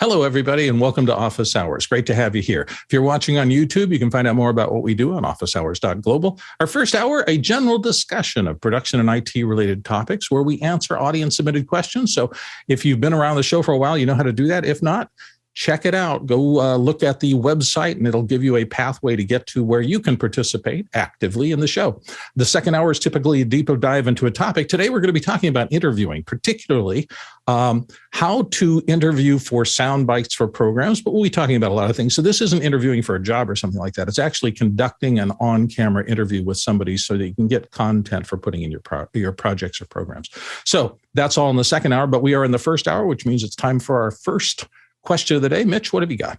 Hello, everybody, and welcome to Office Hours. Great to have you here. If you're watching on YouTube, you can find out more about what we do on officehours.global. Our first hour, a general discussion of production and IT related topics where we answer audience submitted questions. So if you've been around the show for a while, you know how to do that. If not, check it out. Go uh, look at the website, and it'll give you a pathway to get to where you can participate actively in the show. The second hour is typically a deeper dive into a topic. Today, we're going to be talking about interviewing, particularly um, how to interview for sound bites for programs. But we'll be talking about a lot of things. So this isn't interviewing for a job or something like that. It's actually conducting an on-camera interview with somebody so that you can get content for putting in your pro- your projects or programs. So that's all in the second hour. But we are in the first hour, which means it's time for our first question of the day. Mitch, what have you got?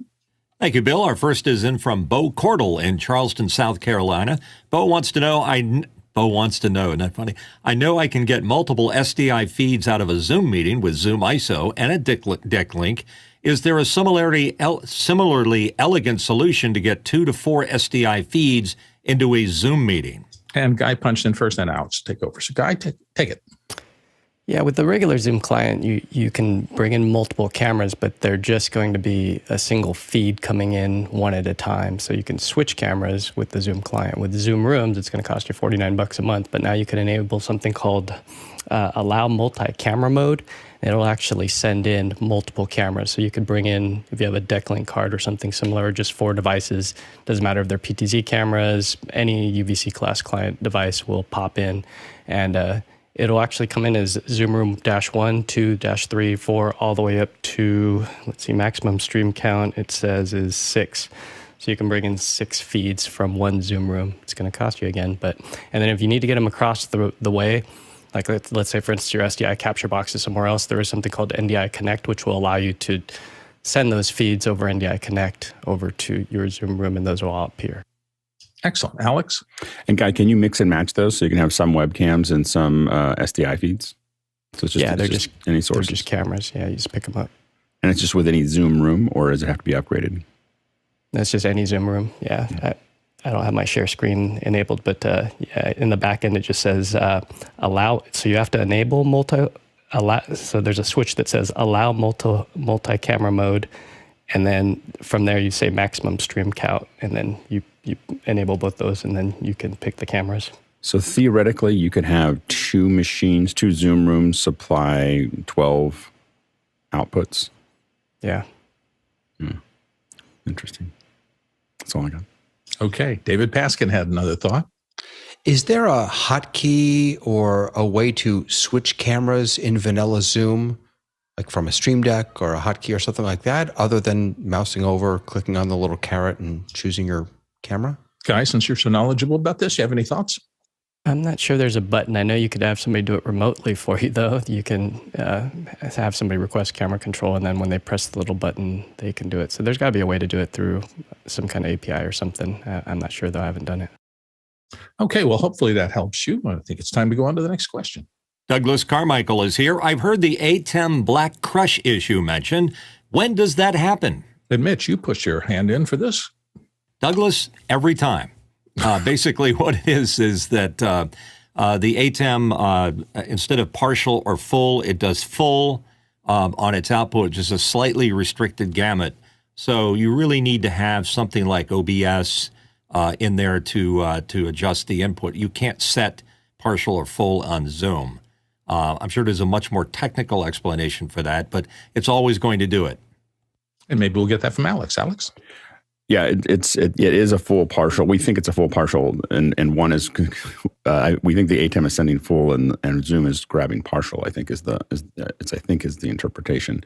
Thank you, Bill. Our first is in from Bo Cordell in Charleston, South Carolina. Bo wants to know, I Bo wants to know, isn't that funny? I know I can get multiple SDI feeds out of a Zoom meeting with Zoom ISO and a DeckLink. Is there a similarly similarly elegant solution to get two to four SDI feeds into a Zoom meeting? And Guy punched in first, and Alex take over. So Guy, take, take it. Yeah, with the regular Zoom client, you, you can bring in multiple cameras, but they're just going to be a single feed coming in one at a time. So you can switch cameras with the Zoom client. With Zoom Rooms, it's going to cost you 49 bucks a month, but now you can enable something called uh, Allow Multi-Camera Mode. It'll actually send in multiple cameras. So you could bring in, if you have a DeckLink card or something similar, just four devices. Doesn't matter if they're PTZ cameras, any UVC class client device will pop in and uh, it'll actually come in as Zoom Room dash one, two, dash three, four, all the way up to, let's see, maximum stream count it says is six. So you can bring in six feeds from one Zoom room. It's going to cost you again, but and then if you need to get them across the the way, like let's, let's say for instance your SDI capture box is somewhere else, there is something called NDI Connect, which will allow you to send those feeds over NDI Connect over to your Zoom room, and those will all appear. Excellent. Alex? And Guy, can you mix and match those so you can have some webcams and some uh, SDI feeds? So it's just, yeah, they're just, just any sources. They're just cameras. Yeah, you just pick them up. And it's just with any Zoom room, or does it have to be upgraded? That's just any Zoom room. Yeah. yeah. I, I, don't have my share screen enabled, but uh, yeah, in the back end, it just says uh, allow. So you have to enable multi. Allow, so there's a switch that says allow multi multi camera mode, and then from there you say maximum stream count, and then you you enable both those, and then you can pick the cameras. So theoretically, you could have two machines, two Zoom rooms supply 12 outputs. Yeah. Hmm. Interesting. That's all I got. Okay. David Paskin had another thought. Is there a hotkey or a way to switch cameras in vanilla Zoom, like from a Stream Deck or a hotkey or something like that, other than mousing over, clicking on the little caret, and choosing your camera? Guy, since you're so knowledgeable about this, you have any thoughts? I'm not sure there's a button. I know you could have somebody do it remotely for you, though. You can uh, have somebody request camera control, and then when they press the little button, they can do it. So there's got to be a way to do it through some kind of API or something. Uh, I'm not sure, though. I haven't done it. Okay, well, hopefully that helps you. I think it's time to go on to the next question. Douglas Carmichael is here. I've heard the ATEM Black Crush issue mentioned. When does that happen? Admit you put your hand in for this. Douglas, every time. Uh, basically, what it is is that uh, uh, the ATEM, uh, instead of partial or full, it does full um, on its output, just a slightly restricted gamut. So you really need to have something like OBS uh, in there to uh, to adjust the input. You can't set partial or full on Zoom. I'm sure there's a much more technical explanation for that, but it's always going to do it. And maybe we'll get that from Alex. Alex? Yeah, it, it's it, it is a full partial. We think it's a full partial, and and one is uh, we think the ATEM is sending full, and and Zoom is grabbing partial. I think is the is it's I think is the interpretation,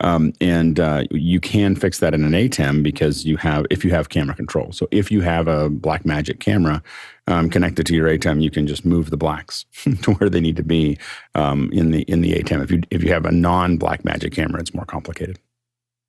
um, and uh, you can fix that in an ATEM because you have if you have camera control. So if you have a Blackmagic camera um, connected to your ATEM, you can just move the blacks to where they need to be um, in the in the ATEM. If you if you have a non Blackmagic camera, it's more complicated.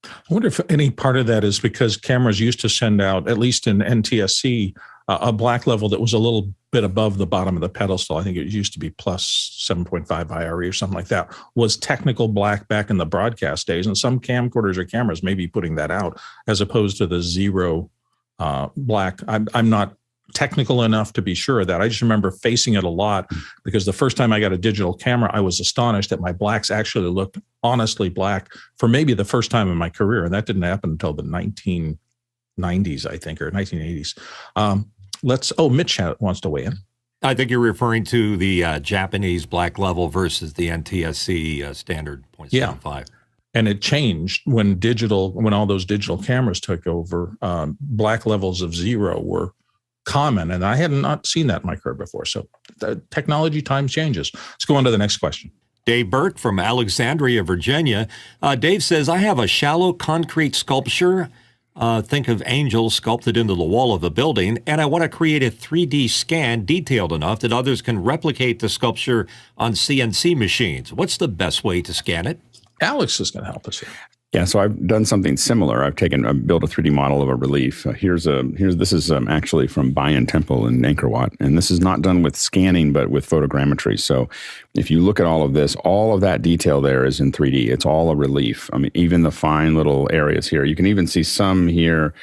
I wonder if any part of that is because cameras used to send out, at least in NTSC, uh, a black level that was a little bit above the bottom of the pedestal. I think it used to be plus 7.5 IRE or something like that, was technical black back in the broadcast days. And some camcorders or cameras may be putting that out as opposed to the zero uh, black. I'm, I'm not technical enough to be sure of that. I just remember facing it a lot because the first time I got a digital camera, I was astonished that my blacks actually looked honestly black for maybe the first time in my career. And that didn't happen until the 1990s, I think, or 1980s. Um, let's, oh, Mitch wants to weigh in. I think you're referring to the uh, Japanese black level versus the NTSC uh, standard 0.75. Yeah and it changed when digital when all those digital cameras took over um, black levels of zero were common and i had not seen that in my career before so the technology times changes let's go on to the next question Dave Burke from Alexandria, Virginia. Uh, Dave says, I have a shallow concrete sculpture. Uh, think of angels sculpted into the wall of a building, and I want to create a 3D scan detailed enough that others can replicate the sculpture on CNC machines. What's the best way to scan it? Alex is going to help us here. Yeah, so I've done something similar. I've taken, I've built a 3D model of a relief. Uh, here's a, here's this is um, actually from Bayon Temple in Angkor Wat, and this is not done with scanning, but with photogrammetry. So, if you look at all of this, all of that detail there is in 3D. It's all a relief. I mean, even the fine little areas here. You can even see some here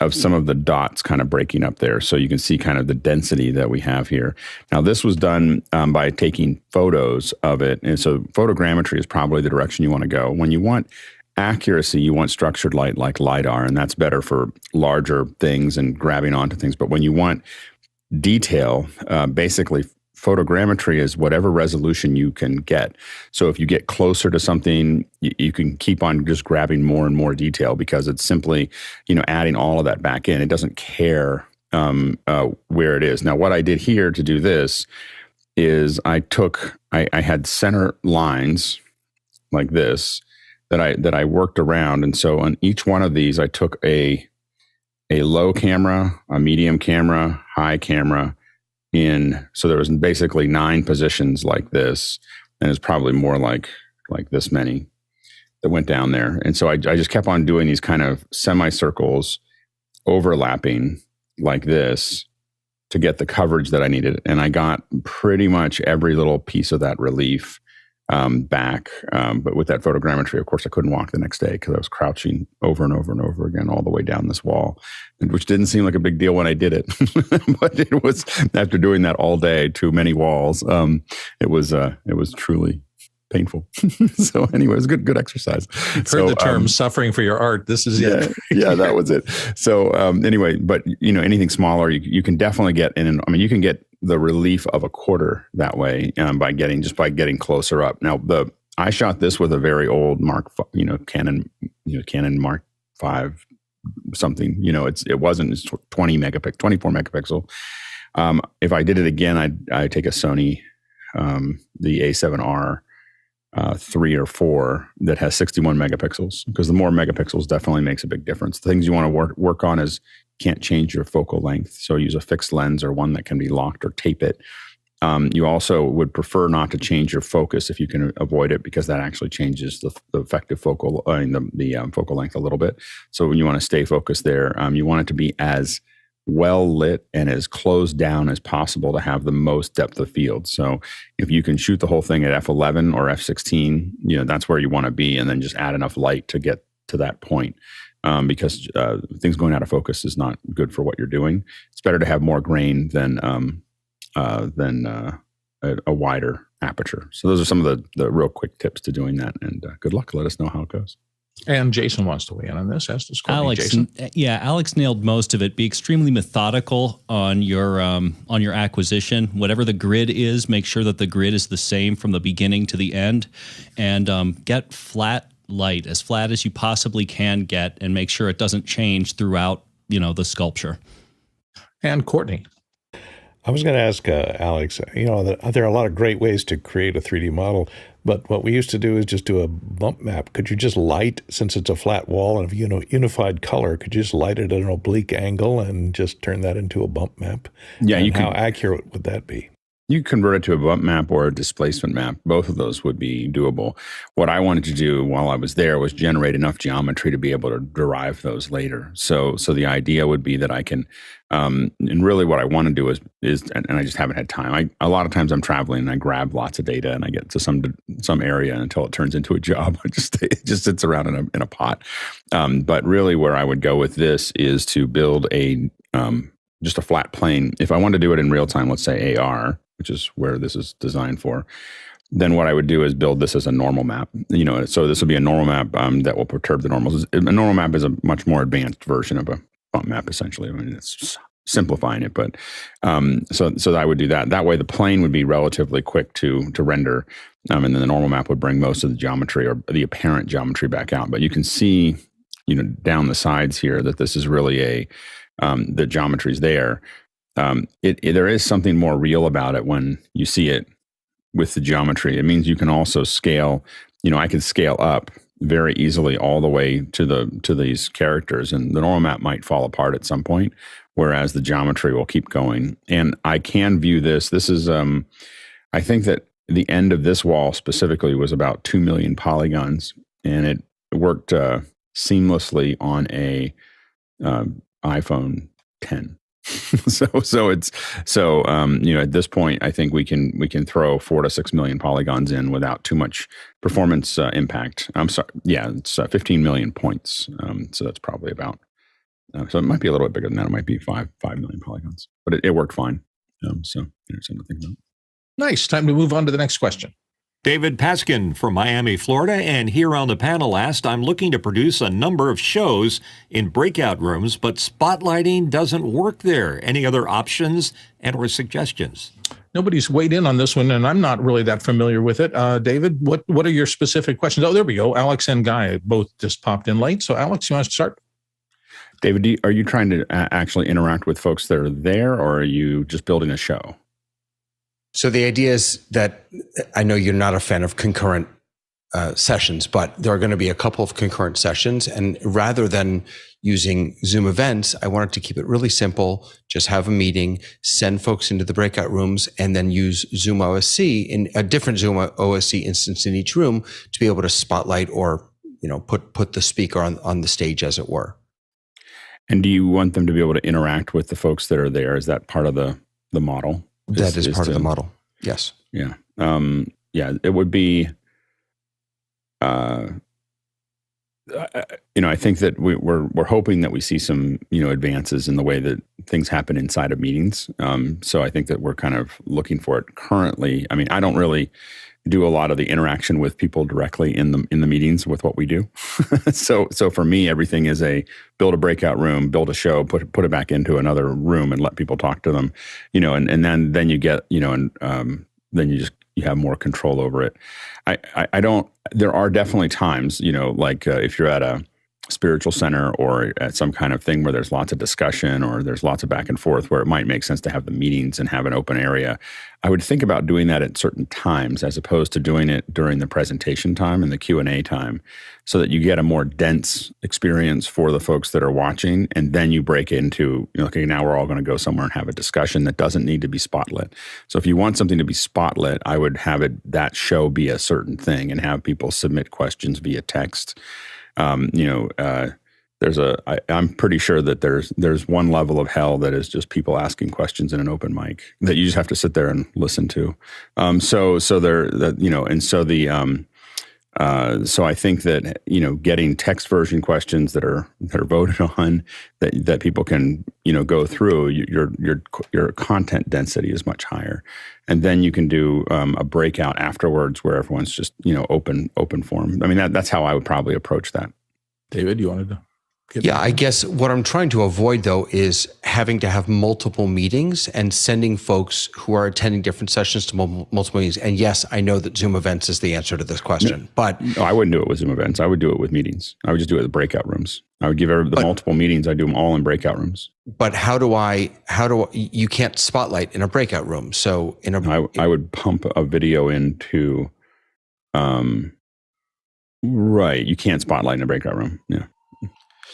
of some of the dots kind of breaking up there. So you can see kind of the density that we have here. Now, this was done um, by taking photos of it. And so photogrammetry is probably the direction you want to go. When you want accuracy, you want structured light like LIDAR, and that's better for larger things and grabbing onto things. But when you want detail, uh, basically photogrammetry is whatever resolution you can get. So if you get closer to something, you, you, can keep on just grabbing more and more detail because it's simply, you know, adding all of that back in. It doesn't care um, uh, where it is. Now, what I did here to do this is I took, I, I had center lines like this that I that I worked around, and so on each one of these, I took a a low camera, a medium camera, high camera, in so there was basically nine positions like this. And it's probably more like like this many that went down there. And so I, I just kept on doing these kind of semicircles overlapping like this to get the coverage that i needed. And i got pretty much every little piece of that relief um, back. Um, but with that photogrammetry, of course, I couldn't walk the next day because I was crouching over and over and over again all the way down this wall, which didn't seem like a big deal when I did it. but it was after doing that all day, too many walls. Um, it was uh, it was truly painful. so anyway, it was good good exercise. Heard so, the term um, "suffering for your art." This is yeah, it. yeah, that was it. So um, anyway, but you know, anything smaller, you, you can definitely get in. I mean, you can get the relief of a quarter that way um, by getting just by getting closer up. Now the I shot this with a very old Mark, you know, Canon, you know, Canon Mark Five something. You know, it's it wasn't it's twenty megapixel, twenty four megapixel. Um, if I did it again, I'd I take a Sony, um, the A7R. Uh, three or four that has 61 megapixels because the more megapixels definitely makes a big difference. The things you want to work work on is can't change your focal length. So use a fixed lens or one that can be locked or tape it. Um, you also would prefer not to change your focus if you can avoid it because that actually changes the, the effective focal uh, the, the um, focal length a little bit. So when you want to stay focused there, um, you want it to be as well lit and as closed down as possible to have the most depth of field. So if you can shoot the whole thing at f11 or f16, you know that's where you want to be, and then just add enough light to get to that point um, because uh, things going out of focus is not good for what you're doing. It's better to have more grain than um, uh, than uh, a, a, wider aperture. So those are some of the the real quick tips to doing that. And uh, good luck. Let us know how it goes. And Jason wants to weigh in on this. As does Courtney. Alex, Jason. yeah, Alex nailed most of it. Be extremely methodical on your um, on your acquisition. Whatever the grid is, make sure that the grid is the same from the beginning to the end, and um, get flat light as flat as you possibly can get and make sure it doesn't change throughout you know the sculpture. And courtney. I was going to ask uh, alex you know there are a lot of great ways to create a 3d model but what we used to do is just do a bump map. Could you just light since it's a flat wall and you know unified color could you just light it at an oblique angle and just turn that into a bump map? Yeah and you how accurate would that be you convert it to a bump map or a displacement map. Both of those would be doable. What I wanted to do while I was there was generate enough geometry to be able to derive those later. So, so the idea would be that I can, um, and really what I want to do is, is, and, and I just haven't had time. I, a lot of times I'm traveling and I grab lots of data and I get to some, some area until it turns into a job. It just, it just sits around in a, in a pot. Um, but really where I would go with this is to build a, um, just a flat plane. If I wanted to do it in real time, let's say AR, which is where this is designed for, then what I would do is build this as a normal map. You know, so this will be a normal map um, that will perturb the normals. A normal map is a much more advanced version of a bump map, essentially. I mean, it's simplifying it, but um, so so I would do that. That way, the plane would be relatively quick to to render, um, and then the normal map would bring most of the geometry or the apparent geometry back out. But you can see, you know, down the sides here that this is really a um, the geometry's there. Um, it, it, there is something more real about it when you see it with the geometry. It means you can also scale. You know, I can scale up very easily all the way to the to these characters, and the normal map might fall apart at some point, whereas the geometry will keep going. And I can view this. This is, um, I think that the end of this wall specifically was about two million polygons, and it worked uh, seamlessly on a uh, iPhone 10. so so it's so um, you know at this point I think we can we can throw four to six million polygons in without too much performance uh, impact. I'm sorry, yeah, it's uh, 15 million points. Um, so that's probably about. Uh, so it might be a little bit bigger than that. It might be five five million polygons, but it, it worked fine. Um, so there's something to think about. Nice. Time to move on to the next question. David Paskin from Miami, Florida, and here on the panel asked I'm looking to produce a number of shows in breakout rooms, but spotlighting doesn't work there. Any other options and or suggestions? Nobody's weighed in on this one, and I'm not really that familiar with it. Uh, David, what what are your specific questions? Oh, there we go. Alex and Guy both just popped in late. So, Alex, you want to start? David, are you trying to actually interact with folks that are there, or are you just building a show? So the idea is that I know you're not a fan of concurrent uh, sessions, but there are going to be a couple of concurrent sessions. And rather than using Zoom events, I wanted to keep it really simple. Just have a meeting, send folks into the breakout rooms, and then use Zoom OSC in a different Zoom OSC instance in each room to be able to spotlight or you know put put the speaker on on the stage, as it were. And do you want them to be able to interact with the folks that are there? Is that part of the the model? That is, is part to, of the model. Yes. Yeah. Um, yeah. It would be. Uh, you know, I think that we, are we're, we're hoping that we see some you know advances in the way that things happen inside of meetings. Um, so I think that we're kind of looking for it currently. I mean, I don't really do a lot of the interaction with people directly in the in the meetings with what we do. so so for me, everything is a build a breakout room, build a show, put put it back into another room, and let people talk to them. You know, and and then then you get you know, and um, then you just you have more control over it. I I, I don't. There are definitely times you know, like uh, if you're at a spiritual center or at some kind of thing where there's lots of discussion or there's lots of back and forth where it might make sense to have the meetings and have an open area i would think about doing that at certain times as opposed to doing it during the presentation time and the q&a time so that you get a more dense experience for the folks that are watching and then you break into you know, okay now we're all going to go somewhere and have a discussion that doesn't need to be spotlit. So if you want something to be spotlit i would have it that show be a certain thing and have people submit questions via text um, you know, uh, there's a. I, I'm pretty sure that there's there's one level of hell that is just people asking questions in an open mic that you just have to sit there and listen to. Um, so so there that you know, and so the um, uh, so I think that you know getting text version questions that are that are voted on that that people can you know go through your your your content density is much higher, and then you can do um, a breakout afterwards where everyone's just you know open open form. I mean that that's how I would probably approach that. David, you wanted to yeah, I guess what I'm trying to avoid though is having to have multiple meetings and sending folks who are attending different sessions to multiple meetings. And yes, I know that Zoom events is the answer to this question, no, but no, I wouldn't do it with Zoom events. I would do it with meetings. I would just do it with breakout rooms. I would give every, the but, multiple meetings. I do them all in breakout rooms. But how do I? How do I, you can't spotlight in a breakout room? So in a, I, I would pump a video into, um, right. You can't spotlight in a breakout room. Yeah.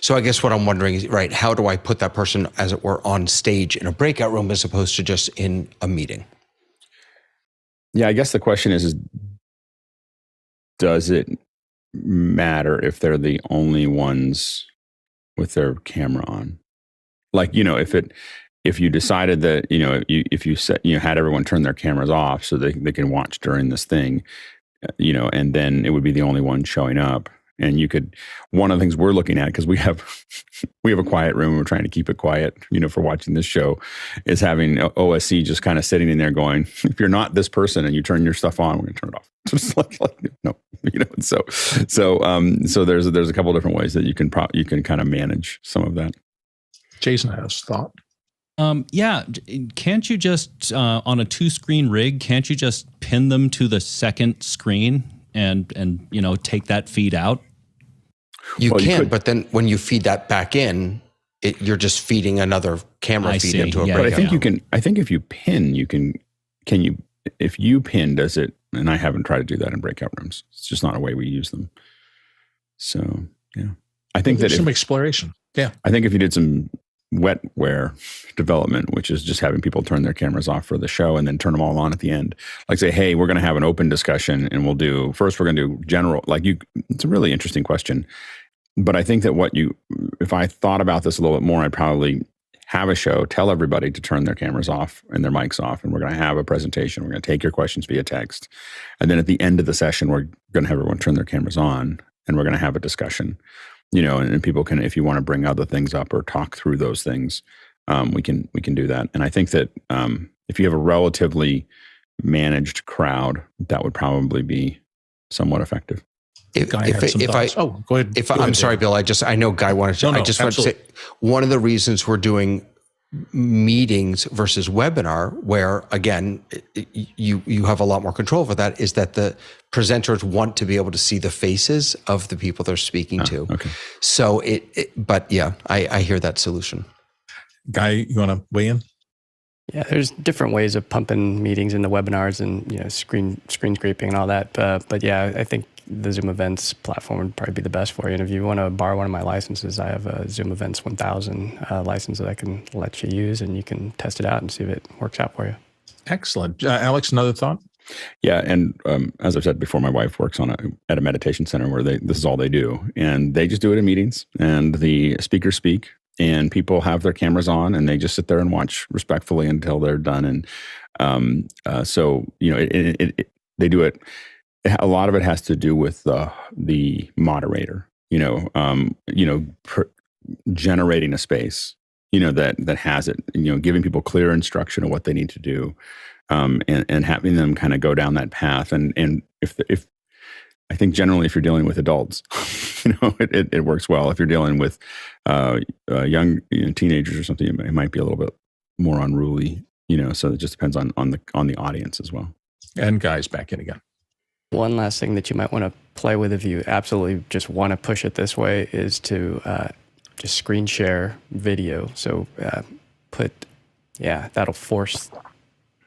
So I guess what I'm wondering is, right, how do I put that person, as it were, on stage in a breakout room as opposed to just in a meeting? Yeah, I guess the question is, is does it matter if they're the only ones with their camera on? Like, you know, if it if you decided that, you know, you, if you set, you know, had everyone turn their cameras off so they, they can watch during this thing, uh, you know, and then it would be the only one showing up and you could one of the things we're looking at because we have we have a quiet room we're trying to keep it quiet you know for watching this show is having osc just kind of sitting in there going if you're not this person and you turn your stuff on we're going to turn it off just like, like no you know so so um so there's there's a couple different ways that you can pro- you can kind of manage some of that Jason has thought. Um, yeah, can't you just uh, on a two-screen rig? Can't you just pin them to the second screen and and you know take that feed out? You Well, can, could- but then when you feed that back in, it, you're just feeding another camera I feed see, into a yeah, but I breakout. think you can. I think if you pin, you can. Can you? If you pin, does it? And I haven't tried to do that in breakout rooms. It's just not a way we use them. So yeah, I think that There's if, some exploration. Yeah. I think if you did some wetware development, which is just having people turn their cameras off for the show and then turn them all on at the end, like say, hey, we're going to have an open discussion and we'll do first. We're going to do general. Like you, it's a really interesting question. But I think that what you, if I thought about this a little bit more, I'd probably have a show, tell everybody to turn their cameras off and their mics off, and we're going to have a presentation. We're going to take your questions via text, and then at the end of the session, we're going to have everyone turn their cameras on, and we're going to have a discussion. You know, and, and people can, if you want to bring other things up or talk through those things, um, we can we can do that. And I think that um, if you have a relatively managed crowd, that would probably be somewhat effective. if, if, if I, oh, go ahead. If go I'm ahead, sorry, Bill, I just I know Guy wanted to. No, no, I just want to say one of the reasons we're doing meetings versus webinar, where again i- i- you you have a lot more control over that, is that the presenters want to be able to see the faces of the people they're speaking ah, to. Okay. So it, it but yeah, I, I hear that solution. Guy, you want to weigh in? Yeah, there's different ways of pumping meetings into webinars and you know screen screen scraping and all that. But but yeah, I think the Zoom Events platform would probably be the best for you. And if you want to borrow one of my licenses, I have a Zoom Events 1000 uh, license that I can let you use, and you can test it out and see if it works out for you. Excellent. Uh, Alex, another thought? Yeah, and um, as I've said before, my wife works on a at a meditation center where they this is all they do, and they just do it in meetings, and the speakers speak, and people have their cameras on, and they just sit there and watch respectfully until they're done, and um, uh, so you know, it, it, it, it, they do it. A lot of it has to do with the the moderator, you know, um, you know, generating a space, you know, that that has it, you know, giving people clear instruction of what they need to do um, and, and having them kind of go down that path. And and if if I think generally, if you're dealing with adults, you know, it, it, it works well. If you're dealing with uh, uh, young you know, teenagers or something, it might be a little bit more unruly. You know, so it just depends on on the on the audience as well. And Guy's back in again. One last thing that you might want to play with if you absolutely just want to push it this way is to uh, just screen share video. So uh, put, yeah, that'll force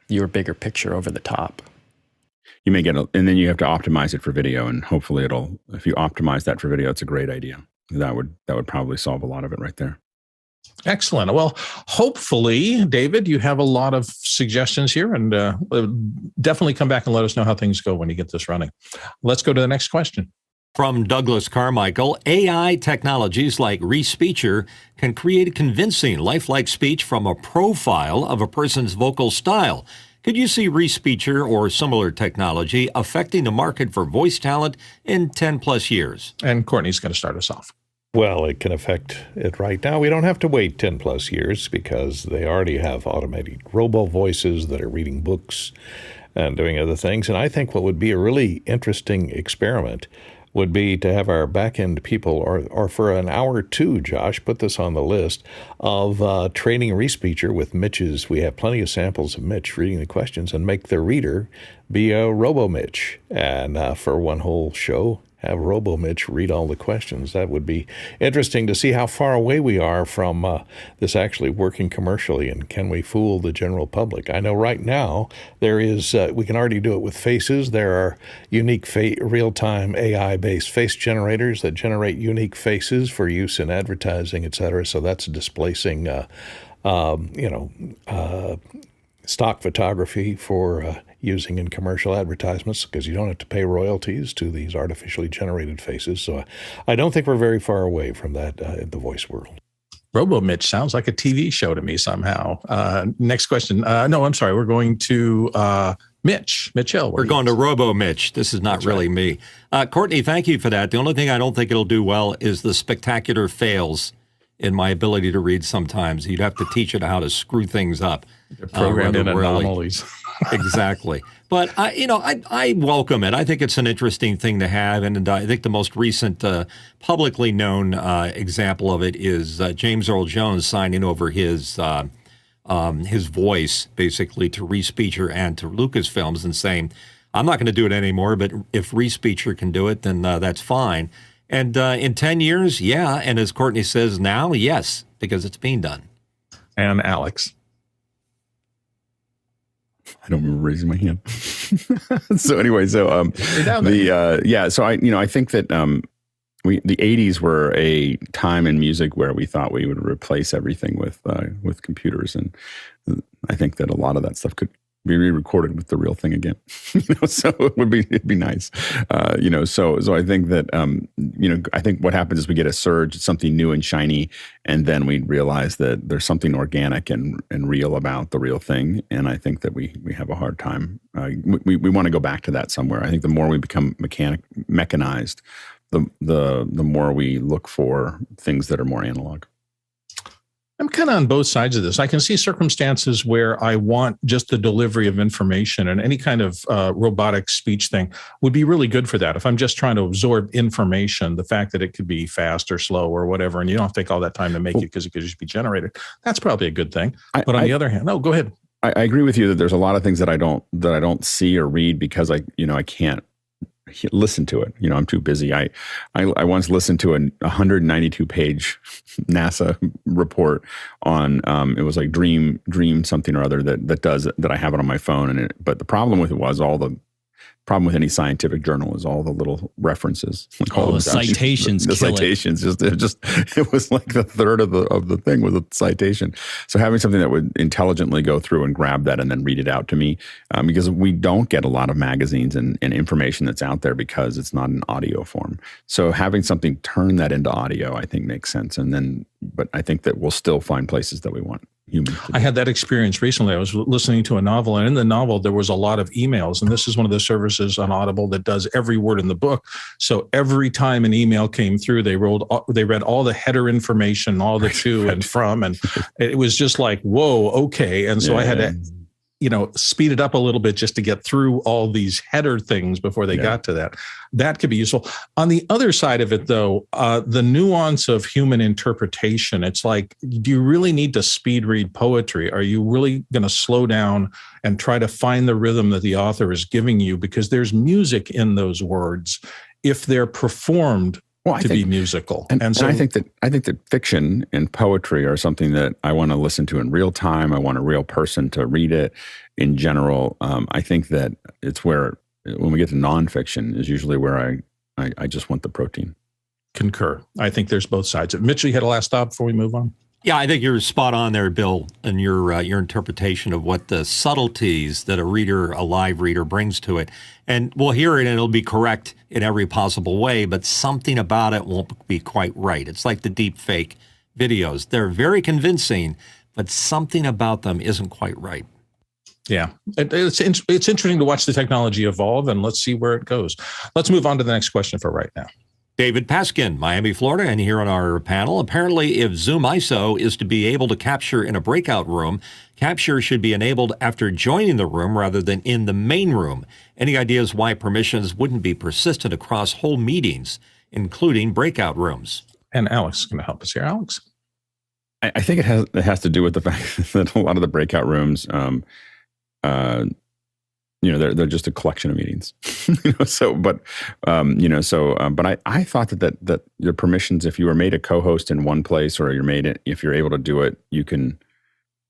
your bigger picture over the top. You may get, a, and then you have to optimize it for video, and hopefully, it'll. If you optimize that for video, it's a great idea. That would that would probably solve a lot of it right there. Excellent. Well, hopefully, David, you have a lot of suggestions here, and uh, definitely come back and let us know how things go when you get this running. Let's go to the next question. From Douglas Carmichael, AI technologies like Respeecher can create convincing, lifelike speech from a profile of a person's vocal style. Could you see Respeecher or similar technology affecting the market for voice talent in 10 plus years? And Courtney's going to start us off. Well, it can affect it right now. We don't have to wait 10 plus years because they already have automated robo voices that are reading books and doing other things. And I think what would be a really interesting experiment would be to have our back end people, or, or for an hour or two, Josh, put this on the list of uh, training Respeecher with Mitch's. We have plenty of samples of Mitch reading the questions and make the reader be a Robo Mitch. And uh, for one whole show, have Robo Mitch read all the questions. That would be interesting to see how far away we are from uh, this actually working commercially, and can we fool the general public? I know right now there is. Uh, we can already do it with faces. There are unique fa- real-time AI-based face generators that generate unique faces for use in advertising, et cetera. So that's displacing, uh, um, you know, uh, stock photography for uh, using in commercial advertisements because you don't have to pay royalties to these artificially generated faces. So uh, I don't think we're very far away from that uh, in the voice world. Robo Mitch sounds like a TV show to me somehow. Uh, next question. Uh, no, I'm sorry. We're going to uh, Mitch, Mitchell. We're going to Robo Mitch. This is not That's really me. Uh, Courtney, thank you for that. The only thing I don't think it'll do well is the spectacular fails in my ability to read sometimes. You'd have to teach it how to screw things up. Programmed uh, in really. anomalies. exactly. But I, you know, I, I welcome it. I think it's an interesting thing to have, and I think the most recent uh, publicly known uh, example of it is uh, James Earl Jones signing over his uh, um, his voice basically to Reese Respeecher and to Lucasfilms and saying, "I'm not going to do it anymore, but if Reese Respeecher can do it, then uh, that's fine." And uh, in ten years, yeah, and as Courtney says now, yes, because it's being done. And Alex. I don't remember raising my hand. so anyway, so um, the uh, yeah, so I you know I think that um, we the '80s were a time in music where we thought we would replace everything with uh, with computers, and I think that a lot of that stuff could be re-recorded with the real thing again. you know, so it would be it'd be nice. Uh, you know, so so I think that um, you know I think what happens is we get a surge, something new and shiny, and then we realize that there's something organic and and real about the real thing. And I think that we we have a hard time. Uh, we we want to go back to that somewhere. I think the more we become mechanic mechanized, the the the more we look for things that are more analog. I'm kind of on both sides of this. I can see circumstances where I want just the delivery of information, and any kind of uh, robotic speech thing would be really good for that. If I'm just trying to absorb information, the fact that it could be fast or slow or whatever, and you don't have to take all that time to make it because it could just be generated, that's probably a good thing. But on I, the other hand, no, go ahead. I, I agree with you that there's a lot of things that I don't that I don't see or read because I you know I can't listen to it. You know, I'm too busy. I, I, I once listened to a 192 page NASA report on, um, it was like Dream, Dream something or other that, that does that I have it on my phone. And it, but the problem with it was all the problem with any scientific journal is all the little references. Like all, all the citations. The, the citations just it just it was like the third of the of the thing was a citation. So having something that would intelligently go through and grab that and then read it out to me, um, because we don't get a lot of magazines and, and information that's out there because it's not in audio form. So having something turn that into audio, I think makes sense. And then, but I think that we'll still find places that we want human. I had that experience recently. I was listening to a novel, and in the novel, there was a lot of emails. And this is one of the services on Audible that does every word in the book. So every time an email came through, they rolled, they read all the header information, all the to and from, and it was just like, whoa, okay. And so yeah. I had to you know speed it up a little bit just to get through all these header things before they yeah. got to that. That could be useful. On the other side of it though uh, the nuance of human interpretation it's like do you really need to speed read poetry? Are you really going to slow down and try to find the rhythm that the author is giving you? Because there's music in those words if they're performed well, to think, be musical. And, and so and I think that I think that fiction and poetry are something that I want to listen to in real time. I want a real person to read it. In general, um, I think that it's where when we get to nonfiction is usually where I, I, I just want the protein. Concur. I think there's both sides. Mitchell, you had a last stop before we move on. Yeah, I think you're spot on there, Bill, in your uh, your interpretation of what the subtleties that a reader, a live reader, brings to it. And we'll hear it, and it'll be correct in every possible way, but something about it won't be quite right. It's like the deep fake videos; they're very convincing, but something about them isn't quite right. Yeah, it, it's it's interesting to watch the technology evolve, and let's see where it goes. Let's move on to the next question for right now. David Paskin, Miami, Florida, and here on our panel. Apparently, if Zoom ISO is to be able to capture in a breakout room, capture should be enabled after joining the room rather than in the main room. Any ideas why permissions wouldn't be persistent across whole meetings, including breakout rooms? And Alex is going to help us here. Alex? I, I think it has, it has to do with the fact that a lot of the breakout rooms, um, uh, you know they're they're just a collection of meetings. You know so but um, you know so um, but I I thought that that that your permissions if you were made a co-host in one place or you're made it if you're able to do it you can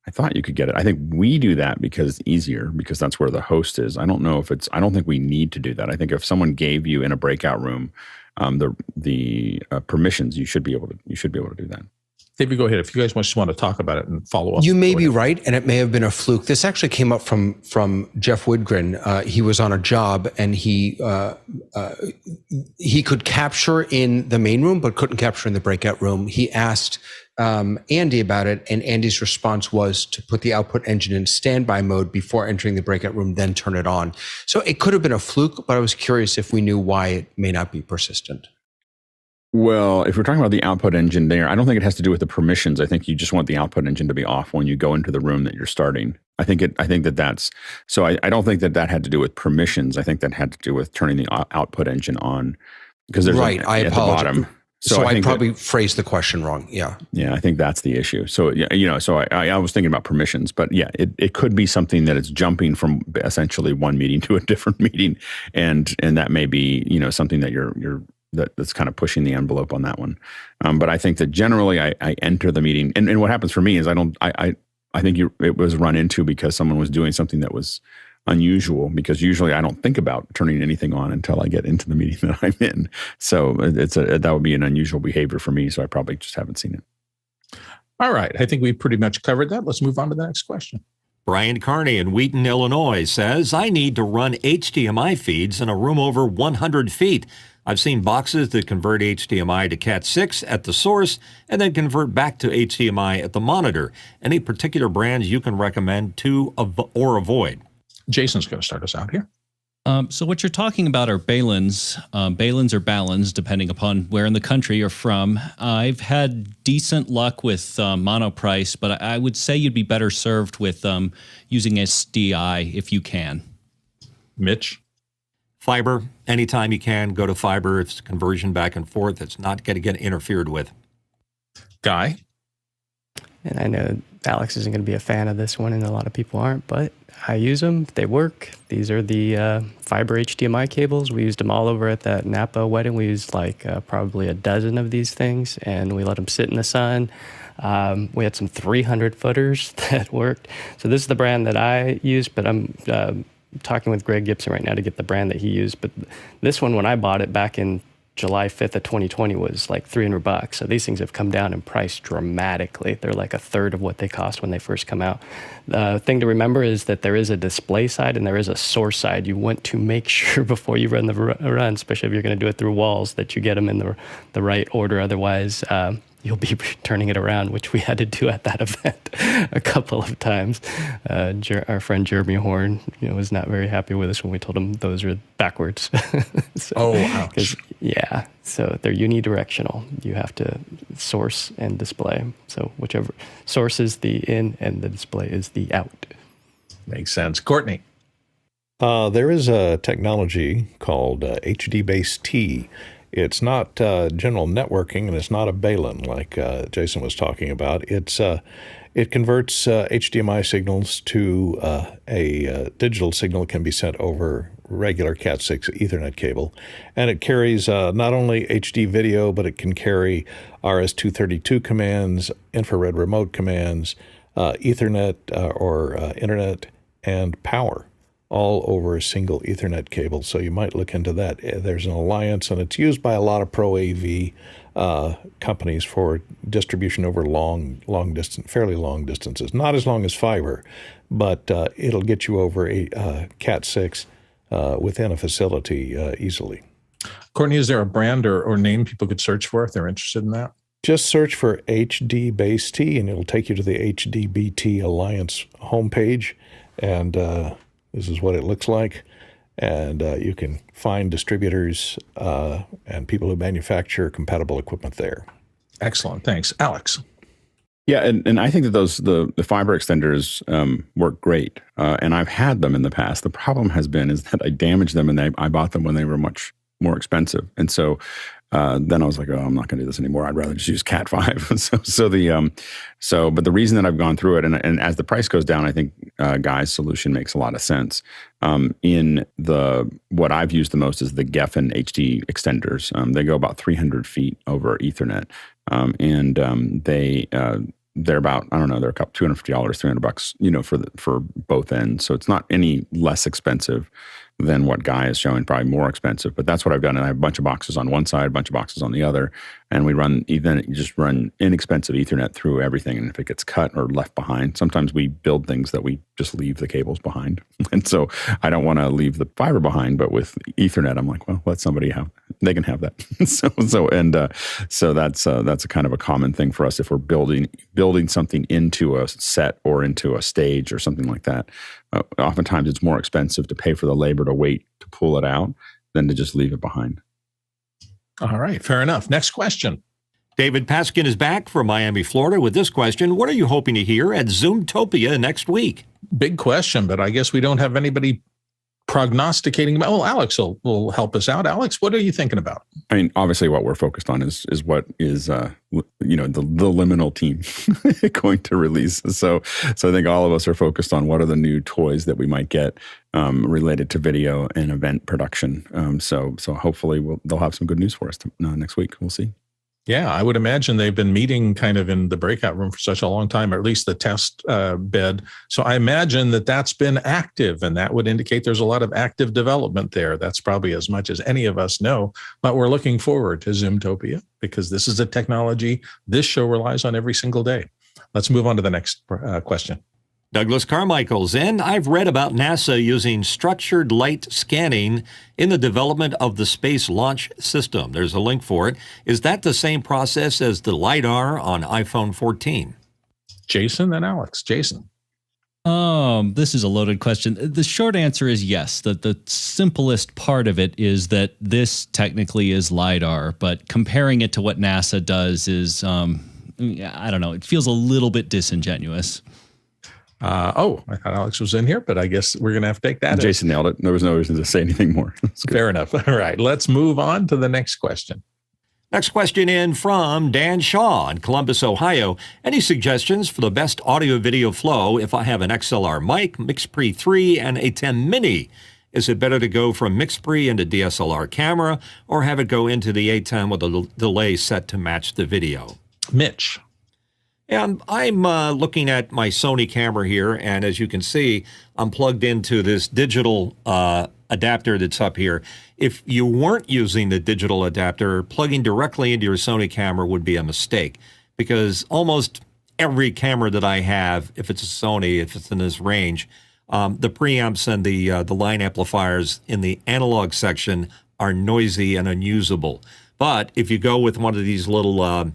I thought you could get it. I think we do that because it's easier because that's where the host is. I don't know if it's I don't think we need to do that. I think if someone gave you in a breakout room um, the the uh, permissions you should be able to you should be able to do that David, go ahead. If you guys just want to talk about it and follow up. You may be right, and it may have been a fluke. This actually came up from from Jeff Woodgren. Uh, he was on a job, and he uh, uh, he could capture in the main room, but couldn't capture in the breakout room. He asked um, Andy about it, and Andy's response was to put the output engine in standby mode before entering the breakout room, then turn it on. So it could have been a fluke, but I was curious if we knew why it may not be persistent. Well, if we're talking about the output engine there, I don't think it has to do with the permissions. I think you just want the output engine to be off when you go into the room that you're starting. I think it. I think that that's so. I, I don't think that that had to do with permissions. I think that had to do with turning the uh, output engine on because there's right. A, I at apologize. the bottom. So, I, think that- probably phrased the question wrong. Yeah. yeah, I think that's the issue. So yeah, you know, so I, I I was thinking about permissions, but yeah, it, it could be something that it's jumping from essentially one meeting to a different meeting, and and that may be you know something that you're you're that, that's kind of pushing the envelope on that one. Um, but I think that generally I, I enter the meeting, and, and what happens for me is I don't I I, I think you, it was run into because someone was doing something that was unusual because usually I don't think about turning anything on until I get into the meeting that I'm in. So it's a that would be an unusual behavior for me. So I probably just haven't seen it. All right. I think we pretty much covered that. Let's move on to the next question. Brian Carney in Wheaton, Illinois says, I need to run HDMI feeds in a room over 100 feet. I've seen boxes that convert HDMI to Cat6 at the source and then convert back to HDMI at the monitor. Any particular brands you can recommend to av- or avoid? Jason's going to start us out here. Um, so what you're talking about are Baluns, um, Baluns or Baluns, depending upon where in the country you're from. I've had decent luck with um, monoprice, but I I would say you'd be better served with um, using SDI if you can. Mitch. Fiber, anytime you can, go to fiber. It's conversion back and forth. It's not going to get interfered with. Guy. And I know Alex isn't going to be a fan of this one, and a lot of people aren't, but I use them. They work. These are the uh, fiber HDMI cables. We used them all over at that Napa wedding. We used like uh, probably a dozen of these things, and we let them sit in the sun. Um, we had some 300 footers that worked. So this is the brand that I use, but I'm uh, talking with Greg Gibson right now to get the brand that he used. But this one, when I bought it back in July 5th of 2020 was like 300 bucks. So these things have come down in price dramatically. They're like a third of what they cost when they first come out. The thing to remember is that there is a display side and there is a source side. You want to make sure before you run the run, especially if you're going to do it through walls, that you get them in the, the right order. Otherwise, um, you'll be turning it around, which we had to do at that event a couple of times. Uh, Jer- our friend Jeremy Horn you know, was not very happy with us when we told him those are backwards. So- Oh, ouch. 'cause- yeah, so they're unidirectional. You have to source and display. So whichever source is the in and the display is the out. Makes sense. Courtney. Uh, there is a technology called uh, HDBaseT. It's not uh, general networking and it's not a Balun like uh, Jason was talking about. It's uh, it converts uh, HDMI signals to uh, a uh, digital signal that can be sent over regular Cat6 Ethernet cable, and it carries uh, not only HD video but it can carry RS-232 commands, infrared remote commands, uh, Ethernet uh, or uh, internet, and power all over a single Ethernet cable. So you might look into that. Uh, There's an alliance, and it's used by a lot of Pro AV uh, companies for distribution over long, long distance, fairly long distances. Not as long as fiber, but uh, it'll get you over a uh, Cat six uh, within a facility uh, easily. Courtney, is there a brand or, or name people could search for if they're interested in that? Just search for HDBaseT, and it'll take you to the HDBT Alliance homepage. And uh, this is what it looks like. And uh, you can find distributors uh, and people who manufacture compatible equipment there. Excellent. Thanks. Alex. Yeah, and, and I think that those the the fiber extenders um, work great, uh, and I've had them in the past. The problem has been is that I damaged them, and they, I bought them when they were much more expensive, and so uh, then I was like, oh, I'm not going to do this anymore. I'd rather just use Cat five. so so the um, so but the reason that I've gone through it, and and as the price goes down, I think uh, Guy's solution makes a lot of sense. Um, in the what I've used the most is the Gefen HD extenders. Um, they go about 300 feet over Ethernet, um, and um, they uh, they're about I don't know they're a couple two hundred fifty dollars, three hundred bucks, you know, for the, for both ends. So it's not any less expensive than what Guy is showing. Probably more expensive, but that's what I've done. And I have a bunch of boxes on one side, a bunch of boxes on the other, and we run you just run inexpensive Ethernet through everything. And if it gets cut or left behind, sometimes we build things that we just leave the cables behind. And so I don't want to leave the fiber behind, but with Ethernet, I'm like, well, let somebody have they can have that. so so and uh, so that's uh, that's a kind of a common thing for us if we're building building something into a set or into a stage or something like that. Uh, oftentimes, it's more expensive to pay for the labor to wait to pull it out than to just leave it behind. All right, fair enough. Next question. David Paskin is back from Miami, Florida with this question. What are you hoping to hear at Zoomtopia next week? Big question, but I guess we don't have anybody prognosticating about. Well, Alex will, will help us out. Alex, what are you thinking about? I mean, obviously, what we're focused on is is what is uh, you know the, the liminal team going to release. So, so I think all of us are focused on what are the new toys that we might get um, related to video and event production. Um, so, so hopefully, we'll, they'll have some good news for us to, uh, next week. We'll see. Yeah, I would imagine they've been meeting kind of in the breakout room for such a long time, or at least the test uh, bed. So I imagine that that's been active, and that would indicate there's a lot of active development there. That's probably as much as any of us know. But we're looking forward to Zoomtopia because this is a technology this show relies on every single day. Let's move on to the next uh, question. Douglas Carmichael's in. I've read about NASA using structured light scanning in the development of the Space Launch System. There's a link for it. Is that the same process as the LiDAR on iPhone 14? Jason and Alex. Jason. Um, this is a loaded question. The short answer is yes. The the simplest part of it is that this technically is lidar, but comparing it to what NASA does is um, I don't know. It feels a little bit disingenuous. Uh, oh, I thought Alex was in here, but I guess we're going to have to take that. Jason nailed it. There was no reason to say anything more. Fair enough. All right, let's move on to the next question. Next question in from Dan Shaw in Columbus, Ohio. Any suggestions for the best audio video flow if I have an XLR mic, MixPre 3, and a 10 Mini? Is it better to go from MixPre into DSLR camera or have it go into the ATEM with a delay set to match the video? Mitch. And I'm uh, looking at my Sony camera here, and as you can see, I'm plugged into this digital uh, adapter that's up here. If you weren't using the digital adapter, plugging directly into your Sony camera would be a mistake because almost every camera that I have, if it's a Sony, if it's in this range, um, the preamps and the uh, the line amplifiers in the analog section are noisy and unusable. But if you go with one of these little uh,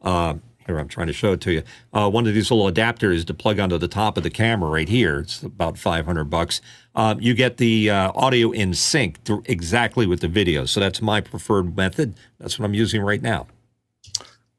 uh, here I'm trying to show it to you. Uh, one of these little adapters to plug onto the top of the camera right here. It's about 500 bucks. Um, you get the uh, audio in sync exactly with the video. So that's my preferred method. That's what I'm using right now.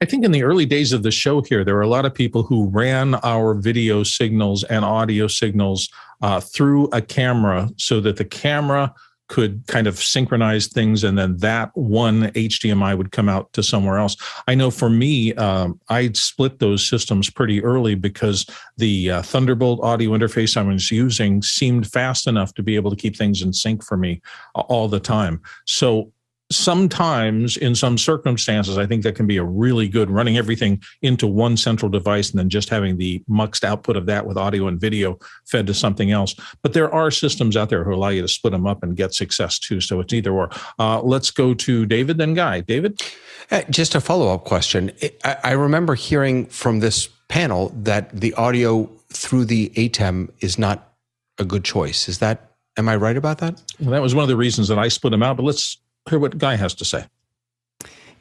I think in the early days of the show here, there were a lot of people who ran our video signals and audio signals uh, through a camera so that the camera could kind of synchronize things and then that one HDMI would come out to somewhere else. I know for me, um, I split those systems pretty early because the uh, Thunderbolt audio interface I was using seemed fast enough to be able to keep things in sync for me all the time. So sometimes in some circumstances i think that can be a really good running everything into one central device and then just having the muxed output of that with audio and video fed to something else. But there are systems out there who allow you to split them up and get success too. So it's either or. Uh, let's go to david then guy. David? Uh, just a follow-up question. I, I remember hearing from this panel that the audio through the atem is not a good choice. Is that am i right about that? Well, that was one of the reasons that i split them out but let's hear what Guy has to say.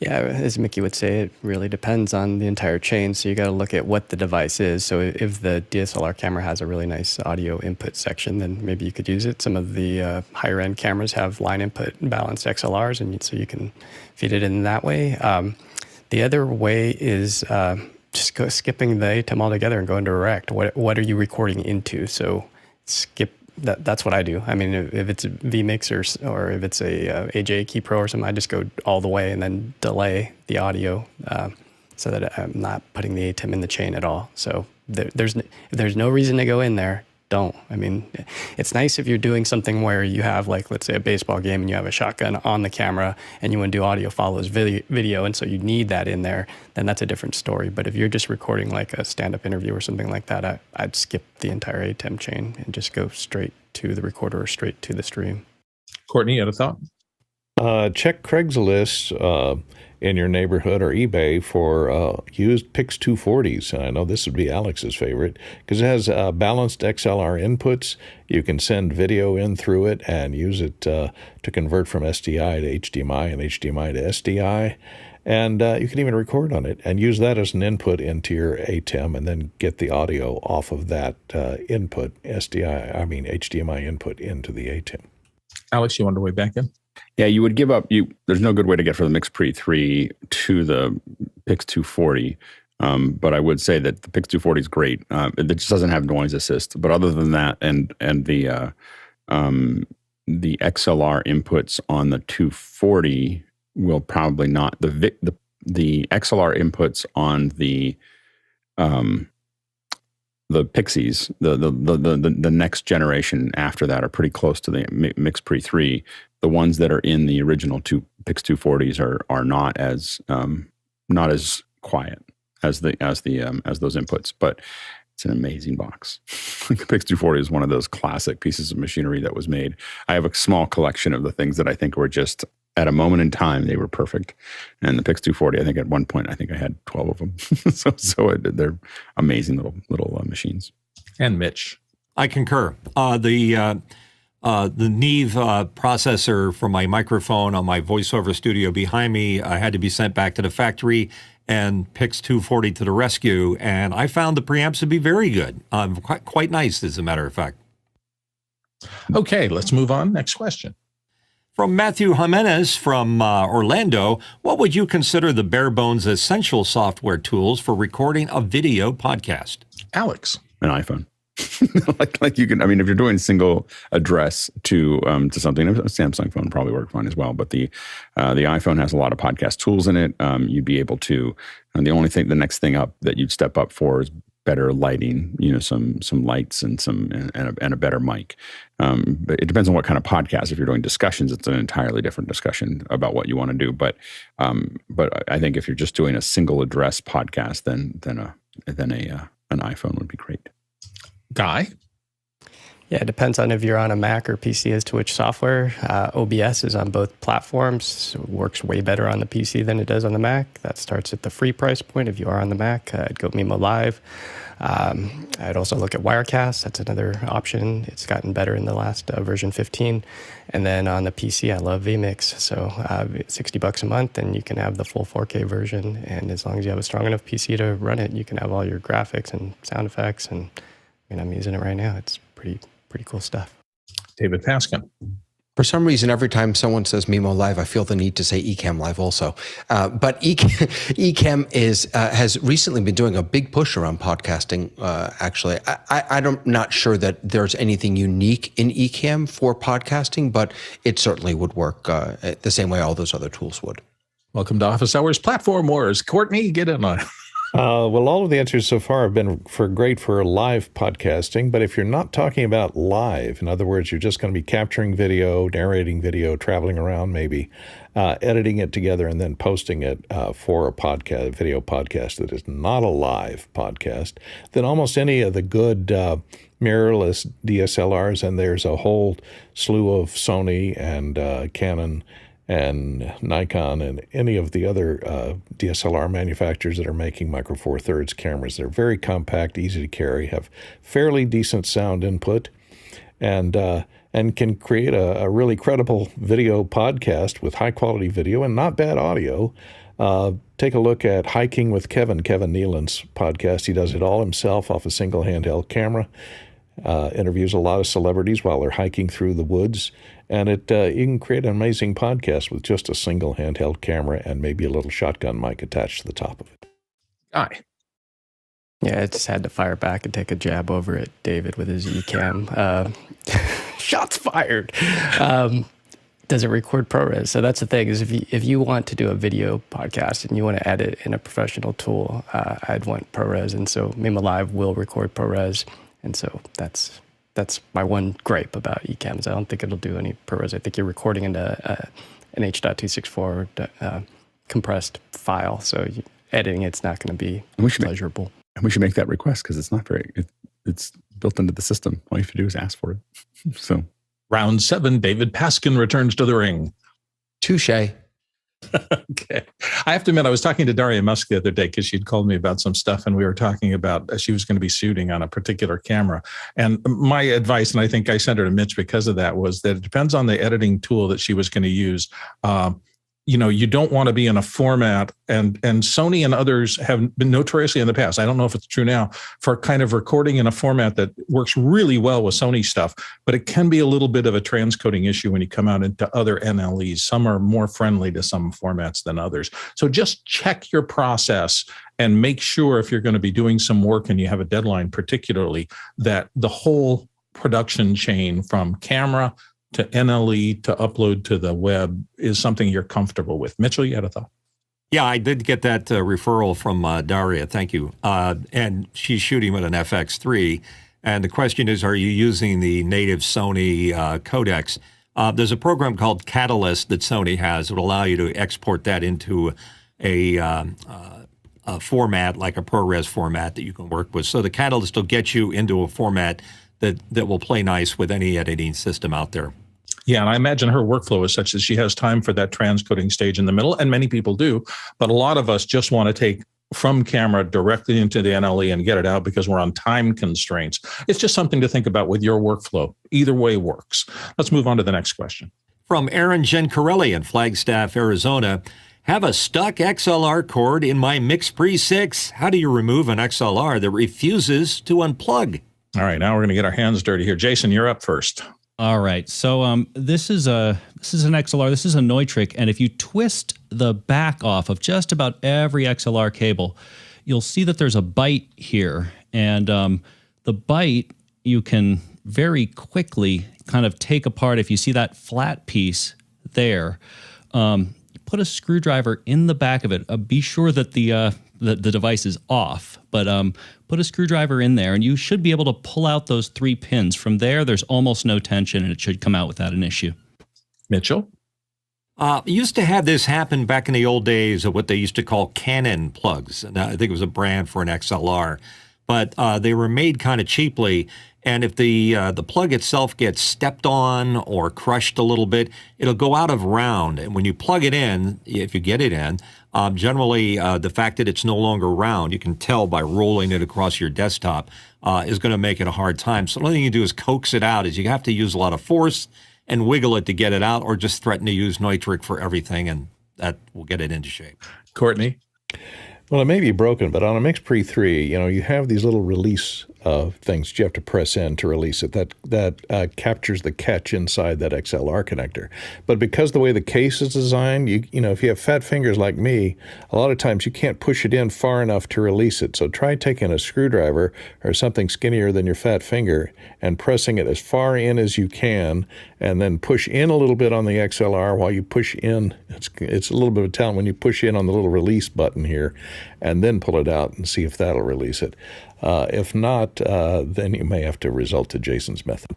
Yeah, as Mickey would say, it really depends on the entire chain. So you got to look at what the device is. So if the DSLR camera has a really nice audio input section, then maybe you could use it. Some of the uh, higher end cameras have line input balanced XLRs, and so you can feed it in that way. Um, the other way is uh, just go skipping the ATEM altogether and going direct. What what are you recording into? So skip that, that's what I do. I mean, if, if it's a vMix or, or if it's a uh, AJA Ki Pro or something, I just go all the way and then delay the audio uh, so that I'm not putting the ATEM in the chain at all. So there, there's there's no reason to go in there don't. I mean, it's nice if you're doing something where you have, like, let's say a baseball game and you have a shotgun on the camera and you want to do audio follows video, and so you need that in there, then that's a different story. But if you're just recording like a stand up interview or something like that, I, would skip the entire ATEM chain and just go straight to the recorder or straight to the stream. Courtney, you had a thought? Uh, check Craigslist. Uh, in your neighborhood or eBay for uh, used Pix 240s. I know this would be Alex's favorite because it has uh, balanced XLR inputs. You can send video in through it and use it uh, to convert from SDI to HDMI and HDMI to SDI. And uh, you can even record on it and use that as an input into your ATEM and then get the audio off of that uh, input, SDI, I mean HDMI input into the ATEM. Alex, you want to weigh back in? Yeah, you would give up. You there's no good way to get from the MixPre three to the Pix 240. Um, but I would say that the Pix 240 is great. Uh, it just doesn't have noise assist. But other than that, and and the uh, um, the XLR inputs on the 240 will probably not the the the XLR inputs on the um, the Pixies, the the, the the the next generation after that are pretty close to the MixPre three. The ones that are in the original two Pix two forties are are not as um, not as quiet as the as the um, as those inputs, but it's an amazing box. the Pix 240 is one of those classic pieces of machinery that was made. I have a small collection of the things that I think were just at a moment in time they were perfect. And the Pix 240, I think at one point I think I had 12 of them. so so it, they're amazing little little uh, machines. And Mitch, I concur. Uh, the uh, uh, the Neve uh, processor for my microphone on my voiceover studio behind me I had to be sent back to the factory and Pix 240 to the rescue. And I found the preamps to be very good, um, quite, quite nice, as a matter of fact. Okay, let's move on. Next question. From Matthew Jimenez from uh, Orlando, what would you consider the bare bones essential software tools for recording a video podcast? Alex. An iPhone. like like you can I mean if you're doing single address to um, to something a Samsung phone probably work fine as well but the uh, the iPhone has a lot of podcast tools in it um, you'd be able to and the only thing the next thing up that you'd step up for is better lighting you know some some lights and some and a, and a better mic um, but it depends on what kind of podcast if you're doing discussions it's an entirely different discussion about what you want to do but um, but I think if you're just doing a single address podcast then then a then a uh, an iPhone would be great Guy? Yeah, it depends on if you're on a Mac or PC as to which software. Uh, OBS is on both platforms. So it works way better on the PC than it does on the Mac. That starts at the free price point. If you are on the Mac, uh, I'd go Mimo Live. Um, I'd also look at Wirecast. That's another option. It's gotten better in the last uh, version 15. And then on the PC, I love vMix. So uh, 60 bucks a month, and you can have the full 4K version. And as long as you have a strong enough PC to run it, you can have all your graphics and sound effects and I mean, I'm using it right now. It's pretty pretty cool stuff. David Paskin. For some reason, every time someone says Mimo Live, I feel the need to say Ecamm Live also. Uh, but Ecamm is uh, has recently been doing a big push around podcasting. Uh, actually, I, am not sure that there's anything unique in Ecamm for podcasting, but it certainly would work uh, the same way all those other tools would. Welcome to Office Hours Platform Wars. Courtney, get in on. Uh, well, all of the answers so far have been for great for live podcasting. But if you're not talking about live, in other words, you're just going to be capturing video, narrating video, traveling around, maybe uh, editing it together, and then posting it uh, for a podcast, video podcast that is not a live podcast, then almost any of the good uh, mirrorless DSLRs, and there's a whole slew of Sony and uh, Canon and Nikon and any of the other uh, DSLR manufacturers that are making micro four thirds cameras. They're very compact, easy to carry, have fairly decent sound input, and uh, and can create a, a, really credible video podcast with high quality video and not bad audio. Uh, take a look at Hiking with Kevin, Kevin Nealon's podcast. He does it all himself off a single handheld camera. Uh, interviews a lot of celebrities while they're hiking through the woods and it uh, you can create an amazing podcast with just a single handheld camera and maybe a little shotgun mic attached to the top of it. Aye. Yeah, I just had to fire back and take a jab over at David with his Ecamm. Uh, shots fired. Um, does it record ProRes? So that's the thing is if you, if you want to do a video podcast and you want to edit in a professional tool, uh, I'd want ProRes. And so Mimo Live will record ProRes. And so that's that's my one gripe about Ecamm. I don't think it'll do any ProRes. I think you're recording into uh, an H.264 uh, compressed file, so you, editing it's not going to be we should pleasurable. Make, and we should make that request because it's not very. It, it's built into the system. All you have to do is ask for it. so, round seven, David Paskin returns to the ring. Touche. okay. I have to admit, I was talking to Daria Musk the other day because she'd called me about some stuff, and we were talking about uh, she was going to be shooting on a particular camera. And my advice, and I think I sent her to Mitch because of that, was that it depends on the editing tool that she was going to use. Um, you know you don't want to be in a format and and sony and others have been notoriously in the past i don't know if it's true now for kind of recording in a format that works really well with sony stuff but it can be a little bit of a transcoding issue when you come out into other nles some are more friendly to some formats than others. So just check your process and make sure if you're going to be doing some work and you have a deadline particularly that the whole production chain from camera to NLE to upload to the web is something you're comfortable with. Mitchell, you had a thought? Yeah, I did get that uh, referral from uh, Daria. Thank you. Uh, and she's shooting with an FX3. And the question is, are you using the native Sony uh, codecs? Uh, there's a program called Catalyst that Sony has that will allow you to export that into a, uh, a format like a ProRes format that you can work with. So the Catalyst will get you into a format that, that will play nice with any editing system out there. Yeah, and I imagine her workflow is such that she has time for that transcoding stage in the middle, and many people do. But a lot of us just want to take from camera directly into the NLE and get it out because we're on time constraints. It's just something to think about with your workflow. Either way works. Let's move on to the next question. From Aaron Gencarelli in Flagstaff, Arizona. Have a stuck XLR cord in my MixPre 6. How do you remove an XLR that refuses to unplug? All right, now we're going to get our hands dirty here. Jason, you're up first. All right. So um, this is a this is an XLR. This is a Neutrik, and if you twist the back off of just about every XLR cable, you'll see that there's a bite here, and um, the bite you can very quickly kind of take apart. If you see that flat piece there, um, put a screwdriver in the back of it. Uh, be sure that the uh, the, the device is off, but um, put a screwdriver in there and you should be able to pull out those three pins. From there, there's almost no tension and it should come out without an issue. Mitchell? Uh, used to have this happen back in the old days of what they used to call Canon plugs. And I think it was a brand for an XLR, but uh, they were made kind of cheaply. And if the uh, the plug itself gets stepped on or crushed a little bit, it'll go out of round. And when you plug it in, if you get it in, um, generally uh, the fact that it's no longer round, you can tell by rolling it across your desktop, uh, is going to make it a hard time. So the only thing you do is coax it out. Is you have to use a lot of force and wiggle it to get it out, or just threaten to use Neutrik for everything, and that will get it into shape. Courtney. Well, it may be broken, but on a MixPre 3, you know, you have these little release uh, things you have to press in to release it. That that uh, captures the catch inside that XLR connector. But because the way the case is designed, you you know if you have fat fingers like me, a lot of times you can't push it in far enough to release it. So try taking a screwdriver or something skinnier than your fat finger and pressing it as far in as you can, and then push in a little bit on the XLR while you push in. It's it's a little bit of a talent when you push in on the little release button here, and then pull it out and see if that'll release it. Uh, if not, uh, then you may have to result to Jason's method.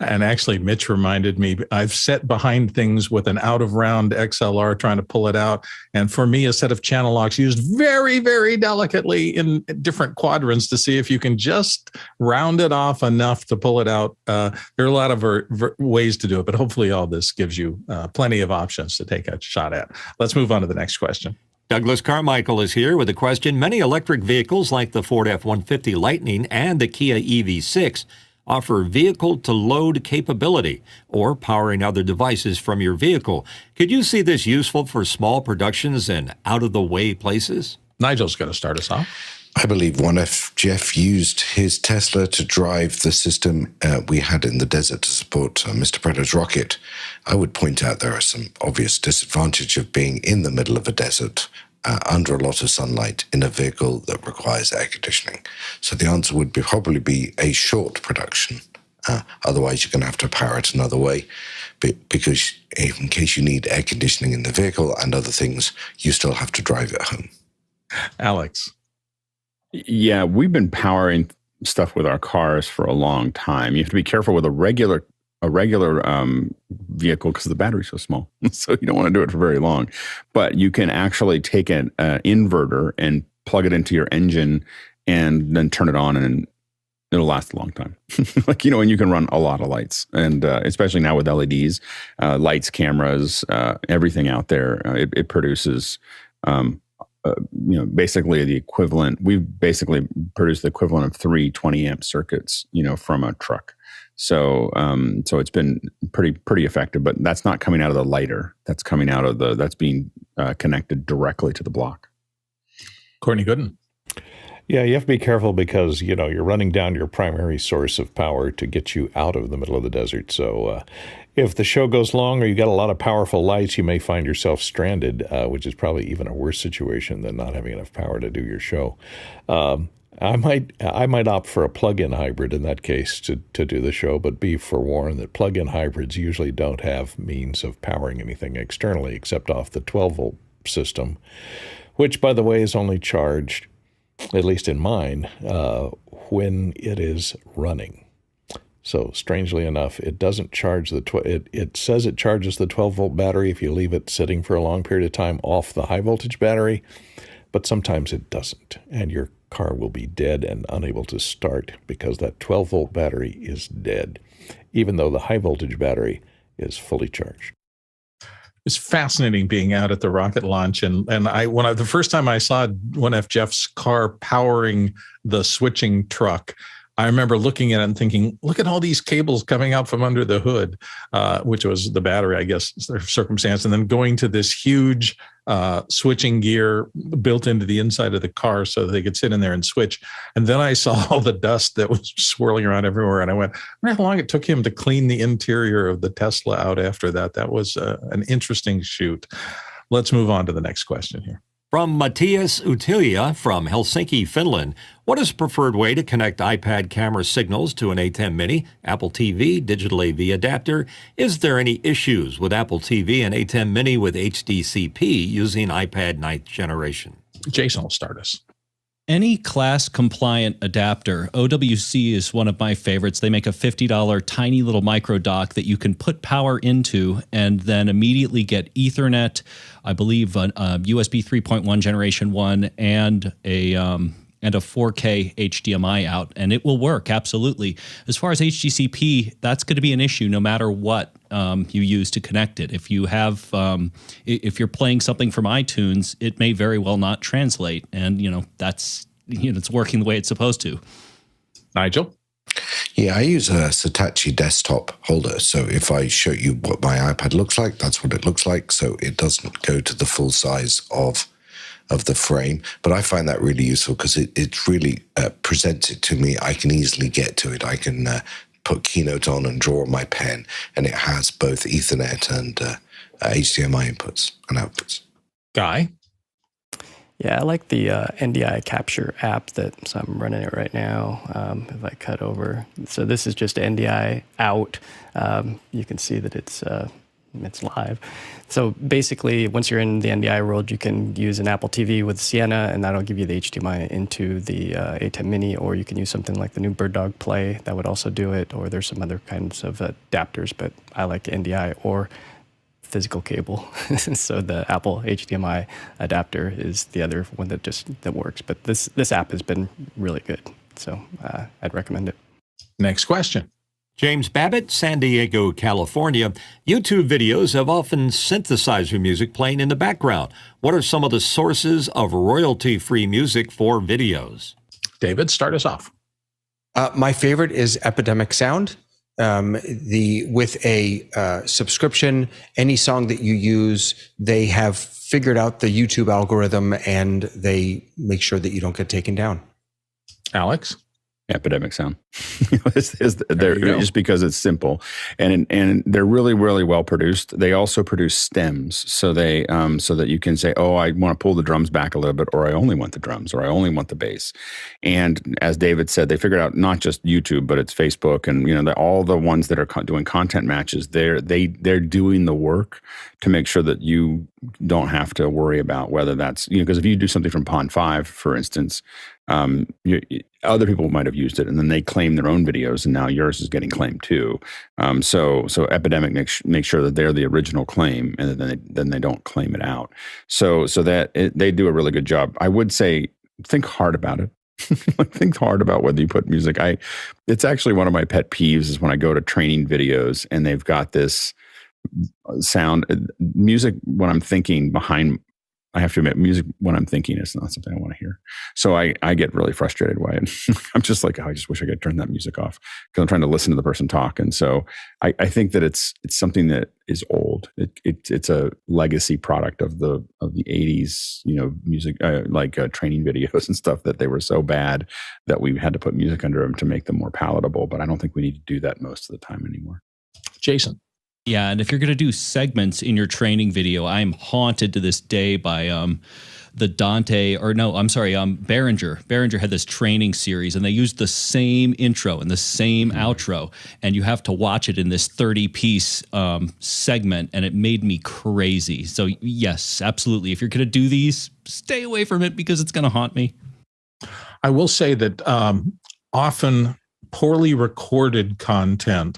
And actually, Mitch reminded me I've set behind things with an out of round XLR trying to pull it out. And for me, a set of channel locks used very, very delicately in different quadrants to see if you can just round it off enough to pull it out. Uh, there are a lot of ver- ver- ways to do it, but hopefully, all this gives you uh, plenty of options to take a shot at. Let's move on to the next question. Douglas Carmichael is here with a question. Many electric vehicles like the Ford F 150 Lightning and the Kia EV6 offer vehicle to load capability or powering other devices from your vehicle. Could you see this useful for small productions and out of the way places? Nigel's going to start us off. I believe one if Jeff used his Tesla to drive the system uh, we had in the desert to support uh, Mr. Predator's rocket. I would point out there are some obvious disadvantage of being in the middle of a desert uh, under a lot of sunlight in a vehicle that requires air conditioning. So the answer would be probably be a short production. Uh, otherwise, you're going to have to power it another way because in case you need air conditioning in the vehicle and other things, you still have to drive it home. Alex. Yeah, we've been powering stuff with our cars for a long time. You have to be careful with a regular a regular um, vehicle because the battery's so small, so you don't want to do it for very long. But you can actually take an uh, inverter and plug it into your engine, and then turn it on and it'll last a long time. like you know, and you can run a lot of lights, and uh, especially now with LEDs, uh, lights, cameras, uh, everything out there, uh, it, it, produces. Um, uh, you know, basically the equivalent. We've basically produced the equivalent of three 20 amp circuits, you know, from a truck. So, um, so it's been pretty pretty effective. But that's not coming out of the lighter. That's coming out of the. That's being uh, connected directly to the block. Courtney Gooden. Yeah, you have to be careful because you know you're running down your primary source of power to get you out of the middle of the desert. So, uh, if the show goes long or you got a lot of powerful lights, you may find yourself stranded, uh, which is probably even a worse situation than not having enough power to do your show. Um, I might I might opt for a plug-in hybrid in that case to, to do the show, but be forewarned that plug-in hybrids usually don't have means of powering anything externally except off the 12 volt system, which by the way is only charged at least in mine, uh, when it is running. So strangely enough, it doesn't charge the tw- it it says it charges the 12 volt battery if you leave it sitting for a long period of time off the high voltage battery, but sometimes it doesn't, and your car will be dead and unable to start because that 12 volt battery is dead, even though the high voltage battery is fully charged. It's fascinating being out at the rocket launch and and I when I the first time I saw one of Jeff's car powering the switching truck I remember looking at it and thinking, look at all these cables coming out from under the hood, uh, which was the battery, I guess, circumstance, and then going to this huge uh, switching gear built into the inside of the car so they could sit in there and switch. And then I saw all the dust that was swirling around everywhere, and I went, I wonder how long it took him to clean the interior of the Tesla out after that. That was uh, an interesting shoot. Let's move on to the next question here. From Matthias Utilia from Helsinki, Finland, what is the preferred way to connect iPad camera signals to an ATEM Mini, Apple TV, digital AV adapter? Is there any issues with Apple TV and ATEM Mini with HDCP using iPad ninth generation? Jason will start us any class compliant adapter, OWC is one of my favorites. They make a $50 tiny little micro dock that you can put power into and then immediately get Ethernet, I believe a, a USB 3.1 generation 1 and a um, and a 4K HDMI out, and it will work absolutely. As far as HDCP, that's going to be an issue no matter what um, you use to connect it. If you have, um, if you're playing something from iTunes, it may very well not translate, and you know that's you know it's working the way it's supposed to. Nigel. Yeah, I use a Satechi desktop holder. So if I show you what my iPad looks like, that's what it looks like. So it doesn't go to the full size of of the frame. But I find that really useful because it, it really uh, presents it to me. I can easily get to it. I can uh, put Keynote on and draw on my pen, and it has both Ethernet and uh, HDMI inputs and outputs. Guy? Yeah, I like the uh, NDI Capture app that so I'm running it right now. Um, if I cut over, so this is just NDI out. Um, you can see that it's uh, it's live. So basically, once you're in the NDI world, you can use an Apple TV with Sienna, and that'll give you the HDMI into the uh, ATEM Mini, or you can use something like the new BirdDog Play that would also do it, or there's some other kinds of adapters, but I like NDI or physical cable. so the Apple HDMI adapter is the other one that just that works. But this this app has been really good, so uh, I'd recommend it. Next question. James Babbitt, San Diego, California. YouTube videos have often synthesized your music playing in the background. What are some of the sources of royalty free music for videos? David, start us off. Uh, my favorite is Epidemic Sound. Um, the with a uh, subscription, any song that you use, they have figured out the YouTube algorithm and they make sure that you don't get taken down. Alex, epidemic sound. Is, is just because it's simple. And and they're really really well produced. They also produce stems. So they um so that you can say oh i want to pull the drums back a little bit or i only want the drums or i only want the bass. And as david said they figured out not just youtube but it's facebook and you know all the ones that are doing content matches they're they they're doing the work to make sure that you don't have to worry about whether that's you know because if you do something from pond 5 for instance um, you, other people might have used it and then they claim their own videos and now yours is getting claimed too. Um, so so epidemic makes make sure that they're the original claim and then they, then they don't claim it out. So so that it, they do a really good job. I would say think hard about it. Think hard about whether you put music. I, it's actually one of my pet peeves is when I go to training videos and they've got this sound uh, music when I'm thinking behind I have to admit, music when I'm thinking is not something I want to hear. So I, I get really frustrated why. I'm just like, oh, I just wish I could turn that music off because I'm trying to listen to the person talk. And so I, I think that it's it's something that is old. It, it, it's a legacy product of the of the 80s, you know, music uh, like uh, training videos and stuff that they were so bad that we had to put music under them to make them more palatable. But I don't think we need to do that most of the time anymore. Jason. Yeah, and if you're going to do segments in your training video, I'm haunted to this day by um, the Dante or no, I'm sorry, um, Behringer. Behringer had this training series, and they used the same intro and the same outro, and you have to watch it in this 30 piece um, segment, and it made me crazy. So yes, absolutely. If you're going to do these, stay away from it because it's going to haunt me. I will say that um, often poorly recorded content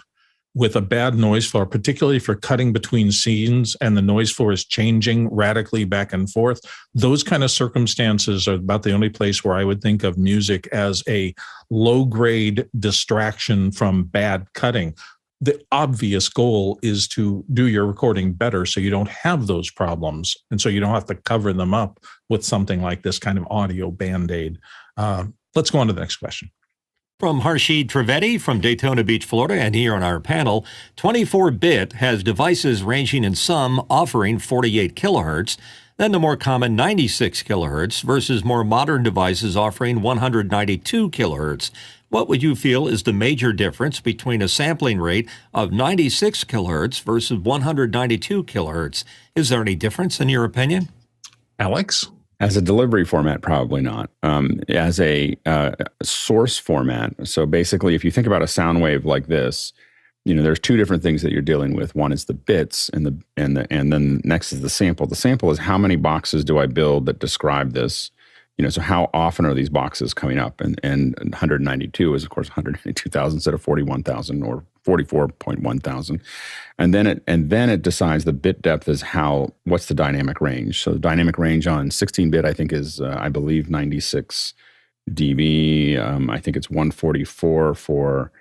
with a bad noise floor, particularly for cutting between scenes and the noise floor is changing radically back and forth, those kind of circumstances are about the only place where I would think of music as a low grade distraction from bad cutting. The obvious goal is to do your recording better so you don't have those problems. And so you don't have to cover them up with something like this kind of audio band aid. Uh, let's go on to the next question. From Harshid Trivedi from Daytona Beach, Florida, and here on our panel, 24-bit has devices ranging in some offering 48 kilohertz, then the more common 96 kilohertz versus more modern devices offering 192 kilohertz. What would you feel is the major difference between a sampling rate of 96 kilohertz versus 192 kilohertz? Is there any difference in your opinion? Alex? As a delivery format, probably not. Um, as a uh, source format, so basically, if you think about a sound wave like this, you know, there's two different things that you're dealing with. One is the bits, and the and the and then next is the sample. The sample is how many boxes do I build that describe this you know, so how often are these boxes coming up? And, and 192 is, of course, 192,000 instead of 41,000 or 44.1 thousand. And then it and then it decides the bit depth is how what's the dynamic range. So the dynamic range on 16 bit, I think, is uh, I believe 96 dB. Um, I think it's 144 for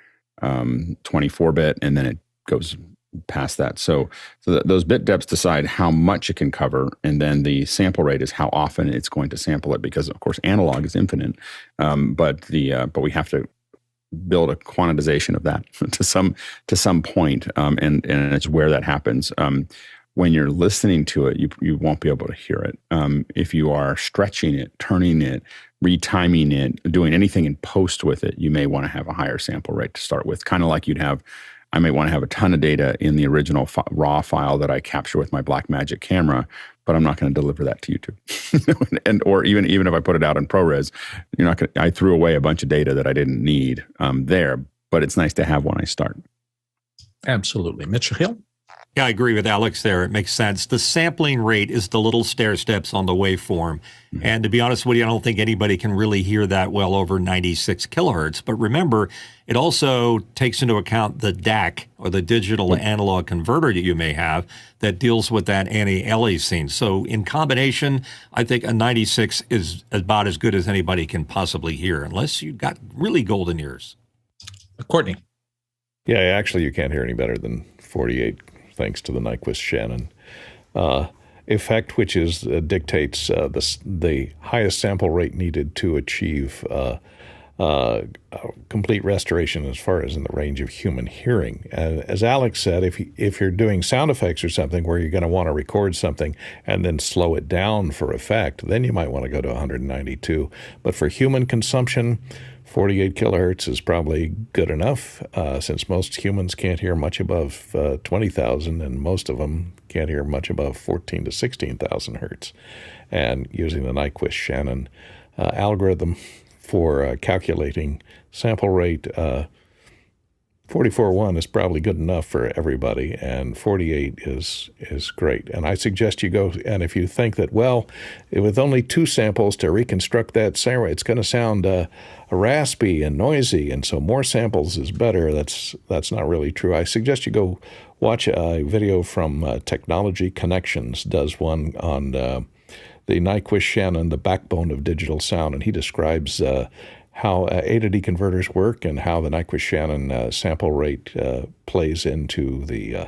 um, 24 bit, and then it goes past that. So, so th- those bit depths decide how much it can cover, and then the sample rate is how often it's going to sample it. Because of course, analog is infinite, um, but the uh, but we have to build a quantization of that to some to some point, um, and and it's where that happens. Um, when you're listening to it, you you won't be able to hear it. Um, if you are stretching it, turning it, retiming it, doing anything in post with it, you may want to have a higher sample rate to start with, kind of like you'd have I may want to have a ton of data in the original f- raw file that I capture with my Blackmagic camera, but I'm not going to deliver that to YouTube. and or even even if I put it out in ProRes, you're not going. I threw away a bunch of data that I didn't need um, there, but it's nice to have when I start. Absolutely, Mitchell Hill. Yeah, I agree with Alex there. It makes sense. The sampling rate is the little stair steps on the waveform. Mm-hmm. And to be honest with you, I don't think anybody can really hear that well over 96 kilohertz. But remember, it also takes into account the DAC or the digital to analog converter that you may have that deals with that anti-aliasing. So in combination, I think a 96 is about as good as anybody can possibly hear, unless you've got really golden ears. Courtney. Yeah, actually, you can't hear any better than 48 thanks to the Nyquist Shannon. Uh, effect, which is uh, dictates uh, the the highest sample rate needed to achieve uh, uh, complete restoration as far as in the range of human hearing. And as Alex said, if you, if you're doing sound effects or something where you're going to want to record something and then slow it down for effect, then you might want to go to 192. But for human consumption, 48 kilohertz is probably good enough uh, since most humans can't hear much above uh, 20,000 and most of them can't hear much above 14 to 16,000 hertz. And using the Nyquist Shannon uh, algorithm for uh, calculating sample rate, uh, 44.1 is probably good enough for everybody, and 48 is is great. And I suggest you go. And if you think that, well, with only two samples to reconstruct that sound, it's going to sound uh, raspy and noisy, and so more samples is better. That's that's not really true. I suggest you go watch a video from uh, Technology Connections. Does one on uh, the Nyquist Shannon, the backbone of digital sound, and he describes uh, how uh, A to D converters work and how the Nyquist Shannon uh, sample rate uh, plays into the uh,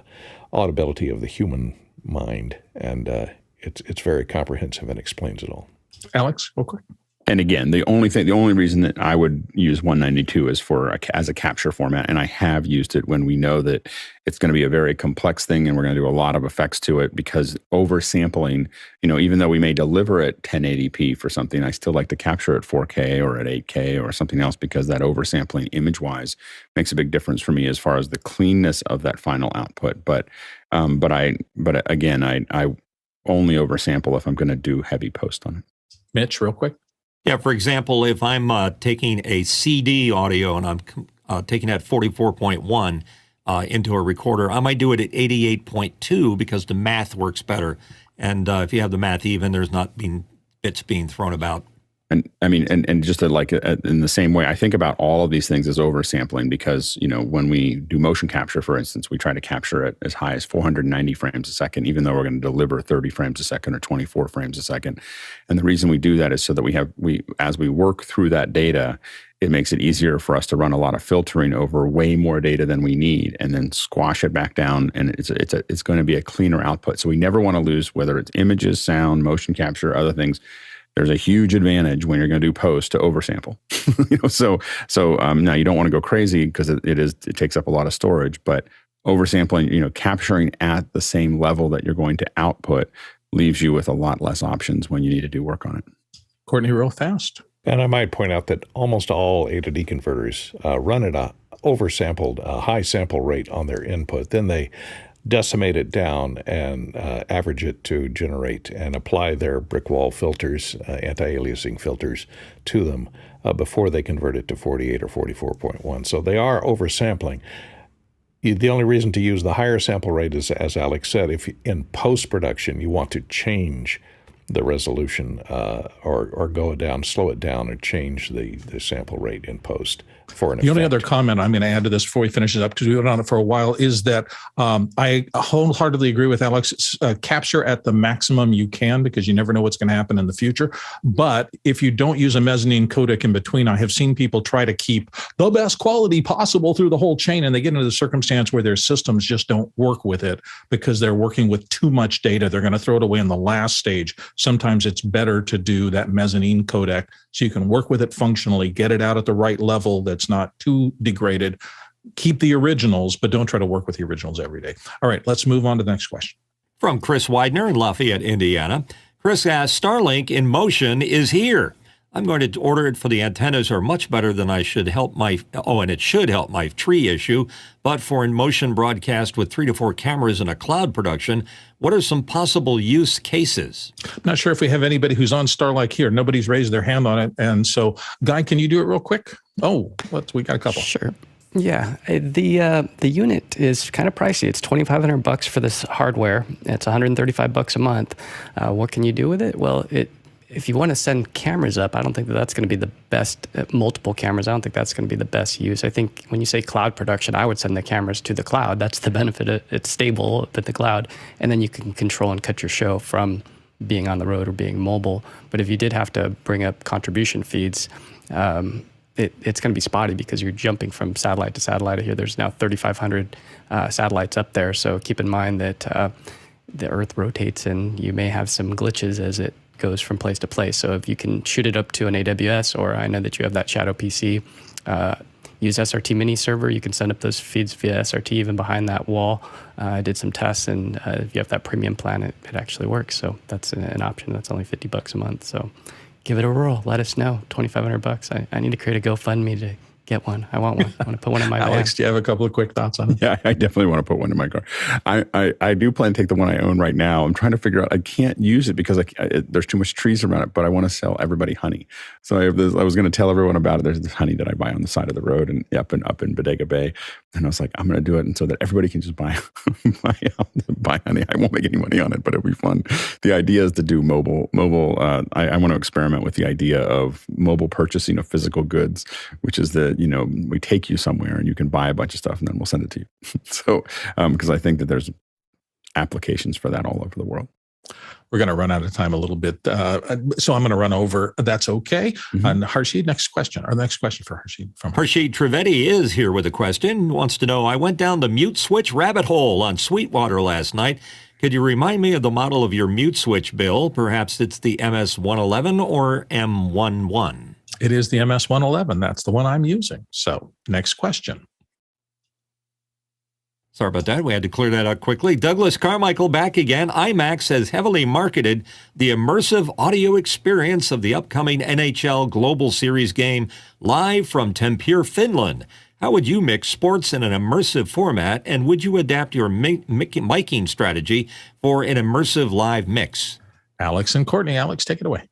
audibility of the human mind, and uh, it's it's very comprehensive and explains it all. Alex, real quick. And again, the only thing, the only reason that I would use 192 is for a, as a capture format, and I have used it when we know that it's going to be a very complex thing, and we're going to do a lot of effects to it because oversampling, you know, even though we may deliver at 1080p for something, I still like to capture at 4K or at 8K or something else because that oversampling image-wise makes a big difference for me as far as the cleanness of that final output. But, um, but I, but again, I, I only oversample if I'm going to do heavy post on it. Mitch, real quick. Yeah, for example, if I'm uh, taking a CD audio and I'm uh, taking that 44.1 uh, into a recorder, I might do it at 88.2 because the math works better. And uh, if you have the math even, there's not being bits being thrown about and I mean, and, and just like uh, in the same way, I think about all of these things as oversampling because, you know, when we do motion capture, for instance, we try to capture it as high as 490 frames a second, even though we're going to deliver 30 frames a second or 24 frames a second. And the reason we do that is so that we have, we, as we work through that data, it makes it easier for us to run a lot of filtering over way more data than we need and then squash it back down and it's it's a, it's going to be a cleaner output so we never want to lose whether it's images sound motion capture other things there's a huge advantage when you're going to do post to oversample. you know, so so um, now you don't want to go crazy because it, it is it takes up a lot of storage, but oversampling, you know, capturing at the same level that you're going to output leaves you with a lot less options when you need to do work on it. Courtney, real fast. And I might point out that almost all A to D converters uh, run at a oversampled, a high sample rate on their input. Then they decimate it down and uh, average it to generate and apply their brick wall filters, uh, anti aliasing filters, to them uh, before they convert it to 48 or 44.1. So they are oversampling. The only reason to use the higher sample rate is, as Alex said, if in post production you want to change the resolution uh, or, or go down, slow it down, or change the, the sample rate in post for an the effect. only other comment I'm going to add to this before we finish it up, because we've been on it for a while, is that um, I wholeheartedly agree with Alex. Uh, capture at the maximum you can because you never know what's going to happen in the future. But if you don't use a mezzanine codec in between, I have seen people try to keep the best quality possible through the whole chain, and they get into the circumstance where their systems just don't work with it because they're working with too much data. They're going to throw it away in the last stage. Sometimes it's better to do that mezzanine codec so you can work with it functionally, get it out at the right level that's not too degraded. Keep the originals, but don't try to work with the originals every day. All right, let's move on to the next question. From Chris Widener in Lafayette, Indiana. Chris asks Starlink in motion is here. I'm going to order it for the antennas are much better than I should help my oh and it should help my tree issue but for in motion broadcast with 3 to 4 cameras in a cloud production what are some possible use cases I'm not sure if we have anybody who's on Starlink here nobody's raised their hand on it and so guy can you do it real quick oh we got a couple Sure. Yeah, the uh, the unit is kind of pricey. It's twenty five hundred bucks for this hardware. It's one hundred thirty five bucks a month. Uh, what can you do with it? Well, it if you want to send cameras up, I don't think that that's going to be the best. Uh, multiple cameras, I don't think that's going to be the best use. I think when you say cloud production, I would send the cameras to the cloud. That's the benefit. It, it's stable up at the cloud, and then you can control and cut your show from being on the road or being mobile. But if you did have to bring up contribution feeds. Um, it, it's going to be spotty because you're jumping from satellite to satellite. Here, there's now 3,500 uh, satellites up there. So keep in mind that uh, the Earth rotates and you may have some glitches as it goes from place to place. So if you can shoot it up to an AWS, or I know that you have that Shadow PC, uh, use SRT Mini server. You can send up those feeds via SRT even behind that wall. Uh, I did some tests, and uh, if you have that premium plan, it, it actually works. So that's an, an option. That's only 50 bucks a month. So give it a whirl. Let us know. 2,500 bucks. I, I need to create a GoFundMe to get one. I want one. I want to put one in my Alex, van. do you have a couple of quick thoughts on it? Yeah, I definitely want to put one in my car. I, I, I do plan to take the one I own right now. I'm trying to figure out. I can't use it because I, I, there's too much trees around it. But I want to sell everybody honey. So I, have this, I was going to tell everyone about it. There's this honey that I buy on the side of the road and up and up in Bodega Bay. And I was like, I'm going to do it, and so that everybody can just buy buy, buy honey. I won't make any money on it, but it'll be fun. The idea is to do mobile mobile. Uh, I, I want to experiment with the idea of mobile purchasing of physical goods, which is that you know we take you somewhere and you can buy a bunch of stuff and then we'll send it to you. so because um, I think that there's applications for that all over the world. We're going to run out of time a little bit. Uh, so I'm going to run over. That's okay. Mm-hmm. And Harshid, next question. Our next question for Harshid from Harshid Trivedi is here with a question. Wants to know I went down the mute switch rabbit hole on Sweetwater last night. Could you remind me of the model of your mute switch, Bill? Perhaps it's the MS111 or M11. It is the MS111. That's the one I'm using. So, next question. Sorry about that. We had to clear that out quickly. Douglas Carmichael back again. IMAX has heavily marketed the immersive audio experience of the upcoming NHL Global Series game live from Tampere, Finland. How would you mix sports in an immersive format, and would you adapt your mic miking strategy for an immersive live mix? Alex and Courtney. Alex, take it away.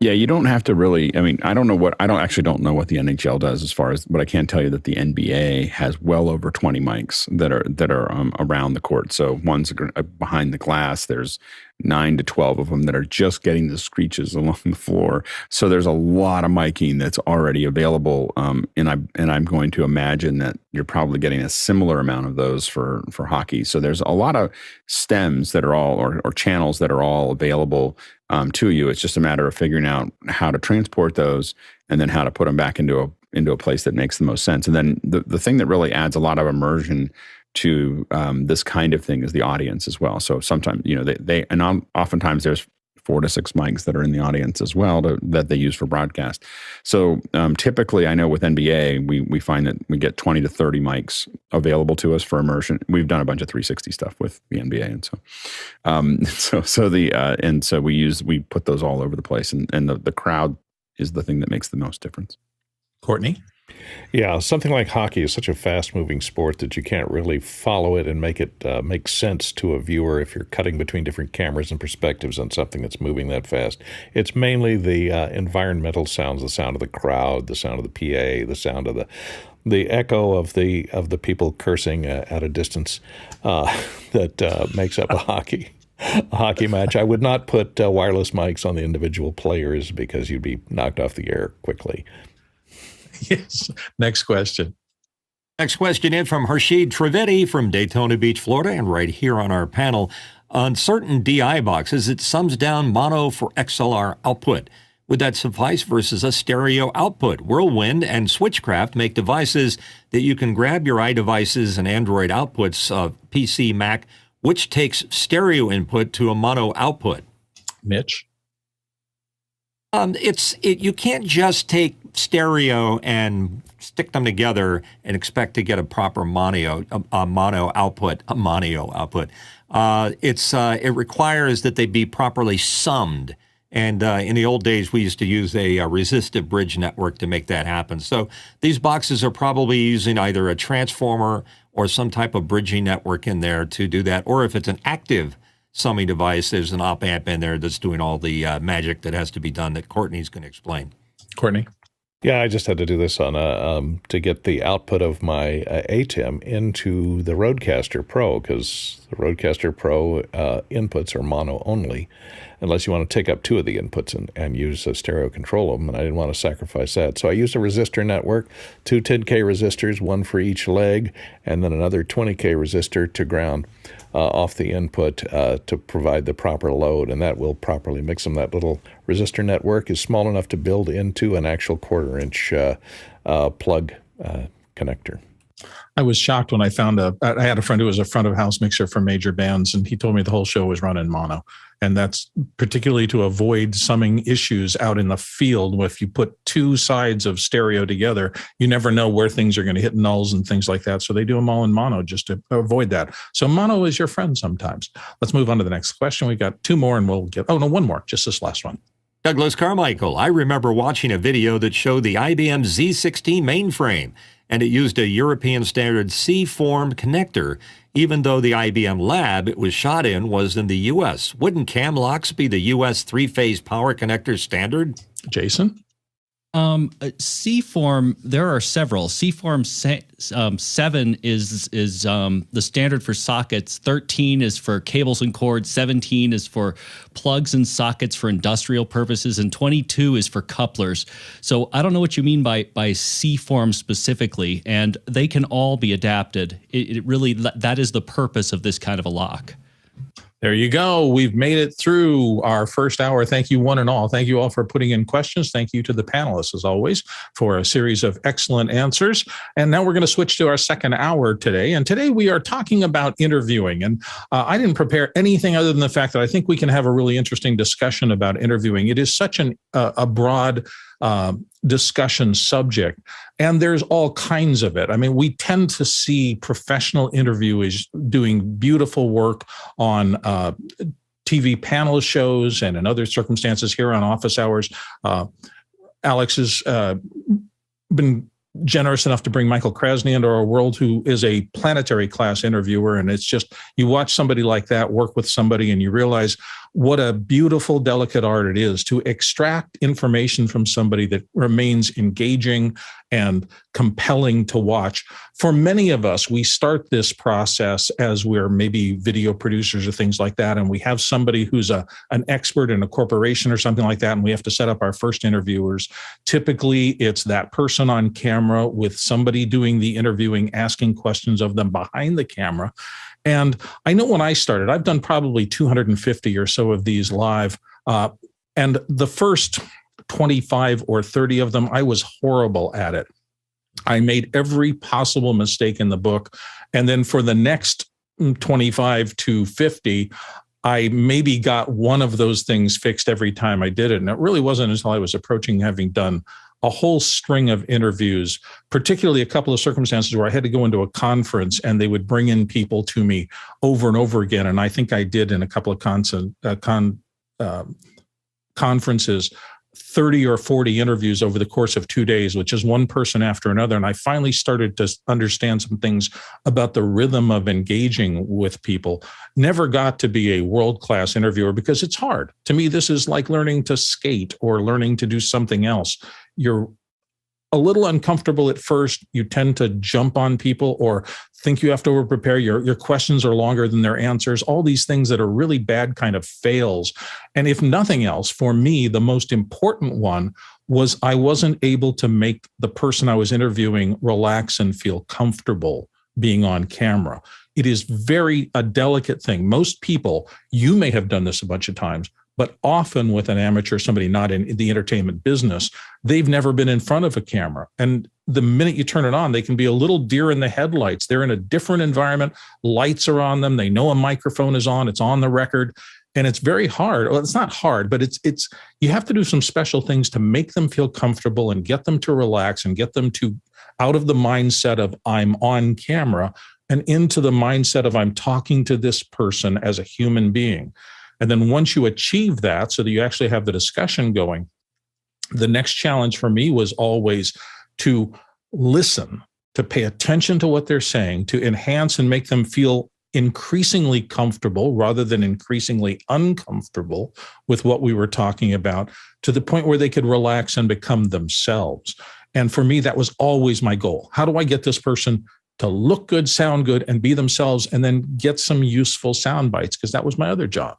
Yeah, you don't have to really. I mean, I don't know what I don't actually don't know what the NHL does as far as, but I can tell you that the NBA has well over twenty mics that are that are um, around the court. So one's uh, behind the glass. There's nine to 12 of them that are just getting the screeches along the floor. So there's a lot of miking that's already available. Um, and I and I'm going to imagine that you're probably getting a similar amount of those for for hockey. So there's a lot of stems that are all or, or channels that are all available um, to you. It's just a matter of figuring out how to transport those and then how to put them back into a into a place that makes the most sense. And then the, the thing that really adds a lot of immersion to um, this kind of thing is the audience as well. So sometimes, you know, they, they and oftentimes there's four to six mics that are in the audience as well to, that they use for broadcast. So um, typically, I know with NBA, we we find that we get 20 to 30 mics available to us for immersion. We've done a bunch of 360 stuff with the NBA, and so um, so so the uh, and so we use we put those all over the place, and and the, the crowd is the thing that makes the most difference. Courtney. Yeah, something like hockey is such a fast-moving sport that you can't really follow it and make it uh, make sense to a viewer if you're cutting between different cameras and perspectives on something that's moving that fast. It's mainly the uh, environmental sounds, the sound of the crowd, the sound of the PA, the sound of the the echo of the of the people cursing uh, at a distance uh, that uh, makes up a hockey a hockey match. I would not put uh, wireless mics on the individual players because you'd be knocked off the air quickly. yes. Next question. Next question in from Harshid Trivedi from Daytona Beach, Florida, and right here on our panel. On certain DI boxes, it sums down mono for XLR output. Would that suffice versus a stereo output? Whirlwind and Switchcraft make devices that you can grab your iDevices and Android outputs of PC, Mac, which takes stereo input to a mono output. Mitch? Um, it's it, you can't just take stereo and stick them together and expect to get a proper mono a, a mono output a mono output. Uh, it's uh, it requires that they be properly summed. And uh, in the old days, we used to use a, a, resistive bridge network to make that happen. So these boxes are probably using either a transformer or some type of bridging network in there to do that. Or if it's an active summing device. There's an op amp in there that's doing all the uh, magic that has to be done that Courtney's going to explain. Courtney. Yeah, I just had to do this on a um, to get the output of my uh, ATEM into the Rodecaster Pro because the Rodecaster Pro uh, inputs are mono only, unless you want to take up two of the inputs and, and use a stereo control of them. And I didn't want to sacrifice that, so I used a resistor network, two 10k resistors, one for each leg, and then another 20k resistor to ground off the input uh, to provide the proper load, and that will properly mix them. That little resistor network is small enough to build into an actual quarter inch uh, uh plug uh, connector. I was shocked when I found a. I had a friend who was a front of house mixer for major bands, and he told me the whole show was run in mono and that's particularly to avoid summing issues out in the field. If you put two sides of stereo together, you never know where things are going to hit nulls and things like that. So they do them all in mono just to avoid that. So mono is your friend sometimes. Let's move on to the next question. We've got two more, and we'll get. Oh no, one more. Just this last one. Douglas Carmichael. I remember watching a video that showed the IBM Z16 mainframe, and it used a European standard C form connector even though the IBM lab it was shot in was in the U.S. Wouldn't Camlocks be the U.S. three phase power connector standard? Jason? Um, uh, C form. There are several. C form se- um, seven is is um, the standard for sockets. Thirteen is for cables and cords. Seventeen is for plugs and sockets for industrial purposes, and twenty two is for couplers. So I don't know what you mean by by C form specifically, and they can all be adapted. It, it really that is the purpose of this kind of a lock. There you go. We've made it through our first hour. Thank you, one and all. Thank you all for putting in questions. Thank you to the panelists, as always, for a series of excellent answers. And now we're going to switch to our second hour today. And today we are talking about interviewing. And uh, I didn't prepare anything other than the fact that I think we can have a really interesting discussion about interviewing. It is such an, uh, a broad uh, discussion subject. And there's all kinds of it. I mean, we tend to see professional interviewers doing beautiful work on uh, TV panel shows and in other circumstances here on office hours. Uh, Alex has uh, been generous enough to bring Michael Krasny into our world, who is a planetary class interviewer. And it's just, you watch somebody like that work with somebody and you realize what a beautiful, delicate art it is to extract information from somebody that remains engaging and compelling to watch. For many of us, we start this process as we're maybe video producers or things like that, and we have somebody who's a an expert in a corporation or something like that, and we have to set up our first interviewers. Typically, it's that person on camera with somebody doing the interviewing, asking questions of them behind the camera. And I know when I started, I've done probably 250 or so of these live. Uh, and the first 25 or 30 of them, I was horrible at it. I made every possible mistake in the book. And then for the next 25 to 50, I maybe got one of those things fixed every time I did it. And it really wasn't until I was approaching having done a whole string of interviews, particularly a couple of circumstances where I had to go into a conference and they would bring in people to me over and over again. And I think I did in a couple of con, uh, con uh, conferences 30 or 40 interviews over the course of two days, which is one person after another. And I finally started to understand some things about the rhythm of engaging with people. Never got to be a world class interviewer because it's hard. To me, this is like learning to skate or learning to do something else you're a little uncomfortable at first. You tend to jump on people or think you have to over prepare. Your, your questions are longer than their answers. All these things that are really bad kind of fails. And if nothing else, for me, the most important one was I wasn't able to make the person I was interviewing relax and feel comfortable being on camera. It is very a delicate thing. Most people, you may have done this a bunch of times, but often with an amateur, somebody not in the entertainment business, they've never been in front of a camera. And the minute you turn it on, they can be a little deer in the headlights. They're in a different environment. Lights are on them. They know a microphone is on. It's on the record. And it's very hard. Well, it's not hard, but it's it's you have to do some special things to make them feel comfortable and get them to relax and get them to out of the mindset of I'm on camera and into the mindset of I'm talking to this person as a human being. And then once you achieve that, so that you actually have the discussion going, the next challenge for me was always to listen, to pay attention to what they're saying, to enhance and make them feel increasingly comfortable rather than increasingly uncomfortable with what we were talking about to the point where they could relax and become themselves. And for me, that was always my goal. How do I get this person to look good, sound good, and be themselves, and then get some useful sound bites? Because that was my other job.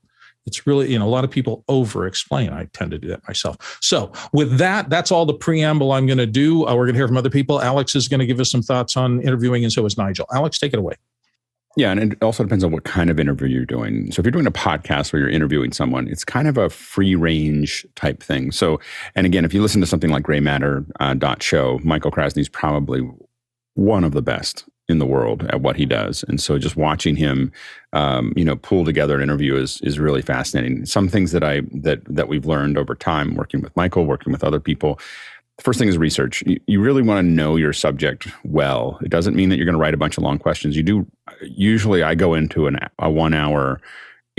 It's really, you know, a lot of people over explain. I tend to do that myself. So, with that, that's all the preamble I'm going to do. Uh, we're going to hear from other people. Alex is going to give us some thoughts on interviewing, and so is Nigel. Alex, take it away. Yeah, and it also depends on what kind of interview you're doing. So if you're doing a podcast where you're interviewing someone, it's kind of a free range type thing. So, and again, if you listen to something like Gray Matter uh, dot show, Michael Krasny's probably one of the best in the world at what he does. And so just watching him, um, you know, pull together an interview is is really fascinating. Some things that I that that we've learned over time working with Michael, working with other people. The first thing is research. You, you really want to know your subject well. It doesn't mean that you're going to write a bunch of long questions. You do. Usually, I go into an, a one hour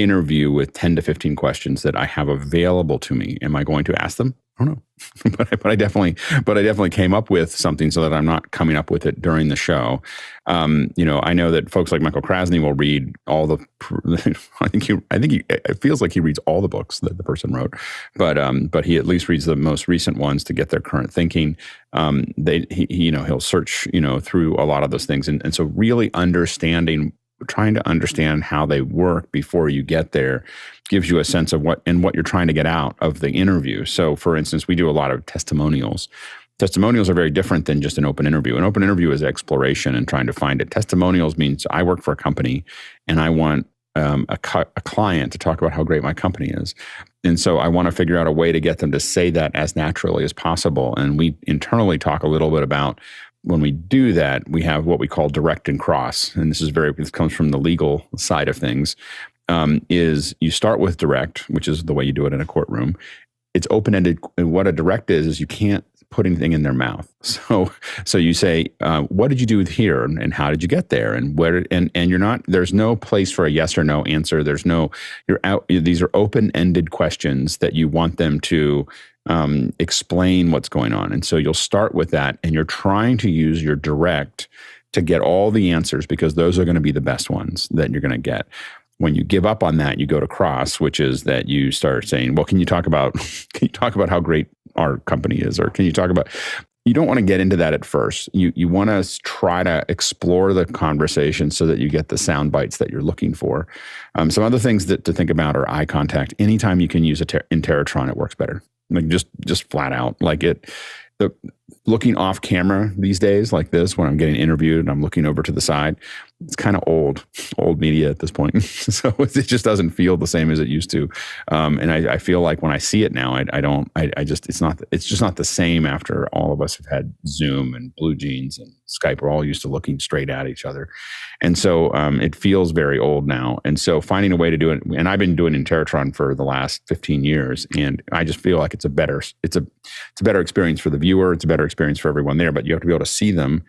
interview with 10 to 15 questions that I have available to me. Am I going to ask them? I don't know. but, I, but I definitely, but I definitely came up with something so that I'm not coming up with it during the show. Um, you know, I know that folks like Michael Krasny will read all the. I think he, I think he, it feels like he reads all the books that the person wrote, but um, but he at least reads the most recent ones to get their current thinking. Um, they, he, you know, he'll search, you know, through a lot of those things, and and so really understanding trying to understand how they work before you get there gives you a sense of what and what you're trying to get out of the interview. So, for instance, we do a lot of testimonials. Testimonials are very different than just an open interview. An open interview is exploration and trying to find it. Testimonials means I work for a company and I want um, a, a client to talk about how great my company is. And so I want to figure out a way to get them to say that as naturally as possible. And we internally talk a little bit about when we do that, we have what we call direct and cross. And this is very, this comes from the legal side of things. Um, is you start with direct, which is the way you do it in a courtroom. It's open ended. And what a direct is, is you can't put anything in their mouth. So, so you say, uh, "What did you do here, and how did you get there, and where?" And and you're not. There's no place for a yes or no answer. There's no. You're out. These are open ended questions that you want them to um, explain what's going on, and so you'll start with that, and you're trying to use your direct to get all the answers because those are going to be the best ones that you're going to get when you give up on that, you go to cross, which is that you start saying, "Well, can you talk about can you talk about how great our company is, or can you talk about?" You don't want to get into that at first. You you want to try to explore the conversation so that you get the sound bites that you're looking for. Um, some other things that to think about are eye contact. Anytime you can use a ter- it works better. Like just just flat out, like it. The looking off camera these days, like this, when I'm getting interviewed and I'm looking over to the side, it's kind of old, old media at this point. so it just doesn't feel the same as it used to. Um, and I, I, feel like when I see it now, I, I don't, I, I, just, it's not, it's just not the same after all of us have had Zoom and Blue Jeans and Skype. We're all used to looking straight at each other. And so um, it feels very old now. And so finding a way to do it, and I've been doing Interrotron for the last 15 years, and I just feel like it's a better, it's a, it's a better experience for the viewer. It's a better experience for everyone there, but you have to be able to see them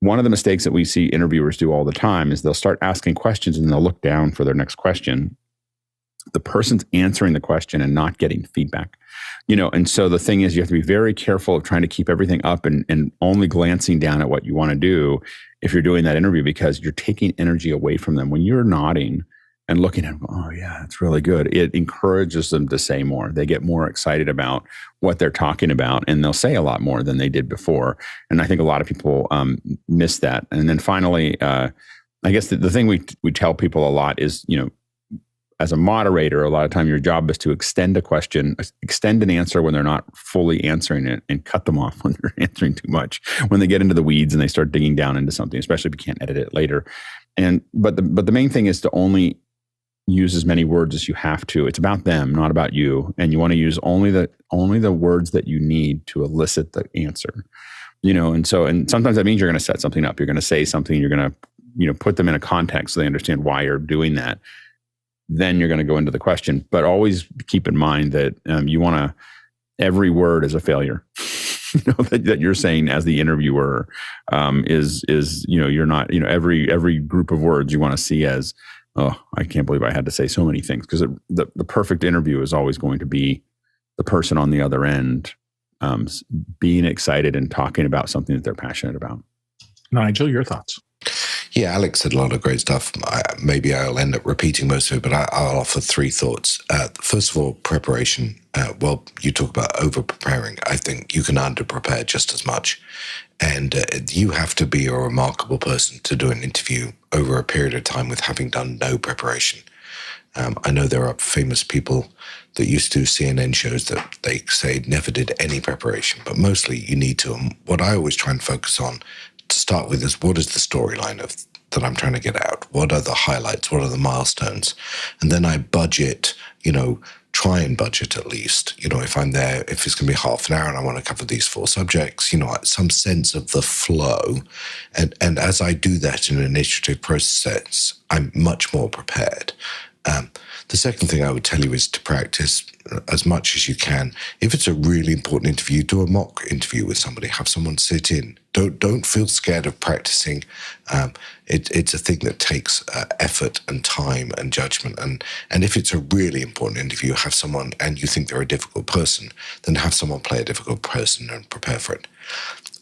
one of the mistakes that we see interviewers do all the time is they'll start asking questions and they'll look down for their next question. The person's answering the question and not getting feedback. You know and so the thing is you have to be very careful of trying to keep everything up and, and only glancing down at what you want to do if you're doing that interview because you're taking energy away from them. When you're nodding and looking at them, oh yeah, it's really good. It encourages them to say more. They get more excited about what they're talking about, and they'll say a lot more than they did before. And I think a lot of people um, miss that. And then finally, uh, I guess the, the thing we we tell people a lot is, you know, as a moderator, a lot of time your job is to extend a question, extend an answer when they're not fully answering it, and cut them off when they're answering too much. When they get into the weeds and they start digging down into something, especially if you can't edit it later. And but the but the main thing is to only use as many words as you have to. It's about them, not about you. And you want to use only the only the words that you need to elicit the answer. You know, and so and sometimes that means you're going to set something up. You're going to say something. You're going to you know put them in a context so they understand why you're doing that. Then you're going to go into the question, but always keep in mind that um, you want to. Every word is a failure. you know that, that, you're saying as the interviewer um, is is you know you're not you know every every group of words you want to see as oh, I can't believe I had to say so many things because the, the perfect interview is always going to be the person on the other end um, being excited and talking about something that they're passionate about. Nigel, your thoughts? Yeah, Alex said a lot of great stuff. I, maybe I'll end up repeating most of it, but I, will offer three thoughts. Uh, first of all, preparation. Uh, well, you talk about over preparing. I think you can under prepare just as much. And uh, you have to be a remarkable person to do an interview over a period of time with having done no preparation. Um, I know there are famous people that used to do CNN shows that they say never did any preparation, but mostly you need to. And what I always try and focus on to start with is what is the storyline of that I'm trying to get out? What are the highlights? What are the milestones? And then I budget, you know, try and budget at least. You know, if I'm there, if it's going to be half an hour and I want to cover these four subjects, you know, some sense of the flow. And and as I do that in an initiative process, I'm much more prepared. Um, the second thing I would tell you is to practice as much as you can. If it's a really important interview, do a mock interview with somebody. Have someone sit in. Don't don't feel scared of practicing. Um, it, it's a thing that takes uh, effort and time and judgment. And and if it's a really important interview, have someone and you think they're a difficult person, then have someone play a difficult person and prepare for it.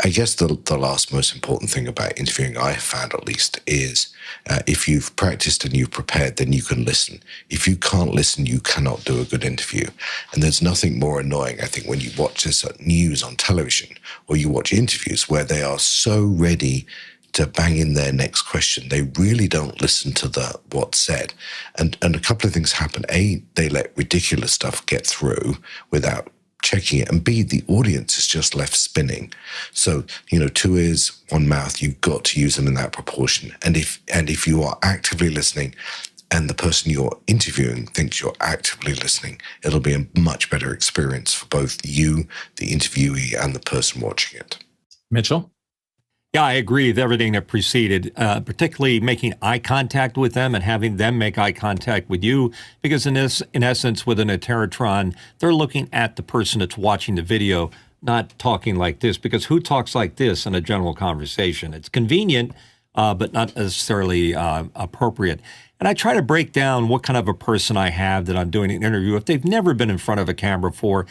I guess the, the last most important thing about interviewing, I have found at least, is uh, if you've practiced and you've prepared, then you can listen. If you can't listen, you cannot do a good interview. And there's nothing more annoying, I think, when you watch this news on television or you watch interviews where they are so ready to bang in their next question. They really don't listen to the what's said. And and a couple of things happen. A, they let ridiculous stuff get through without checking it, and B, the audience is just left spinning. So you know, two ears, one mouth. You've got to use them in that proportion. And if and if you are actively listening, and the person you're interviewing thinks you're actively listening, it'll be a much better experience for both you, the interviewee, and the person watching it. Mitchell? Yeah, I agree with everything that preceded, uh, particularly making eye contact with them and having them make eye contact with you. Because in this, in essence, with an Interrotron, they're looking at the person that's watching the video, not talking like this. Because who talks like this in a general conversation? It's convenient, uh, but not necessarily uh, appropriate. And I try to break down what kind of a person I have that I'm doing an interview. If they've never been in front of a camera before,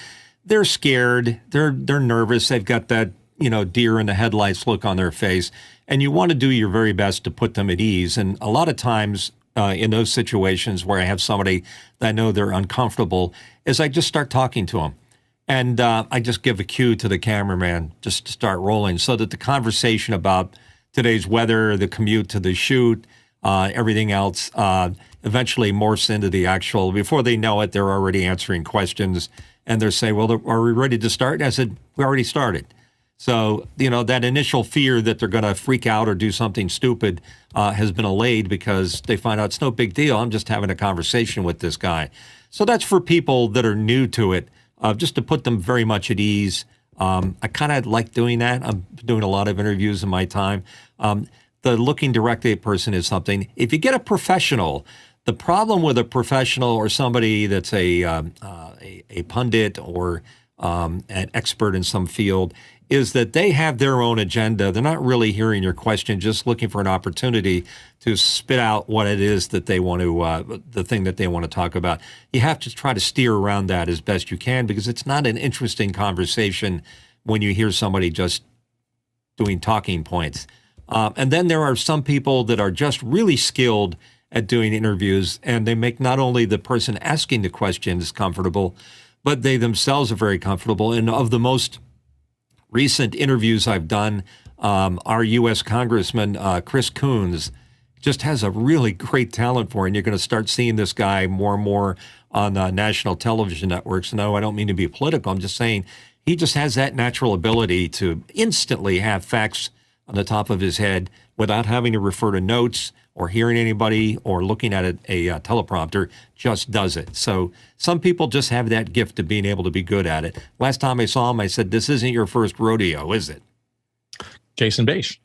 they're scared, they're they're nervous, they've got that you know, deer in the headlights look on their face. And you want to do your very best to put them at ease. And a lot of times uh, in those situations where I have somebody that I know they're uncomfortable, is I just start talking to them. And uh, I just give a cue to the cameraman just to start rolling so that the conversation about today's weather, the commute to the shoot, uh, everything else uh, eventually morphs into the actual, before they know it, they're already answering questions and they're saying, Well, are we ready to start? And I said, We already started. So, you know, that initial fear that they're going to freak out or do something stupid uh, has been allayed because they find out it's no big deal. I'm just having a conversation with this guy. So that's for people that are new to it, uh, just to put them very much at ease. Um, I kind of like doing that. I'm doing a lot of interviews in my time. Um, the looking directly at person is something. If you get a professional, the problem with a professional or somebody that's a, um, uh, a, a, pundit or um, an expert in some field is that they have their own agenda. They're not really hearing your question, just looking for an opportunity to spit out what it is that they want to, uh, the thing that they want to talk about. You have to try to steer around that as best you can because it's not an interesting conversation when you hear somebody just doing talking points. Um, and then there are some people that are just really skilled at doing interviews, and they make not only the person asking the questions comfortable, but they themselves are very comfortable. And of the most recent interviews I've done, um, our U.S. Congressman uh, Chris Coons just has a really great talent for it. And you're going to start seeing this guy more and more on uh, national television networks. No, I don't mean to be political. I'm just saying he just has that natural ability to instantly have facts on the top of his head without having to refer to notes or hearing anybody or looking at a, a, a, uh, teleprompter just does it. So some people just have that gift of being able to be good at it. Last time I saw him, I said, "This isn't your first rodeo, is it?" Jason Bache.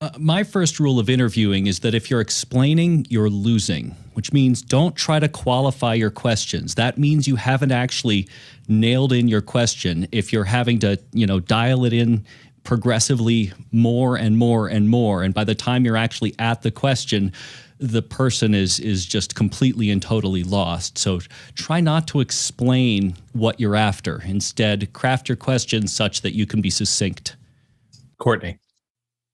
Uh, my first rule of interviewing is that if you're explaining, you're losing, which means don't try to qualify your questions. That means you haven't actually nailed in your question. If you're having to, you know, dial it in progressively more and more and more. And by the time you're actually at the question, the person is is just completely and totally lost. So try not to explain what you're after. Instead, craft your questions such that you can be succinct. Courtney.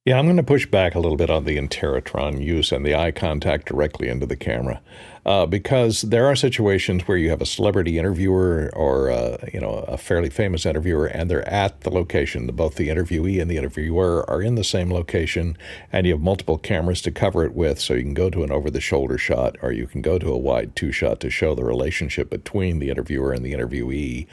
Yeah, I'm going to push back a little bit on the Interrotron use and the eye contact directly into the camera uh, because there are situations where you have a celebrity interviewer or uh, you know a fairly famous interviewer, and they're at the location. Both the interviewee and the interviewer are in the same location, and you have multiple cameras to cover it with. So you can go to an over-the-shoulder shot, or you can go to a wide two-shot to show the relationship between the interviewer and the interviewee.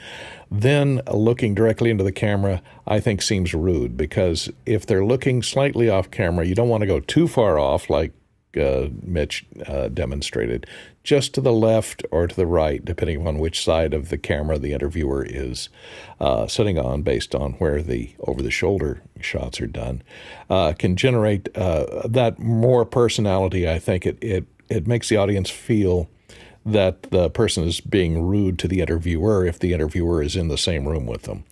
Then looking directly into the camera, I think seems rude because if they're looking slightly off camera, you don't want to go too far off, like uh, Mitch uh, demonstrated, just to the left or to the right, depending on which side of the camera the interviewer is uh, sitting on, based on where the over the shoulder shots are done, uh, can generate uh, that more personality. I think it, it, it makes the audience feel that the person is being rude to the interviewer if the interviewer is in the same room with them.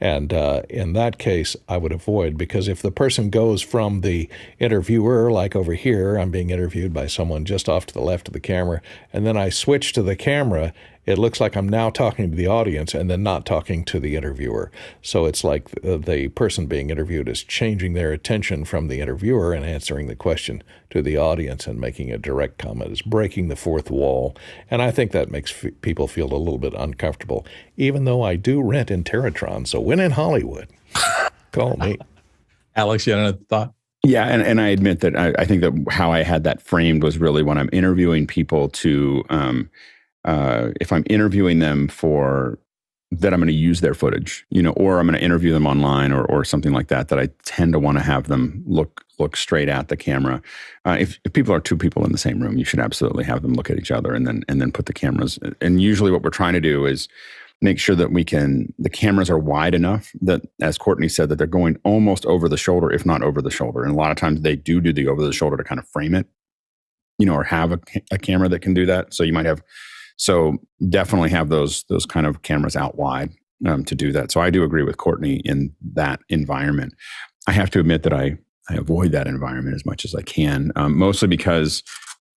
And uh, in that case, I would avoid because if the person goes from the interviewer, like over here, I'm being interviewed by someone just off to the left of the camera, and then I switch to the camera it looks like I'm now talking to the audience and then not talking to the interviewer. So it's like the person being interviewed is changing their attention from the interviewer and answering the question to the audience and making a direct comment. It's breaking the fourth wall. And I think that makes f- people feel a little bit uncomfortable, even though I do rent Interrotron. So when in Hollywood, call me. Alex, you had another thought? Yeah, and, and I admit that I, I, think that how I had that framed was really when I'm interviewing people to um, uh, if I'm interviewing them for that I'm going to use their footage, you know, or I'm going to interview them online or or something like that. That I tend to want to have them look look straight at the camera. Uh, if, if people are two people in the same room, you should absolutely have them look at each other and then and then put the cameras. And usually, what we're trying to do is make sure that we can the cameras are wide enough that as courtney said that they're going almost over the shoulder if not over the shoulder and a lot of times they do do the over the shoulder to kind of frame it you know or have a, a camera that can do that so you might have so definitely have those those kind of cameras out wide um, to do that. So I do agree with Courtney in that environment. I have to admit that I I avoid that environment as much as I can, um, mostly because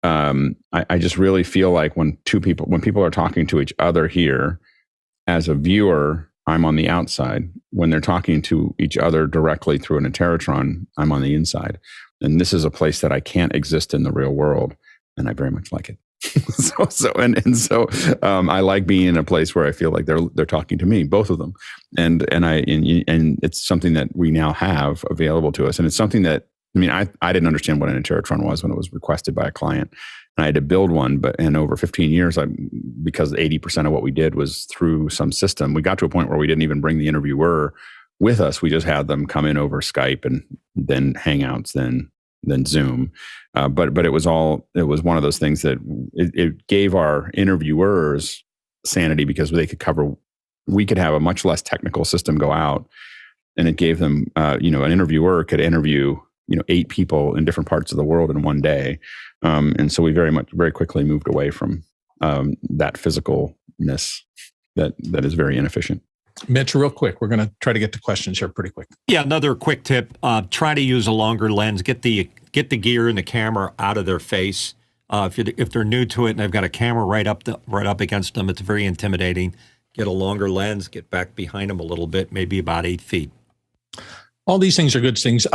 um, I, I just really feel like when two people when people are talking to each other here, as a viewer, I'm on the outside. When they're talking to each other directly through an Interrotron, I'm on the inside. And this is a place that I can't exist in the real world, and I very much like it. so, so and and so um, I like being in a place where I feel like they're they're talking to me, both of them, and and I and, and it's something that we now have available to us, and it's something that I mean I I didn't understand what an Interrotron was when it was requested by a client, and I had to build one, but in over 15 years, I because 80 percent of what we did was through some system, we got to a point where we didn't even bring the interviewer with us. We just had them come in over Skype and then Hangouts, then than Zoom. Uh, but but it was all it was one of those things that it, it, gave our interviewers sanity because they could cover. We could have a much less technical system go out, and it gave them uh, you know an interviewer could interview you know eight people in different parts of the world in one day, um, and so we very much very quickly moved away from um, that physicalness that that is very inefficient. Mitch, real quick, we're going to try to get to questions here pretty quick. Yeah, another quick tip: uh, try to use a longer lens. Get the get the gear and the camera out of their face. Uh, if, if they're new to it and they've got a camera right up the, right up against them, it's very intimidating. Get a longer lens. Get back behind them a little bit, maybe about eight feet all these things are good things.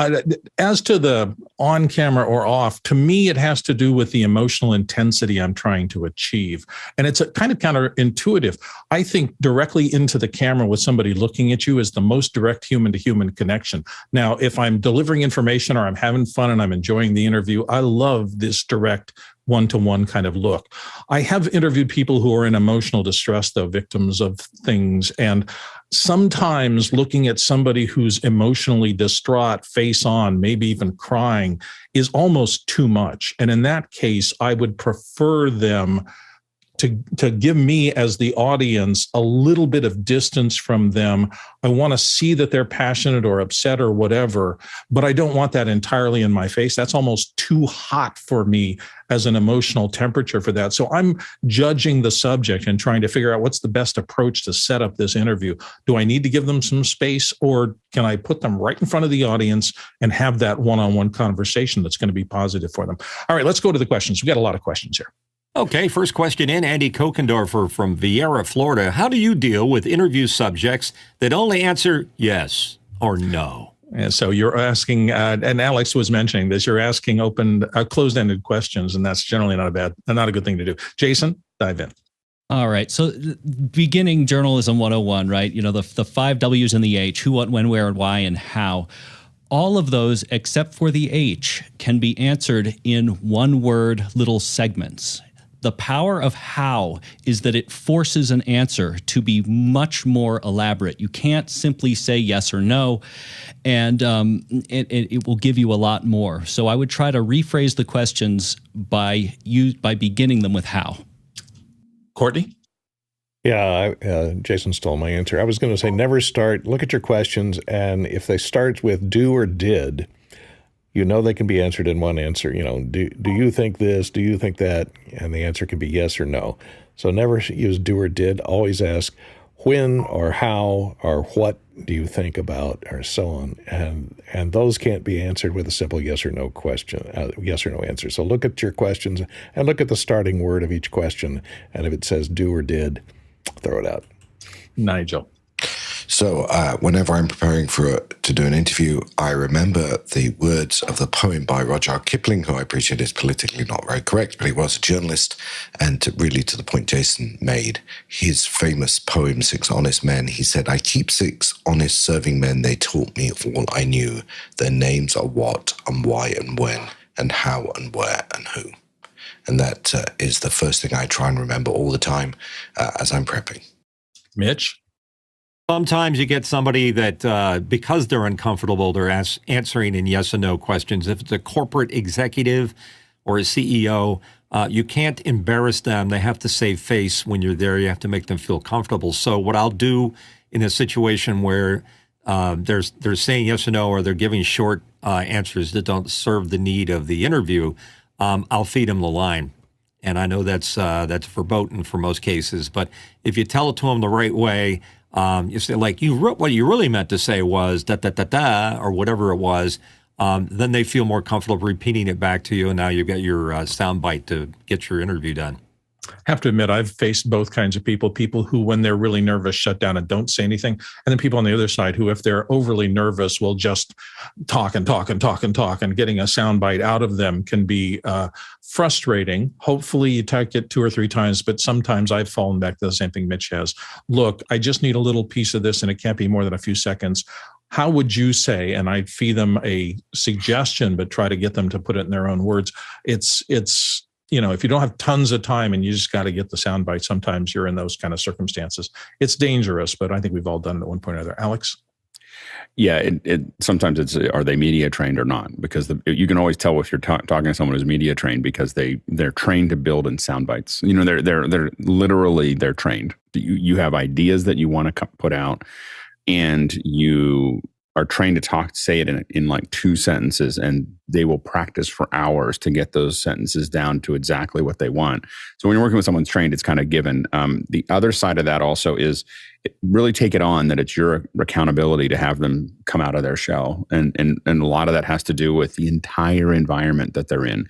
as to the on camera or off, to me, it has to do with the emotional intensity I'm trying to achieve. And it's a kind of counterintuitive. I think directly into the camera with somebody looking at you is the most direct human to human connection. Now, if I'm delivering information or I'm having fun and I'm enjoying the interview, I love this direct one to one kind of look. I have interviewed people who are in emotional distress, though, victims of things. And sometimes looking at somebody who's emotionally distraught, face on, maybe even crying, is almost too much. And in that case, I would prefer them to to give me as the audience a little bit of distance from them. I want to see that they're passionate or upset or whatever but i don't want that entirely in my face. That's almost too hot for me as an emotional temperature for that. So i'm judging the subject and trying to figure out what's the best approach to set up this interview. Do i need to give them some space or can i put them right in front of the audience and have that one-on-one conversation that's going to be positive for them? All right let's go to the questions. We got a lot of questions here Okay, first question in Andy Kokendorfer from Viera, Florida. How do you deal with interview subjects that only answer yes or no? And so you're asking, uh, and Alex was mentioning this. You're asking open, uh, closed-ended questions, and that's generally not a bad, not a good thing to do. Jason, dive in. All right. So, beginning journalism 101, right? You know, the, the five W's and the H who, what, when, where, and why, and how. All of those, except for the H, can be answered in one word little segments the power of how is that it forces an answer to be much more elaborate. You can't simply say yes or no, and um, it, it, will give you a lot more. So I would try to rephrase the questions by you by beginning them with how. Courtney. Yeah, I, uh, Jason stole my answer. I was going to say never start. Look at your questions, and if they start with do or did, you know they can be answered in one answer. You know, do do you think this? Do you think that? And the answer can be yes or no. So never use do or did. Always ask when or how or what do you think about or so on. And and those can't be answered with a simple yes or no question, uh, yes or no answer. So look at your questions and look at the starting word of each question. And if it says do or did, throw it out. Nigel. So uh, whenever I'm preparing for a, to do an interview, I remember the words of the poem by Rudyard Kipling, who I appreciate is politically not very correct, but he was a journalist. And to, really, to the point Jason made, his famous poem Six Honest Men, he said, "I keep six honest serving men. They taught me all I knew. Their names are what and why and when and how and where and who." And that uh, is the first thing I try and remember all the time uh, as I'm prepping. Mitch. Sometimes you get somebody that, uh, because they're uncomfortable, they're as- answering in yes and no questions. If it's a corporate executive or a CEO, uh, you can't embarrass them. They have to save face when you're there. You have to make them feel comfortable. So, what I'll do in a situation where uh, they're, they're saying yes or no, or they're giving short uh, answers that don't serve the need of the interview, um, I'll feed them the line. And I know that's uh, that's verboten for most cases, but if you tell it to them the right way, um, you say like you re- what you really meant to say was da da da da or whatever it was. Um, then they feel more comfortable repeating it back to you, and now you've got your uh, to get your interview done. Have to admit I've faced both kinds of people, people who when they're really nervous shut down and don't say anything, and then people on the other side who if they're overly nervous will just talk and talk and talk and talk and getting a soundbite out of them can be uh, frustrating. Hopefully you take it two or three times, but sometimes I've fallen back to the same thing Mitch has. Look, I just need a little piece of this and it can't be more than a few seconds. How would you say, and I'd feed them a suggestion, but try to get them to put it in their own words. It's it's you know, if you don't have tons of time and you just got to get the sound soundbite, sometimes you're in those kind of circumstances. It's dangerous, but I think we've all done it at one point or other. Alex? Yeah, it, it sometimes it's are they media trained or not? Because the, you can always tell if you're ta- talking to someone who's media trained because they they're trained to build in sound bites. You know, they're they're they're literally they're trained. You you have ideas that you want to put out, and you are trained to talk say it in, in like two sentences and they will practice for hours to get those sentences down to exactly what they want. So when you're working with someone trained it's kind of given. Um, the other side of that also is really take it on that it's your accountability to have them come out of their shell. And and and a lot of that has to do with the entire environment that they're in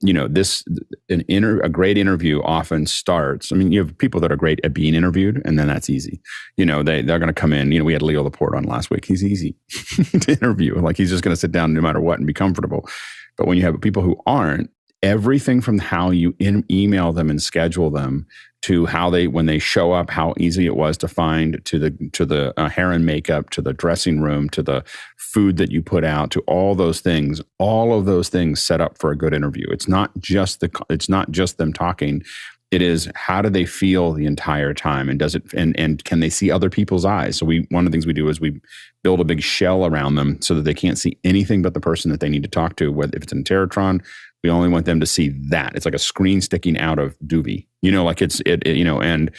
you know this an inter, a great interview often starts i mean you have people that are great at being interviewed and then that's easy. You know they, they're going to come in you know we had leo laporte on last week. He's easy to interview. Like he's just going to sit down no matter what and be comfortable. But when you have people who aren't everything from how you in, email them and schedule them to how they when they show up how easy it was to find to the to the uh, hair and makeup to the dressing room to the food that you put out to all those things. All of those things set up for a good interview. It's not just the it's not just them talking. It is how do they feel the entire time? And does it and and can they see other people's eyes? So we one of the things we do is we build a big shell around them so that they can't see anything but the person that they need to talk to whether if it's Interrotron we only want them to see that. It's like a screen sticking out of Doobie. You know, like it's it, it, you know, and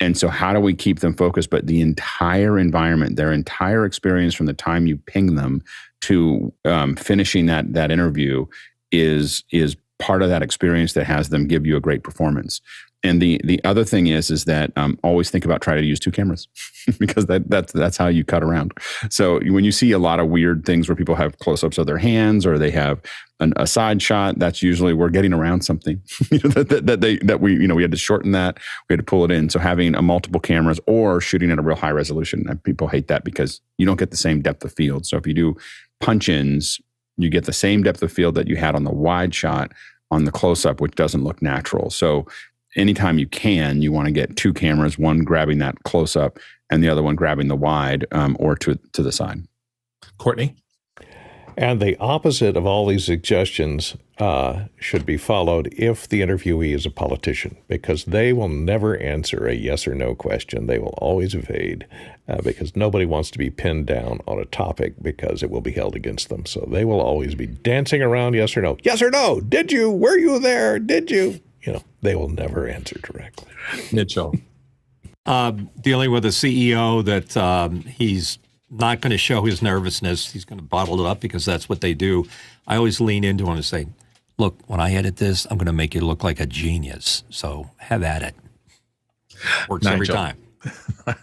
and so how do we keep them focused? But the entire environment, their entire experience from the time you ping them to um, finishing that that interview is is part of that experience that has them give you a great performance. And the the other thing is is that um, always think about trying to use two cameras because that that's that's how you cut around. So when you see a lot of weird things where people have close ups of their hands or they have an, a side shot, that's usually we're getting around something that, that, that they that we you know we had to shorten that we had to pull it in. So having a multiple cameras or shooting at a real high resolution, people hate that because you don't get the same depth of field. So if you do punch ins, you get the same depth of field that you had on the wide shot on the close up, which doesn't look natural. So anytime you can, you want to get two cameras, one grabbing that close up and the other one grabbing the wide um, or to, to the side. Courtney? And the opposite of all these suggestions uh, should be followed if the interviewee is a politician, because they will never answer a yes or no question. They will always evade, uh, because nobody wants to be pinned down on a topic because it will be held against them. So they will always be dancing around yes or no. Yes or no? Did you? Were you there? Did you? You know, they will never answer directly. Mitchell. Uh, dealing with a CEO that um, he's not going to show his nervousness. He's going to bottle it up because that's what they do. I always lean into him and say, look, when I edit this, I'm going to make you look like a genius. So have at it. Works every time.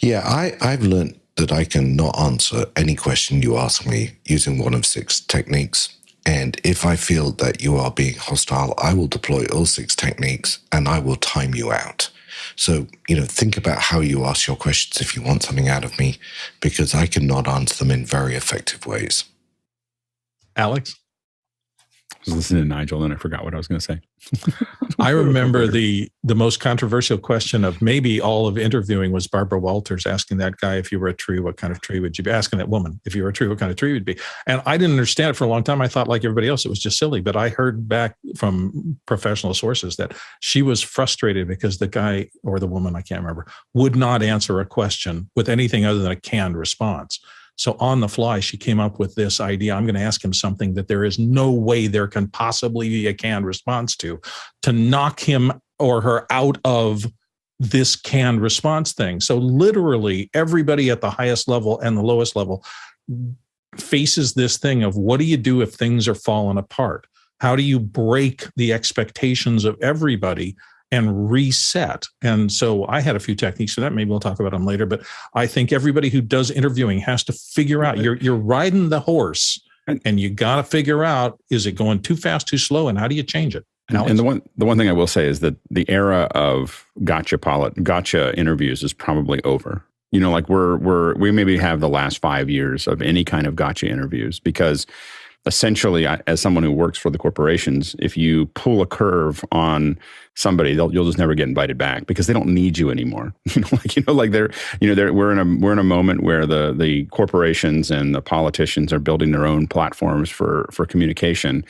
Yeah, I, I've learned that I can not answer any question you ask me using one of six techniques. And if I feel that you are being hostile, I will deploy all six techniques and I will time you out. So, you know, think about how you ask your questions if you want something out of me, because I cannot answer them in very effective ways. Alex? Was listening to Nigel and I forgot what I was going to say. I remember the the most controversial question of maybe all of interviewing was Barbara Walters asking that guy if you were a tree, what kind of tree would you be? Asking that woman if you were a tree, what kind of tree would be? And I didn't understand it for a long time. I thought like everybody else, it was just silly. But I heard back from professional sources that she was frustrated because the guy or the woman, I can't remember, would not answer a question with anything other than a canned response. So on the fly, she came up with this idea. I'm going to ask him something that there is no way there can possibly be a canned response to, to knock him or her out of this canned response thing. So literally everybody at the highest level and the lowest level faces this thing of what do you do if things are falling apart? How do you break the expectations of everybody and reset. And so I had a few techniques for that. Maybe we'll talk about them later. But I think everybody who does interviewing has to figure out you're you're riding the horse and you got to figure out is it going too fast, too slow, and how do you change it? And, and, the one the one thing I will say is that the era of gotcha polit, gotcha interviews is probably over. You know, like we're we're we maybe have the last five years of any kind of gotcha interviews because essentially, as someone who works for the corporations, if you pull a curve on somebody, you'll just never get invited back because they don't need you anymore. You know, like you know, like they're you know, they're, we're in a we're in a moment where the the corporations and the politicians are building their own platforms for for communication.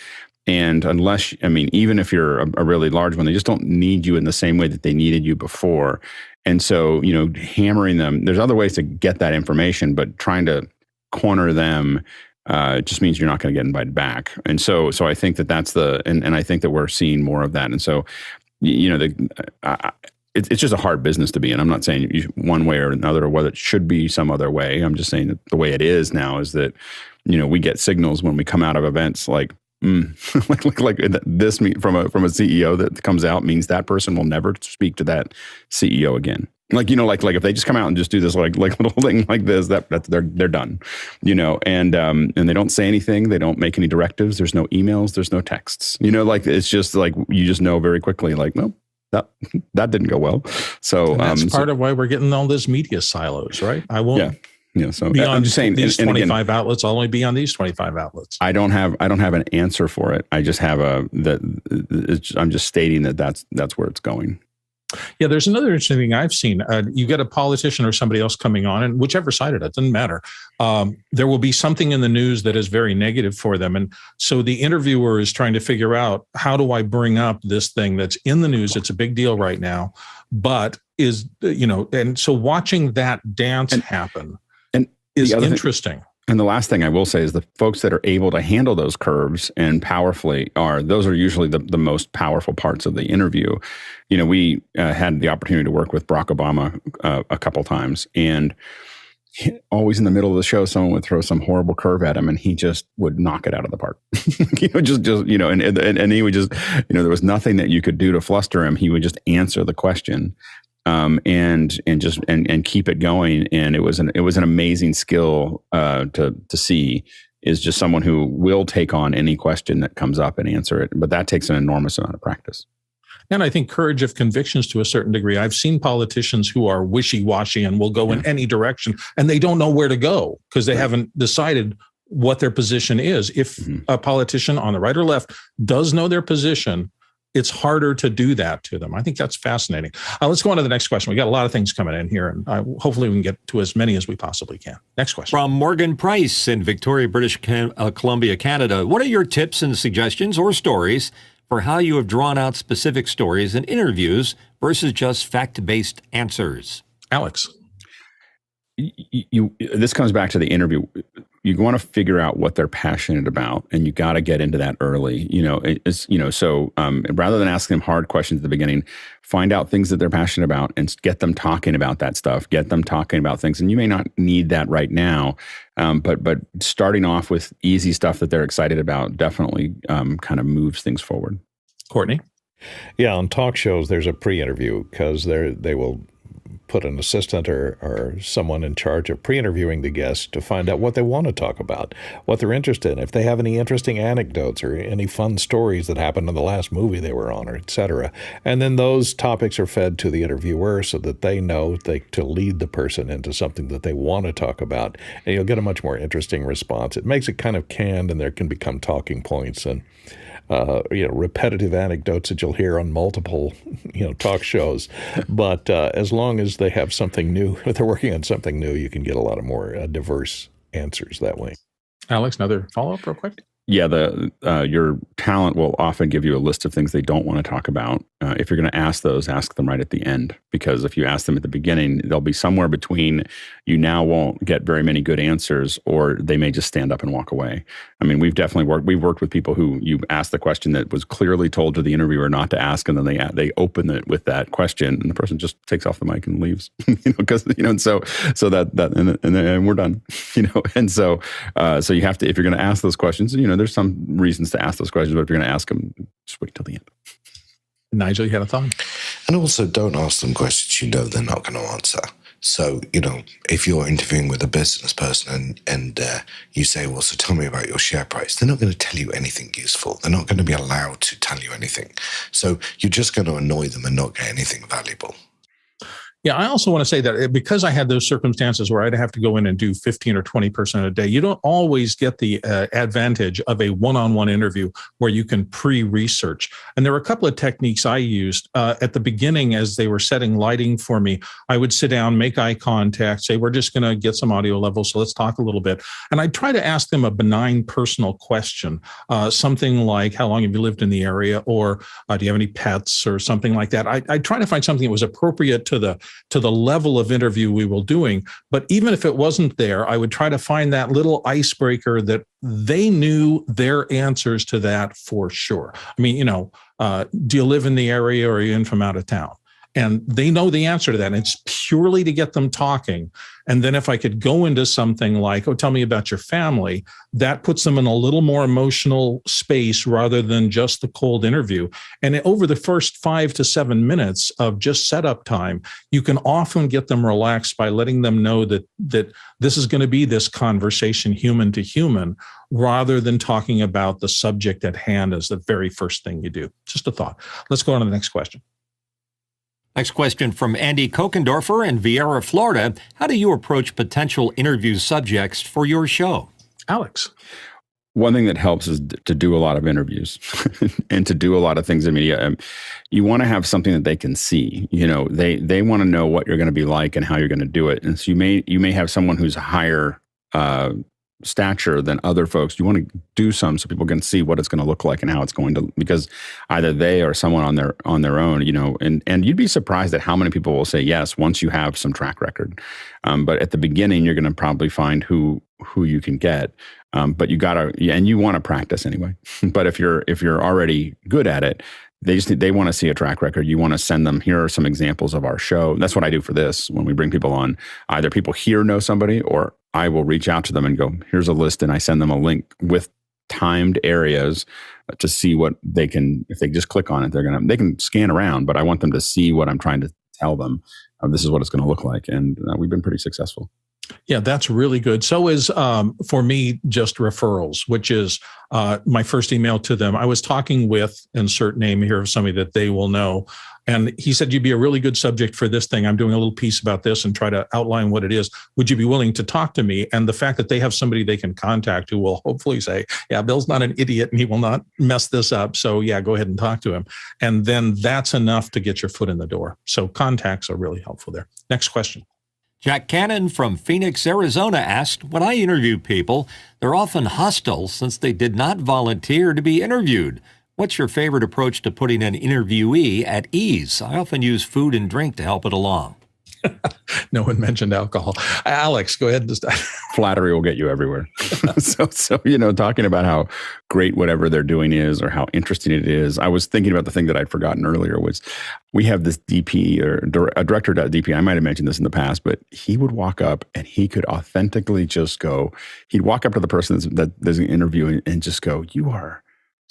And unless, I mean, even if you're a, a really large one, they just don't need you in the same way that they needed you before. And so, you know, hammering them, there's other ways to get that information, but trying to corner them uh, it just means you're not going to get invited back. And so, so I think that that's the, and, and I think that we're seeing more of that. And so, you know, the, uh, it, it's just a hard business to be in. I'm not saying you, one way or another, or whether it should be some other way. I'm just saying that the way it is now is that, you know, we get signals when we come out of events like, mm, like, like, like this from a from a CEO that comes out means that person will never speak to that CEO again like you know like like if they just come out and just do this like like little thing like this that that's they're they're done you know? And um and they don't say anything. They don't make any directives. There's no emails. There's no texts. You know like it's just like you just know very quickly like no that that didn't go well. So and that's um, part so, of why we're getting all this media silos right? I won't yeah. Yeah, so beyond I'm just saying these and, and 25 again, outlets, I'll only be on these 25 outlets. I don't have I don't have an answer for it. I just have a that I'm just stating that that's that's where it's going. Yeah, there's another interesting thing I've seen. Uh, you get a politician or somebody else coming on, and whichever side of it, doesn't matter. Um, there will be something in the news that is very negative for them. And so the interviewer is trying to figure out how do I bring up this thing that's in the news? It's a big deal right now, but is, you know, and so watching that dance and, happen and is interesting. Thing, and the last thing I will say is the folks that are able to handle those curves and powerfully are those are usually the, the most powerful parts of the interview. You know, we uh, had the opportunity to work with Barack Obama uh, a couple times, and always in the middle of the show, someone would throw some horrible curve at him, and he just would knock it out of the park. you know, just just you know, and, and and he would just you know, there was nothing that you could do to fluster him. He would just answer the question um, and and just and and keep it going. And it was an it was an amazing skill uh, to to see is just someone who will take on any question that comes up and answer it. But that takes an enormous amount of practice. And I think courage of convictions to a certain degree. I've seen politicians who are wishy washy and will go yeah. in any direction and they don't know where to go because they right. haven't decided what their position is. If mm-hmm. a politician on the right or left does know their position, it's harder to do that to them. I think that's fascinating. Uh, let's go on to the next question. We got a lot of things coming in here, and uh, hopefully we can get to as many as we possibly can. Next question from Morgan Price in Victoria, British uh, Columbia, Canada. What are your tips and suggestions or stories for how you have drawn out specific stories in interviews versus just fact-based answers? Alex, you, you this comes back to the interview you want to figure out what they're passionate about and you got to get into that early you know it's you know so um, rather than asking them hard questions at the beginning find out things that they're passionate about and get them talking about that stuff get them talking about things and you may not need that right now um, but but starting off with easy stuff that they're excited about definitely um, kind of moves things forward. Courtney? Yeah, on talk shows, there's a pre-interview because they they will put an assistant or, or someone in charge of pre interviewing the guests to find out what they want to talk about, what they're interested in, if they have any interesting anecdotes or any fun stories that happened in the last movie they were on, or et cetera. And then those topics are fed to the interviewer so that they know they, to lead the person into something that they want to talk about. And you'll get a much more interesting response. It makes it kind of canned and there can become talking points. And uh, you know repetitive anecdotes that you'll hear on multiple you know talk shows. But uh, as long as they have something new, if they're working on something new, you can get a lot of more uh, diverse answers that way. Alex, another follow up real quick. Yeah, the uh, your talent will often give you a list of things they don't want to talk about. Uh, if you're going to ask those, ask them right at the end because if you ask them at the beginning, they'll be somewhere between you now won't get very many good answers, or they may just stand up and walk away. I mean, we've definitely worked. We've worked with people who you ask the question that was clearly told to the interviewer not to ask, and then they they open it with that question, and the person just takes off the mic and leaves. you know, because you know, and so so that that and, and, and we're done. You know, and so uh, so you have to if you're going to ask those questions, you know, there's some reasons to ask those questions, but if you're going to ask them, just wait till the end. Nigel, you had a thought? And also, don't ask them questions you know they're not going to answer. So, you know, if you're interviewing with a business person and, and uh, you say, well, so tell me about your share price, they're not going to tell you anything useful. They're not going to be allowed to tell you anything. So you're just going to annoy them and not get anything valuable. Yeah, I also want to say that eh, because I had those circumstances where I'd have to go in and do 15 or 20% a day, you don't always get the uh, advantage of a one on one interview where you can pre research. And there were a couple of techniques I used uh, at the beginning as they were setting lighting for me. I would sit down, make eye contact, say, We're just going to get some audio levels. So let's talk a little bit. And I'd try to ask them a benign personal question, uh, something like, How long have you lived in the area? Or uh, do you have any pets? Or something like that. I, I'd try to find something that was appropriate to the to the level of interview we were doing. But even if it wasn't there, I would try to find that little icebreaker that they knew their answers to that for sure. I mean, you know, uh, do you live in the area or are you in from out of town? And they know the answer to that. And it's purely to get them talking. And then if I could go into something like, oh, tell me about your family, that puts them in a little more emotional space rather than just the cold interview. And over the first five to seven minutes of just setup time, you can often get them relaxed by letting them know that that this is going to be this conversation human to human rather than talking about the subject at hand as the very first thing you do. Just a thought. Let's go on to the next question. Next question from Andy Kokendorfer in Viera, Florida. How do you approach potential interview subjects for your show? Alex. One thing that helps is to do a lot of interviews and to do a lot of things in media. Um, you want to have something that they can see. You know, they they want to know what you're going to be like and how you're going to do it. And so you may you may have someone who's higher uh, stature than other folks. You want to do some so people can see what it's going to look like and how it's going to because either they or someone on their on their own, you know, and and you'd be surprised at how many people will say yes once you have some track record. Um, but at the beginning, you're going to probably find who who you can get. Um, but you gotta and you want to practice anyway. but if you're if you're already good at it, they just they want to see a track record. You want to send them. Here are some examples of our show. That's what I do for this when we bring people on. Either people here know somebody, or I will reach out to them and go, "Here's a list," and I send them a link with timed areas to see what they can. If they just click on it, they're gonna they can scan around, but I want them to see what I'm trying to tell them. Uh, this is what it's going to look like, and uh, we've been pretty successful. Yeah, that's really good. So is um, for me just referrals, which is uh, my first email to them. I was talking with insert name here of somebody that they will know, and he said you'd be a really good subject for this thing. I'm doing a little piece about this and try to outline what it is. Would you be willing to talk to me? And the fact that they have somebody they can contact who will hopefully say, "Yeah, Bill's not an idiot and he will not mess this up." So yeah, go ahead and talk to him, and then that's enough to get your foot in the door. So contacts are really helpful there. Next question. Jack Cannon from Phoenix, Arizona asked When I interview people, they're often hostile since they did not volunteer to be interviewed. What's your favorite approach to putting an interviewee at ease? I often use food and drink to help it along. no one mentioned alcohol. Alex, go ahead and start. Flattery will get you everywhere. so, so you know, talking about how great whatever they're doing is, or how interesting it is. I was thinking about the thing that I'd forgotten earlier was we have this DP or a director at DP. I might have mentioned this in the past, but he would walk up and he could authentically just go. He'd walk up to the person that's, that there's an interview and just go, "You are."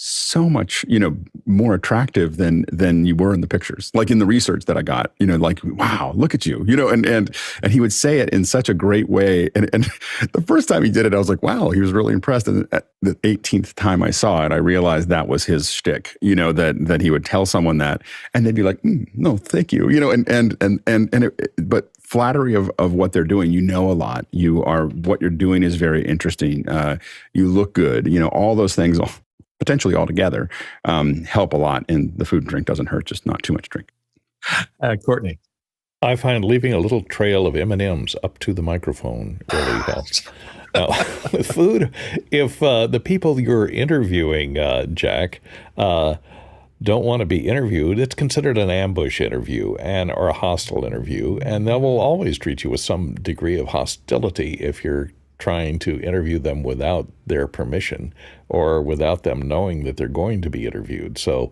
So much you know more attractive than than you were in the pictures like in the research that i got you know like wow look at you you know and and and he would say it in such a great way and and the first time he did it i was like wow he was really impressed and the 18th time i saw it i realized that was his shtick you know that that he would tell someone that and they'd be like mm, no thank you you know and and and and and it, but flattery of, of what they're doing. You know a lot. You are what you're doing is very interesting. Uh, you look good. You know all those things potentially altogether um, help a lot. And the food and drink doesn't hurt, just not too much drink. Uh, Courtney. I find leaving a little trail of M and M's up to the microphone really helps. Now, with food, if uh, the people you're interviewing, uh, Jack, uh, don't want to be interviewed, it's considered an ambush interview and or a hostile interview, and they will always treat you with some degree of hostility if you're trying to interview them without their permission or without them knowing that they're going to be interviewed. So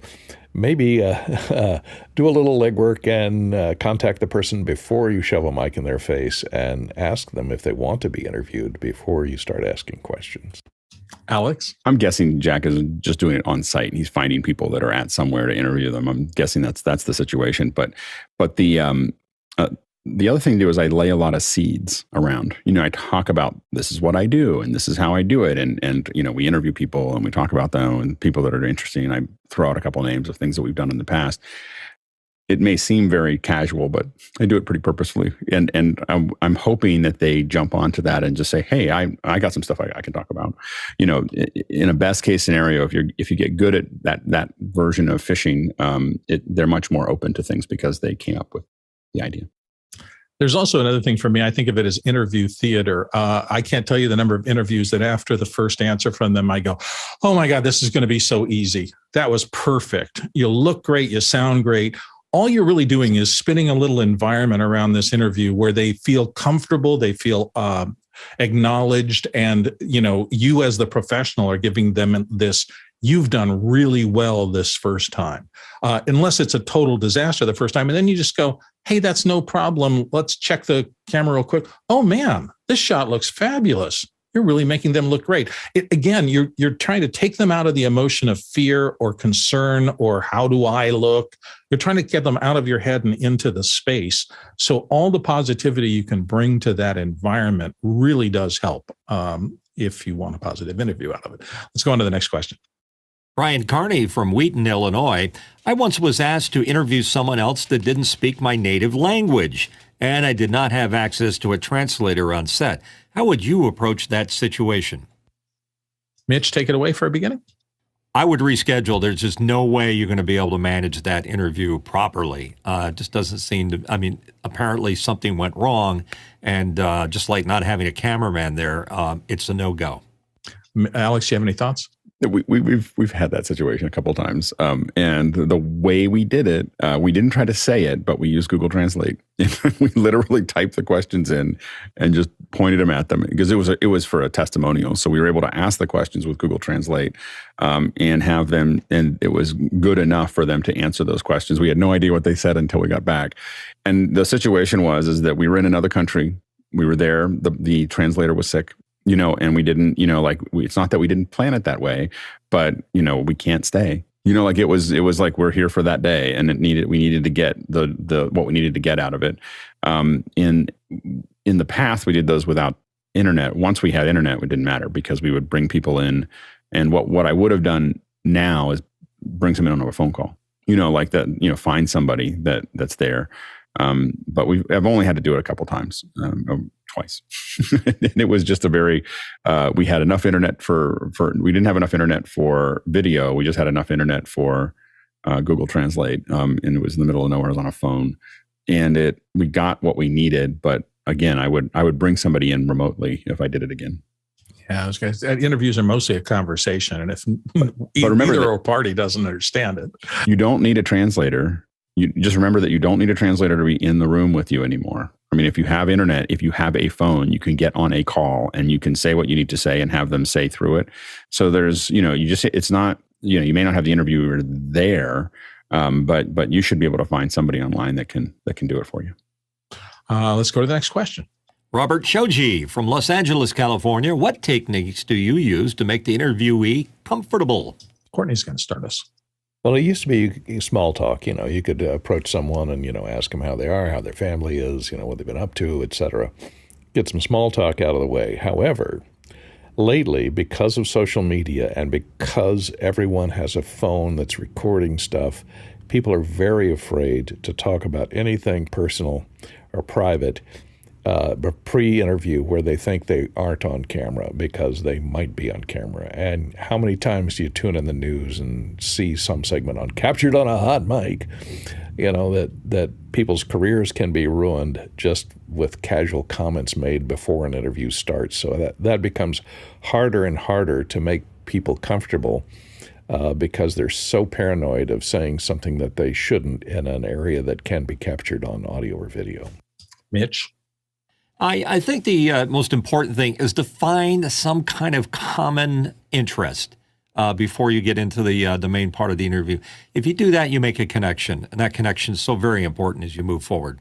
maybe uh, uh, do a little legwork and uh, contact the person before you shove a mic in their face and ask them if they want to be interviewed before you start asking questions. Alex? I'm guessing Jack is just doing it on site. And he's finding people that are at somewhere to interview them. I'm guessing that's that's the situation. But but the um, uh, the other thing to do is I lay a lot of seeds around. You know, I talk about this is what I do and this is how I do it, and and you know we interview people and we talk about them and people that are interesting. And I throw out a couple of names of things that we've done in the past. It may seem very casual, but I do it pretty purposefully, and and I'm, I'm hoping that they jump onto that and just say, "Hey, I I got some stuff I, I can talk about." You know, in a best case scenario, if you if you get good at that that version of fishing, um, it, they're much more open to things because they came up with the idea. There's also another thing for me. I think of it as interview theater. Uh, I can't tell you the number of interviews that after the first answer from them, I go, Oh my God, this is going to be so easy. That was perfect. You look great. You sound great. All you're really doing is spinning a little environment around this interview where they feel comfortable, they feel uh, acknowledged, and you know you as the professional are giving them this you've done really well this first time. Uh, unless it's a total disaster the first time. And then you just go, hey, that's no problem. Let's check the camera real quick. Oh man, this shot looks fabulous. You're really making them look great. It, again, you're you're trying to take them out of the emotion of fear or concern or how do I look. You're trying to get them out of your head and into the space. So all the positivity you can bring to that environment really does help. Um, if you want a positive interview out of it. Let's go on to the next question. Brian Carney from Wheaton, Illinois. I once was asked to interview someone else that didn't speak my native language, and I did not have access to a translator on set. How would you approach that situation? Mitch, take it away for a beginning. I would reschedule. There's just no way you're going to be able to manage that interview properly. Uh, it just doesn't seem to. I mean, apparently something went wrong, and uh, just like not having a cameraman there, um, it's a no go. Alex, you have any thoughts? We, we, we've we've had that situation a couple times, um, and the way we did it, uh, we didn't try to say it, but we used Google Translate. we literally typed the questions in and just pointed them at them because it was a, it was for a testimonial. So we were able to ask the questions with Google Translate um, and have them, and it was good enough for them to answer those questions. We had no idea what they said until we got back, and the situation was is that we were in another country. We were there. The the translator was sick you know, and we didn't, you know, like we, it's not that we didn't plan it that way, but you know, we can't stay. You know, like it was, it was like we're here for that day, and it needed, we needed to get the the what we needed to get out of it. Um, in in the past, we did those without internet. Once we had internet, it didn't matter because we would bring people in, and what what I would have done now is bring them in on a phone call. You know, like that. You know, find somebody that that's there. Um, but we I've only had to do it a couple times. Um, twice. and it was just a very, uh, we had enough internet for, for, we didn't have enough internet for video. We just had enough internet for uh, Google Translate. Um, and it was in the middle of nowhere. I was on a phone and it, we got what we needed. But again, I would, I would bring somebody in remotely if I did it again. Yeah, I was going to interviews are mostly a conversation. And if but, but remember either that, party doesn't understand it, you don't need a translator. You just remember that you don't need a translator to be in the room with you anymore. I mean, if you have internet, if you have a phone, you can get on a call and you can say what you need to say and have them say through it. So there's, you know, you just, it's not, you know, you may not have the interviewer there, um, but but you should be able to find somebody online that can that can do it for you. Uh, let's go to the next question. Robert Shoji from Los Angeles, California. What techniques do you use to make the interviewee comfortable? Courtney's going to start us. Well, it used to be small talk. You know, you could uh, approach someone and you know ask them how they are, how their family is, you know what they've been up to, etc. Get some small talk out of the way. However, lately, because of social media and because everyone has a phone that's recording stuff, people are very afraid to talk about anything personal or private uh, pre-interview where they think they aren't on camera because they might be on camera. And how many times do you tune in the news and see some segment on captured on a hot mic? You know that that people's careers can be ruined just with casual comments made before an interview starts. So that that becomes harder and harder to make people comfortable. Uh, because they're so paranoid of saying something that they shouldn't in an area that can be captured on audio or video. Mitch? I, I think the uh, most important thing is to find some kind of common interest uh, before you get into the uh, the main part of the interview. If you do that, you make a connection, and that connection is so very important as you move forward.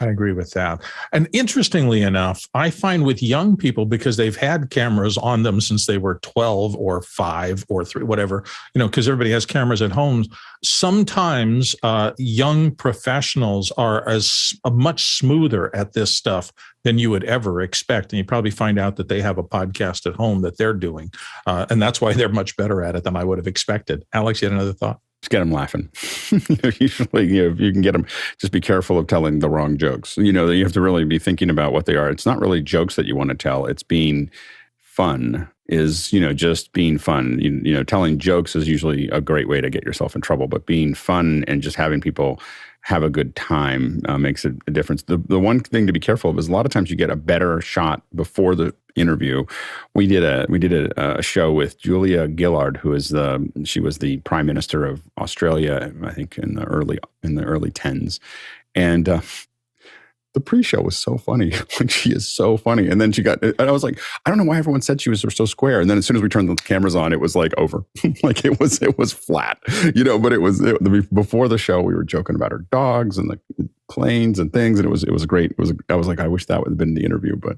I agree with that. And interestingly enough, I find with young people, because they've had cameras on them since they were 12 or five or three, whatever, you know, because everybody has cameras at home. Sometimes uh, young professionals are as uh, much smoother at this stuff than you would ever expect. And you probably find out that they have a podcast at home that they're doing. Uh, and that's why they're much better at it than I would have expected. Alex, you had another thought? just get them laughing. Usually, you know, if you can get them, just be careful of telling the wrong jokes. You know, you have to really be thinking about what they are. It's not really jokes that you want to tell. It's being fun. Is you know just being fun. You, you know, telling jokes is usually a great way to get yourself in trouble. But being fun and just having people have a good time uh, makes a, a, difference. The, the one thing to be careful of is a lot of times you get a better shot before the interview. We did a we did a, a show with Julia Gillard, who is the she was the prime minister of Australia, I think in the early in the early tens, and uh, the pre-show was so funny. like she is so funny. And then she got, and I was like, I don't know why everyone said she was so square. And then as soon as we turned the cameras on, it was like over. like it was, it was flat, you know. But it was it, before the show. We were joking about her dogs and the planes and things, and it was it was great. It was I was like, I wish that would have been the interview, but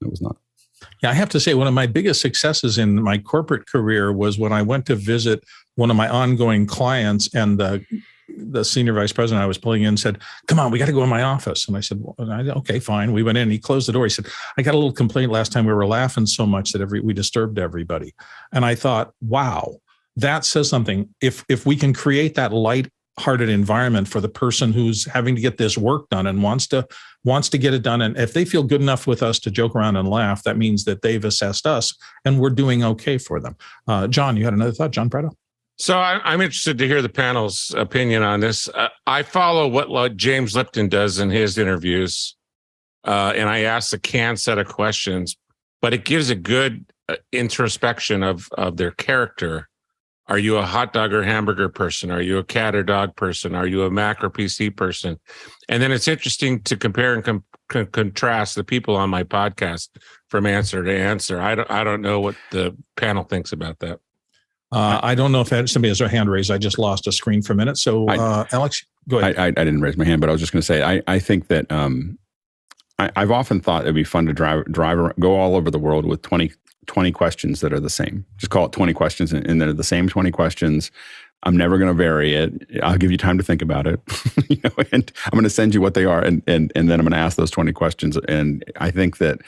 it was not. Yeah, I have to say, one of my biggest successes in my corporate career was when I went to visit one of my ongoing clients, and the the senior vice president I was pulling in said, "Come on, we got to go in my office." And I said, well, "Okay, fine." We went in. He closed the door. He said, "I got a little complaint last time. We were laughing so much that every we disturbed everybody." And I thought, "Wow, that says something. If if we can create that light hearted environment for the person who's having to get this work done and wants to wants to get it done and if they feel good enough with us to joke around and laugh that means that they've assessed us and we're doing okay for them uh, john you had another thought john Preto? So I, am interested to hear the panel's opinion on this. Uh, I follow what James Lipton does in his interviews, uh, and I ask a canned set of questions, but it gives a good uh, introspection of of their character. Are you a hot dog or hamburger person? Are you a cat or dog person? Are you a Mac or PC person? And then it's interesting to compare and com- con- contrast the people on my podcast from answer to answer. I don't I don't know what the panel thinks about that. Uh, I don't know if somebody has their hand raised. I just lost a screen for a minute. So, uh, Alex, go ahead. I, I, I, didn't raise my hand, but I was just going to say I, I think that um, I, have often thought it'd be fun to drive, drive, go all over the world with 20, 20 questions that are the same. Just call it 20 questions, and, and they're the same 20 questions. I'm never going to vary it. I'll give you time to think about it, you know, and I'm going to send you what they are, and and and then I'm going to ask those 20 questions. And I think that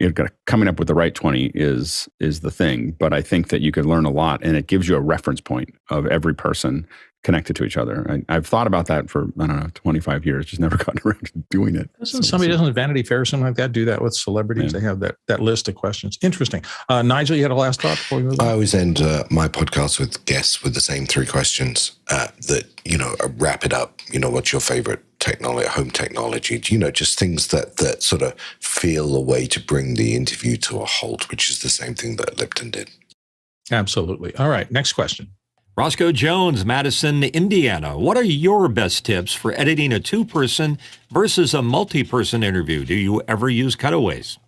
you know, coming up with the right 20 is is the thing but i think that you could learn a lot and it gives you a reference point of every person connected to each other I, have thought about that for i don't know 25 years just never gotten around to doing it doesn't so, somebody so. doesn't vanity fair or something like that do that with celebrities yeah. they have that that list of questions interesting uh, nigel you had a last thought before we move on? i always end uh, my podcast with guests with the same three questions uh, that you know wrap it up you know what's your favorite technology, home technology, you know, just things that that sort of feel a way to bring the interview to a halt, which is the same thing that Lipton did. Absolutely. All right, next question. Roscoe Jones, Madison, Indiana. What are your best tips for editing a two person versus a multi person interview? Do you ever use cutaways?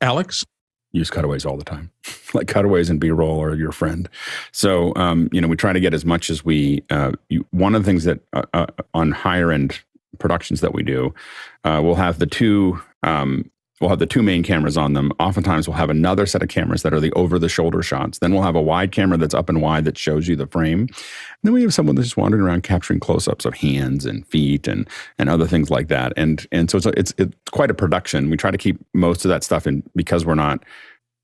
Alex? Use cutaways all the time. like cutaways and B-roll are your friend. So um, you know we try to get as much as we. Uh, you, one of the things that uh, uh, on higher end productions that we do, uh, we'll have the two. Um, we'll have the two main cameras on them. Oftentimes, we'll have another set of cameras that are the over the shoulder shots. Then we'll have a wide camera that's up and wide that shows you the frame. And then we have someone that's just wandering around capturing close ups of hands and feet and and other things like that. And and so it's it's, it's quite a production. We try to keep most of that stuff in because we're not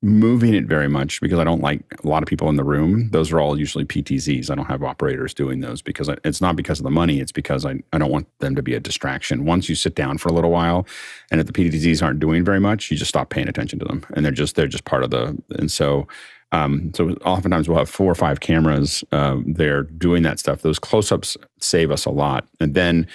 moving it very much because I don't like a lot of people in the room. Those are all usually PTZs. I don't have operators doing those because I, it's not because of the money. It's because I, I don't want them to be a distraction. Once you sit down for a little while and if the PTZs aren't doing very much, you just stop paying attention to them and they're just, they're just part of the, and so, um, so oftentimes we'll have four or five cameras uh, there doing that stuff. Those close-ups save us a lot. And then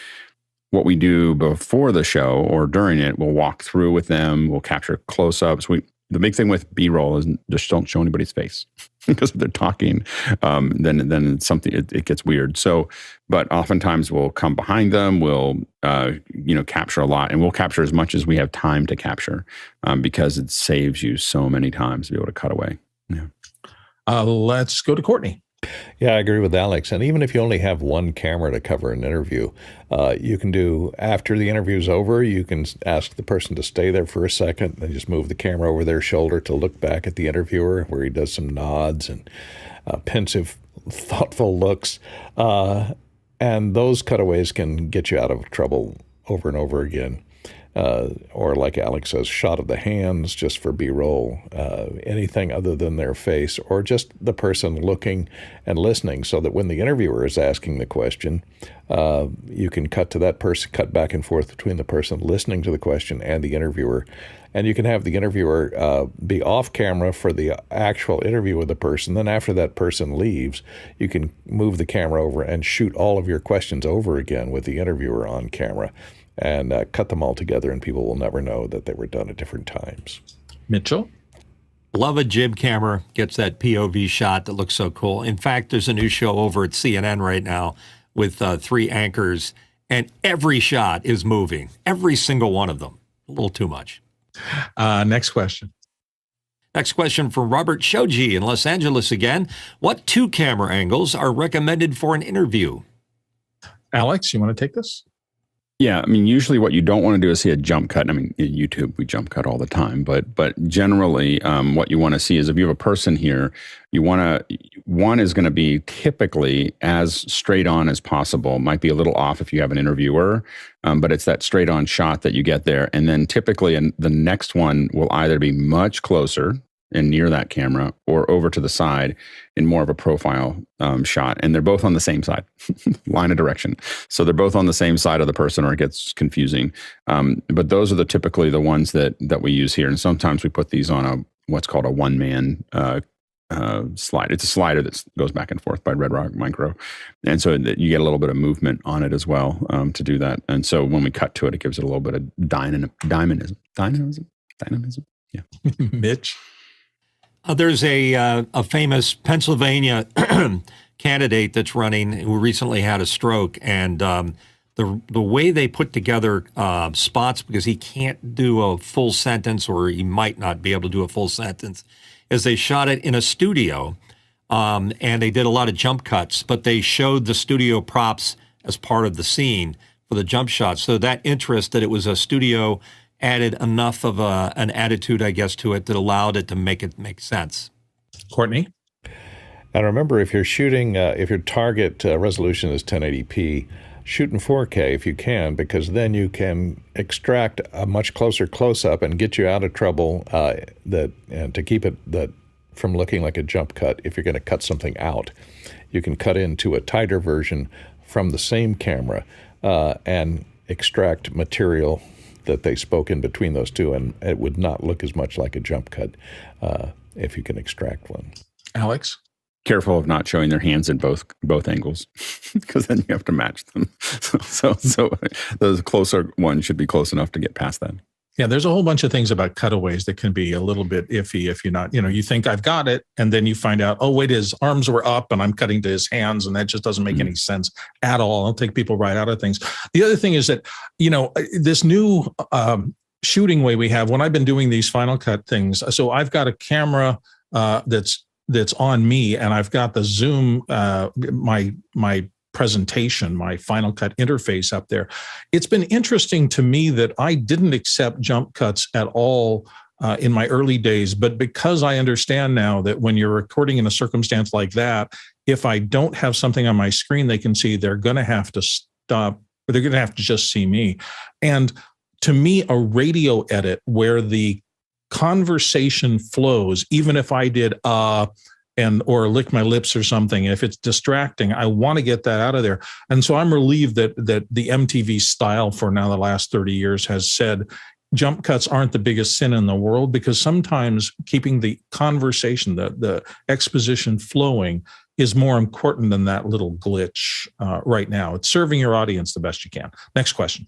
what we do before the show or during it, we'll walk through with them. We'll capture close-ups. We the big thing with b-roll is just don't show anybody's face because if they're talking um, then then something it, it, gets weird. So but oftentimes we'll come behind them we'll uh, you know capture a lot and we'll capture as much as we have time to capture um, because it saves you so many times to be able to cut away. Yeah. Uh, let's go to courtney yeah, I agree with Alex. And even if you only have one camera to cover an interview, uh, you can do after the interview's over, you can ask the person to stay there for a second and just move the camera over their shoulder to look back at the interviewer, where he does some nods and uh, pensive, thoughtful looks. Uh, and those cutaways can get you out of trouble over and over again uh, or like Alex says, shot of the hands just for B roll, uh, anything other than their face, or just the person looking and listening, so that when the interviewer is asking the question, uh, you can cut to that person, cut back and forth between the person listening to the question and the interviewer. And you can have the interviewer uh, be off camera for the actual interview with the person. Then, after that person leaves, you can move the camera over and shoot all of your questions over again with the interviewer on camera and uh, cut them all together, and people will never know that they were done at different times. Mitchell? Love a jib camera, gets that POV shot that looks so cool. In fact, there's a new show over at CNN right now with uh, three anchors, and every shot is moving, every single one of them. A little too much. Uh, next question. Next question from Robert Shoji in Los Angeles again. What two camera angles are recommended for an interview? Alex, you want to take this? Yeah, I mean, usually what you don't want to do is see a jump cut. I mean, in YouTube we jump cut all the time, but but generally, um, what you want to see is if you have a person here, you want to one is going to be typically as straight on as possible. Might be a little off if you have an interviewer, um, but it's that straight on shot that you get there, and then typically, and the next one will either be much closer and near that camera or over to the side in more of a profile um, shot and they're both on the same side line of direction so they're both on the same side of the person or it gets confusing um, but those are the typically the ones that that we use here and sometimes we put these on a what's called a one man uh, uh, slide. It's a slider that goes back and forth by Red Rock Micro, and so you get a little bit of movement on it as well um, to do that. And so when we cut to it, it gives it a little bit of dynamism, dynamism, dynamism, dynamism. Yeah, Mitch. Uh, there's a uh, a famous Pennsylvania candidate that's running who recently had a stroke, and um, the the way they put together uh, spots because he can't do a full sentence or he might not be able to do a full sentence, is they shot it in a studio, um, and they did a lot of jump cuts, but they showed the studio props as part of the scene for the jump shots. So that interest that it was a studio added enough of a, an attitude, I guess, to it that allowed it to make it make sense. Courtney? And remember, if you're shooting, uh, if your target uh, resolution is 1080p, shoot in 4K if you can, because then you can extract a much closer close up and get you out of trouble. Uh, that and to keep it that from looking like a jump cut. If you're going to cut something out, you can cut into a tighter version from the same camera uh, and extract material that they spoke in between those two, and it would not look as much like a jump cut uh, if you can extract one. Alex? Careful of not showing their hands in both both angles, because then you have to match them. So, so, so the closer one should be close enough to get past that. Yeah, there's a whole bunch of things about cutaways that can be a little bit iffy if you're not, you know, you think I've got it, and then you find out, oh wait, his arms were up, and I'm cutting to his hands, and that just doesn't make mm-hmm. any sense at all. I'll take people right out of things. The other thing is that, you know, uh, this new um, shooting way we have when I've been doing these Final Cut things. So I've got a camera uh, that's that's on me, and I've got the zoom, uh, my my presentation, my Final Cut interface up there. It's been interesting to me that I didn't accept jump cuts at all uh, in my early days, but because I understand now that when you're recording in a circumstance like that, if I don't have something on my screen they can see, they're going to have to stop or they're going to have to just see me. And to me, a radio edit where the conversation flows, even if I did uh and or lick my lips or something. If it's distracting, I want to get that out of there. And so I'm relieved that that the MTV style for now the last 30 years has said jump cuts aren't the biggest sin in the world because sometimes keeping the conversation, the the exposition flowing is more important than that little glitch uh, right now. It's serving your audience the best you can. Next question.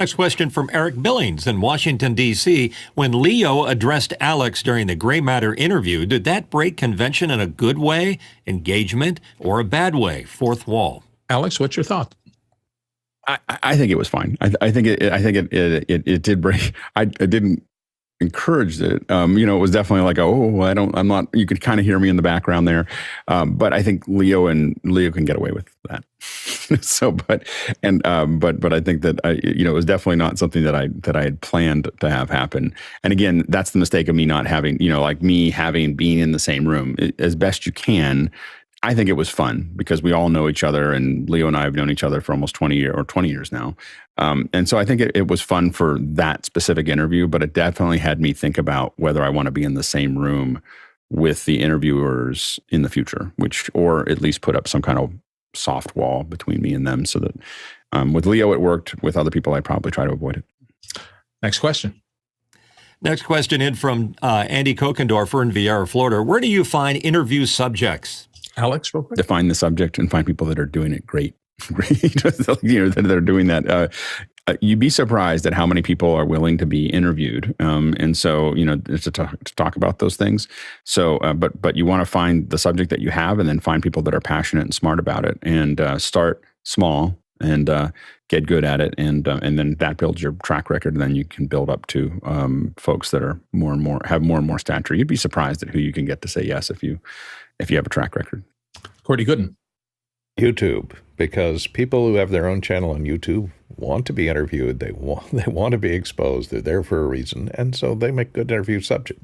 Next question from Eric Billings in Washington, D.C. When Leo addressed Alex during the Gray Matter interview, did that break convention in a good way, engagement, or a bad way, fourth wall? Alex, what's your thought? I, I think it was fine. I, I think it. I think it. It, it, it did break. I, I didn't encouraged it. Um, you know, it was definitely like, oh, I don't, I'm not. You could kind of hear me in the background there, um, but I think Leo and Leo can get away with that. so, but and um, but but I think that I, you know, it was definitely not something that I that I had planned to have happen. And again, that's the mistake of me not having, you know, like me having been in the same room as best you can. I think it was fun because we all know each other, and Leo and I have known each other for almost twenty years or twenty years now. Um, and so I think it, it, was fun for that specific interview, but it definitely had me think about whether I want to be in the same room with the interviewers in the future, which or at least put up some kind of soft wall between me and them, so that um, with Leo it worked. With other people, I probably try to avoid it. Next question. Next question in from uh, Andy Kokendorfer in Viera, Florida. Where do you find interview subjects? Alex, real quick. Define the subject and find people that are doing it great. Great, you know, that are doing that. Uh, uh, you'd be surprised at how many people are willing to be interviewed. Um, and so, you know, to talk, to talk about those things. So, uh, but but you want to find the subject that you have, and then find people that are passionate and smart about it, and uh, start small and uh, get good at it, and uh, and then that builds your track record. And then you can build up to um, folks that are more and more have more and more stature. You'd be surprised at who you can get to say yes if you if you have a track record. Courtney Gooden. YouTube because people who have their own channel on YouTube want to be interviewed. They want they want to be exposed. They're there for a reason, and so they make good interview subject.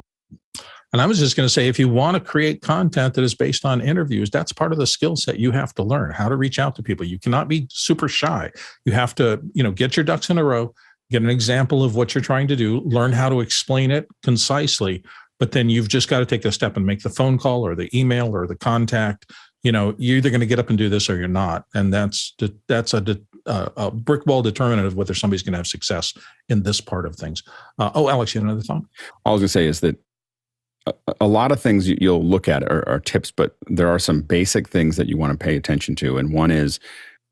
And I was just going to say, if you want to create content that is based on interviews, that's part of the skill set you have to learn how to reach out to people. You cannot be super shy. You have to, you know, get your ducks in a row, get an example of what you're trying to do, learn how to explain it concisely. But then you've just got to take a step and make the phone call or the email or the contact. You know you're either going to get up and do this or you're not and that's that's a, a brick wall determinant of whether somebody's going to have success in this part of things. Uh, oh alex you have another thought? All i was going to say is that a, a lot of things you'll look at are, are tips but there are some basic things that you want to pay attention to and one is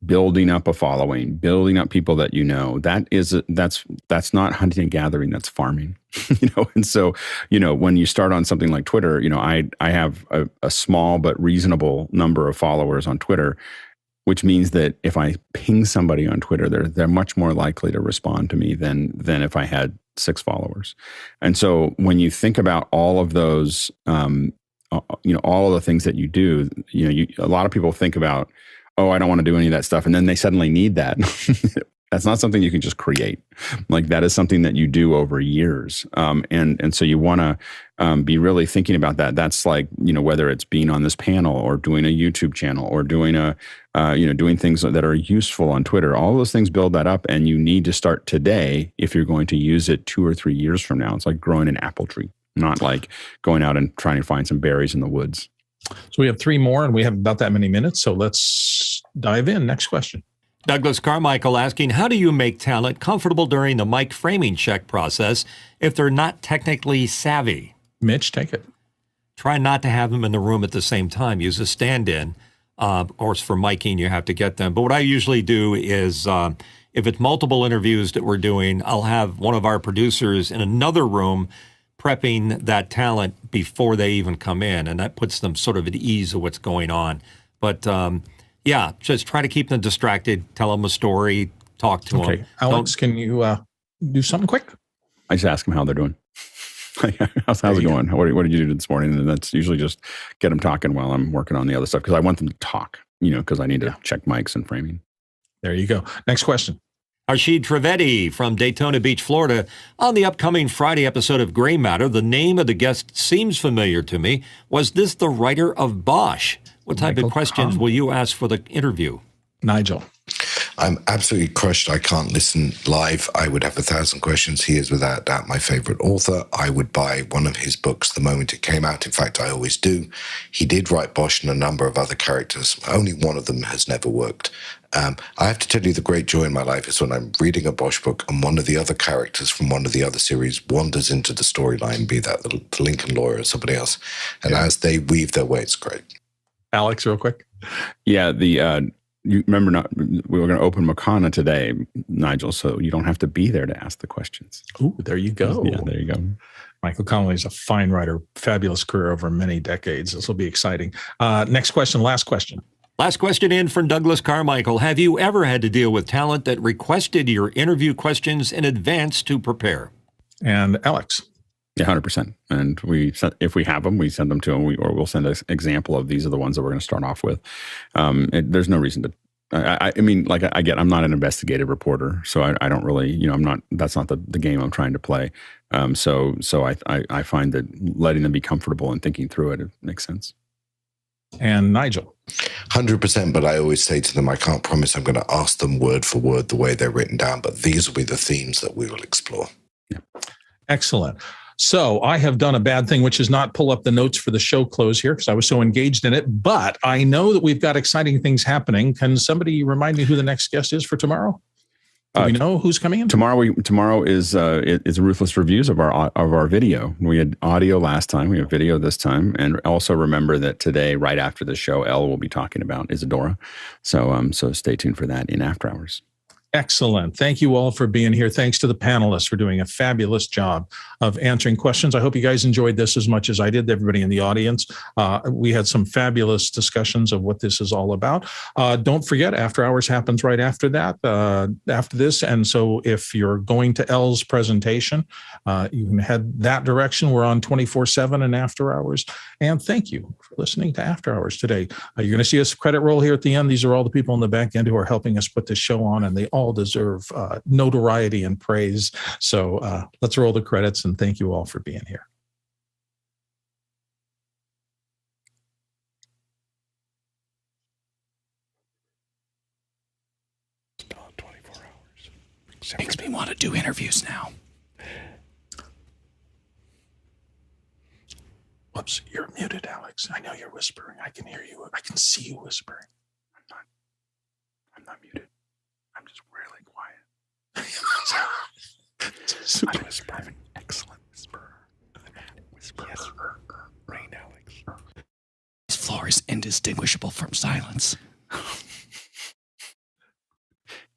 building up a following, building up people that you know. That is that's that's not hunting and gathering. That's farming, you know. And so, you know, when you start on something like Twitter, you know, I I have a, a small but reasonable number of followers on Twitter, which means that if I ping somebody on Twitter, they're they're much more likely to respond to me than than if I had six followers. And so, when you think about all of those, um, you know, all of the things that you do, you know, you, a lot of people think about oh, I don't want to do any of that stuff. And then they suddenly need that. That's not something you can just create. Like that is something that you do over years. Um, and, and so you want to um, be really thinking about that. That's like, you know, whether it's being on this panel or doing a YouTube channel or doing a, uh, you know, doing things that are useful on Twitter, all those things build that up. And you need to start today if you're going to use it two or three years from now. It's like growing an apple tree, not like going out and trying to find some berries in the woods. So we have three more and we have about that many minutes. So let's dive in. Next question. Douglas Carmichael asking, How do you make talent comfortable during the mic framing check process if they're not technically savvy? Mitch, take it. Try not to have them in the room at the same time. Use a stand in. Uh, of course, for miking, you have to get them. But what I usually do is uh, if it's multiple interviews that we're doing, I'll have one of our producers in another room prepping that talent before they even come in, and that puts them sort of at ease of what's going on. But um, yeah, just try to keep them distracted, tell them a story, talk to okay. them. Alex, Don't, can you uh, do something quick? I just ask them how they're doing. how's, how's it going? What, what, did you do this morning? And that's usually just get them talking while I'm working on the other stuff because I want them to talk, you know, because I need to yeah. check mics and framing. There you go. Next question. Arshid Trivedi from Daytona Beach, Florida. On the upcoming Friday episode of Gray Matter, the name of the guest seems familiar to me. Was this the writer of Bosch? What type Michael of questions will you ask for the interview? Nigel. I'm absolutely crushed. I can't listen live. I would have a thousand questions. He is without doubt my favorite author. I would buy one of his books the moment it came out. In fact, I always do. He did write Bosch and a number of other characters. Only one of them has never worked. Um, I have to tell you, the great joy in my life is when I'm reading a Bosch book and one of the other characters from one of the other series wanders into the storyline, be that the, the Lincoln lawyer or somebody else. And yeah. as they weave their way, it's great. Alex, real quick. Yeah, the uh, you remember not we were going to open Makana today, Nigel, so you don't have to be there to ask the questions. Oh, there you go. Yeah, there you go. Michael Connelly is a fine writer, fabulous career over many decades. This will be exciting. Uh, next question, last question. Last question in from Douglas Carmichael. Have you ever had to deal with talent that requested your interview questions in advance to prepare? And Alex. Yeah, hundred percent. And we, if we have them, we send them to them, we, or we'll send an example of these are the ones that we're going to start off with. Um, it, there's no reason to. I, I mean, like I get, I'm not an investigative reporter, so I, I, don't really, you know, I'm not. That's not the, the game I'm trying to play. Um, so, so I, I, I find that letting them be comfortable and thinking through it, it makes sense and Nigel. 100%, but I always say to them, I can't promise I'm going to ask them word for word the way they're written down, but these will be the themes that we will explore. Yeah. Excellent. So I have done a bad thing, which is not pull up the notes for the show close here because I was so engaged in it. But I know that we've got exciting things happening. Can somebody remind me who the next guest is for tomorrow? Do uh, we know who's coming in tomorrow? We tomorrow is uh, is ruthless reviews of our of our video. We had audio last time. We have video this time, and also remember that today, right after the show, Elle will be talking about Isadora. So um, so stay tuned for that in after hours. Excellent. Thank you all for being here. Thanks to the panelists for doing a fabulous job of answering questions. I hope you guys enjoyed this as much as I did, everybody in the audience. Uh, we had some fabulous discussions of what this is all about. Uh, don't forget, after hours happens right after that, uh, after this. And so if you're going to Elle's presentation, uh, you can head that direction. We're on 24 7 and after hours. And thank you for listening to After Hours today. Uh, you're going to see us credit roll here at the end. These are all the people in the back end who are helping us put this show on, and they all all deserve uh, notoriety and praise. So uh, let's roll the credits and thank you all for being here. Makes me want to do interviews now. Whoops, you're muted, Alex. I know you're whispering. I can hear you. I can see you whispering. I'm not. I'm not muted. I'm just. I'm whispering. Excellent whisperer. Whisperer. Yes. Rain, Alex. This floor is indistinguishable from silence.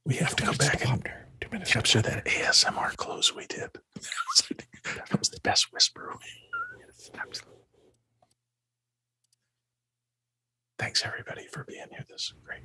we have to go back and capture that ASMR close we did. that was the best whisper. Yes, absolutely. Thanks everybody for being here. This is great.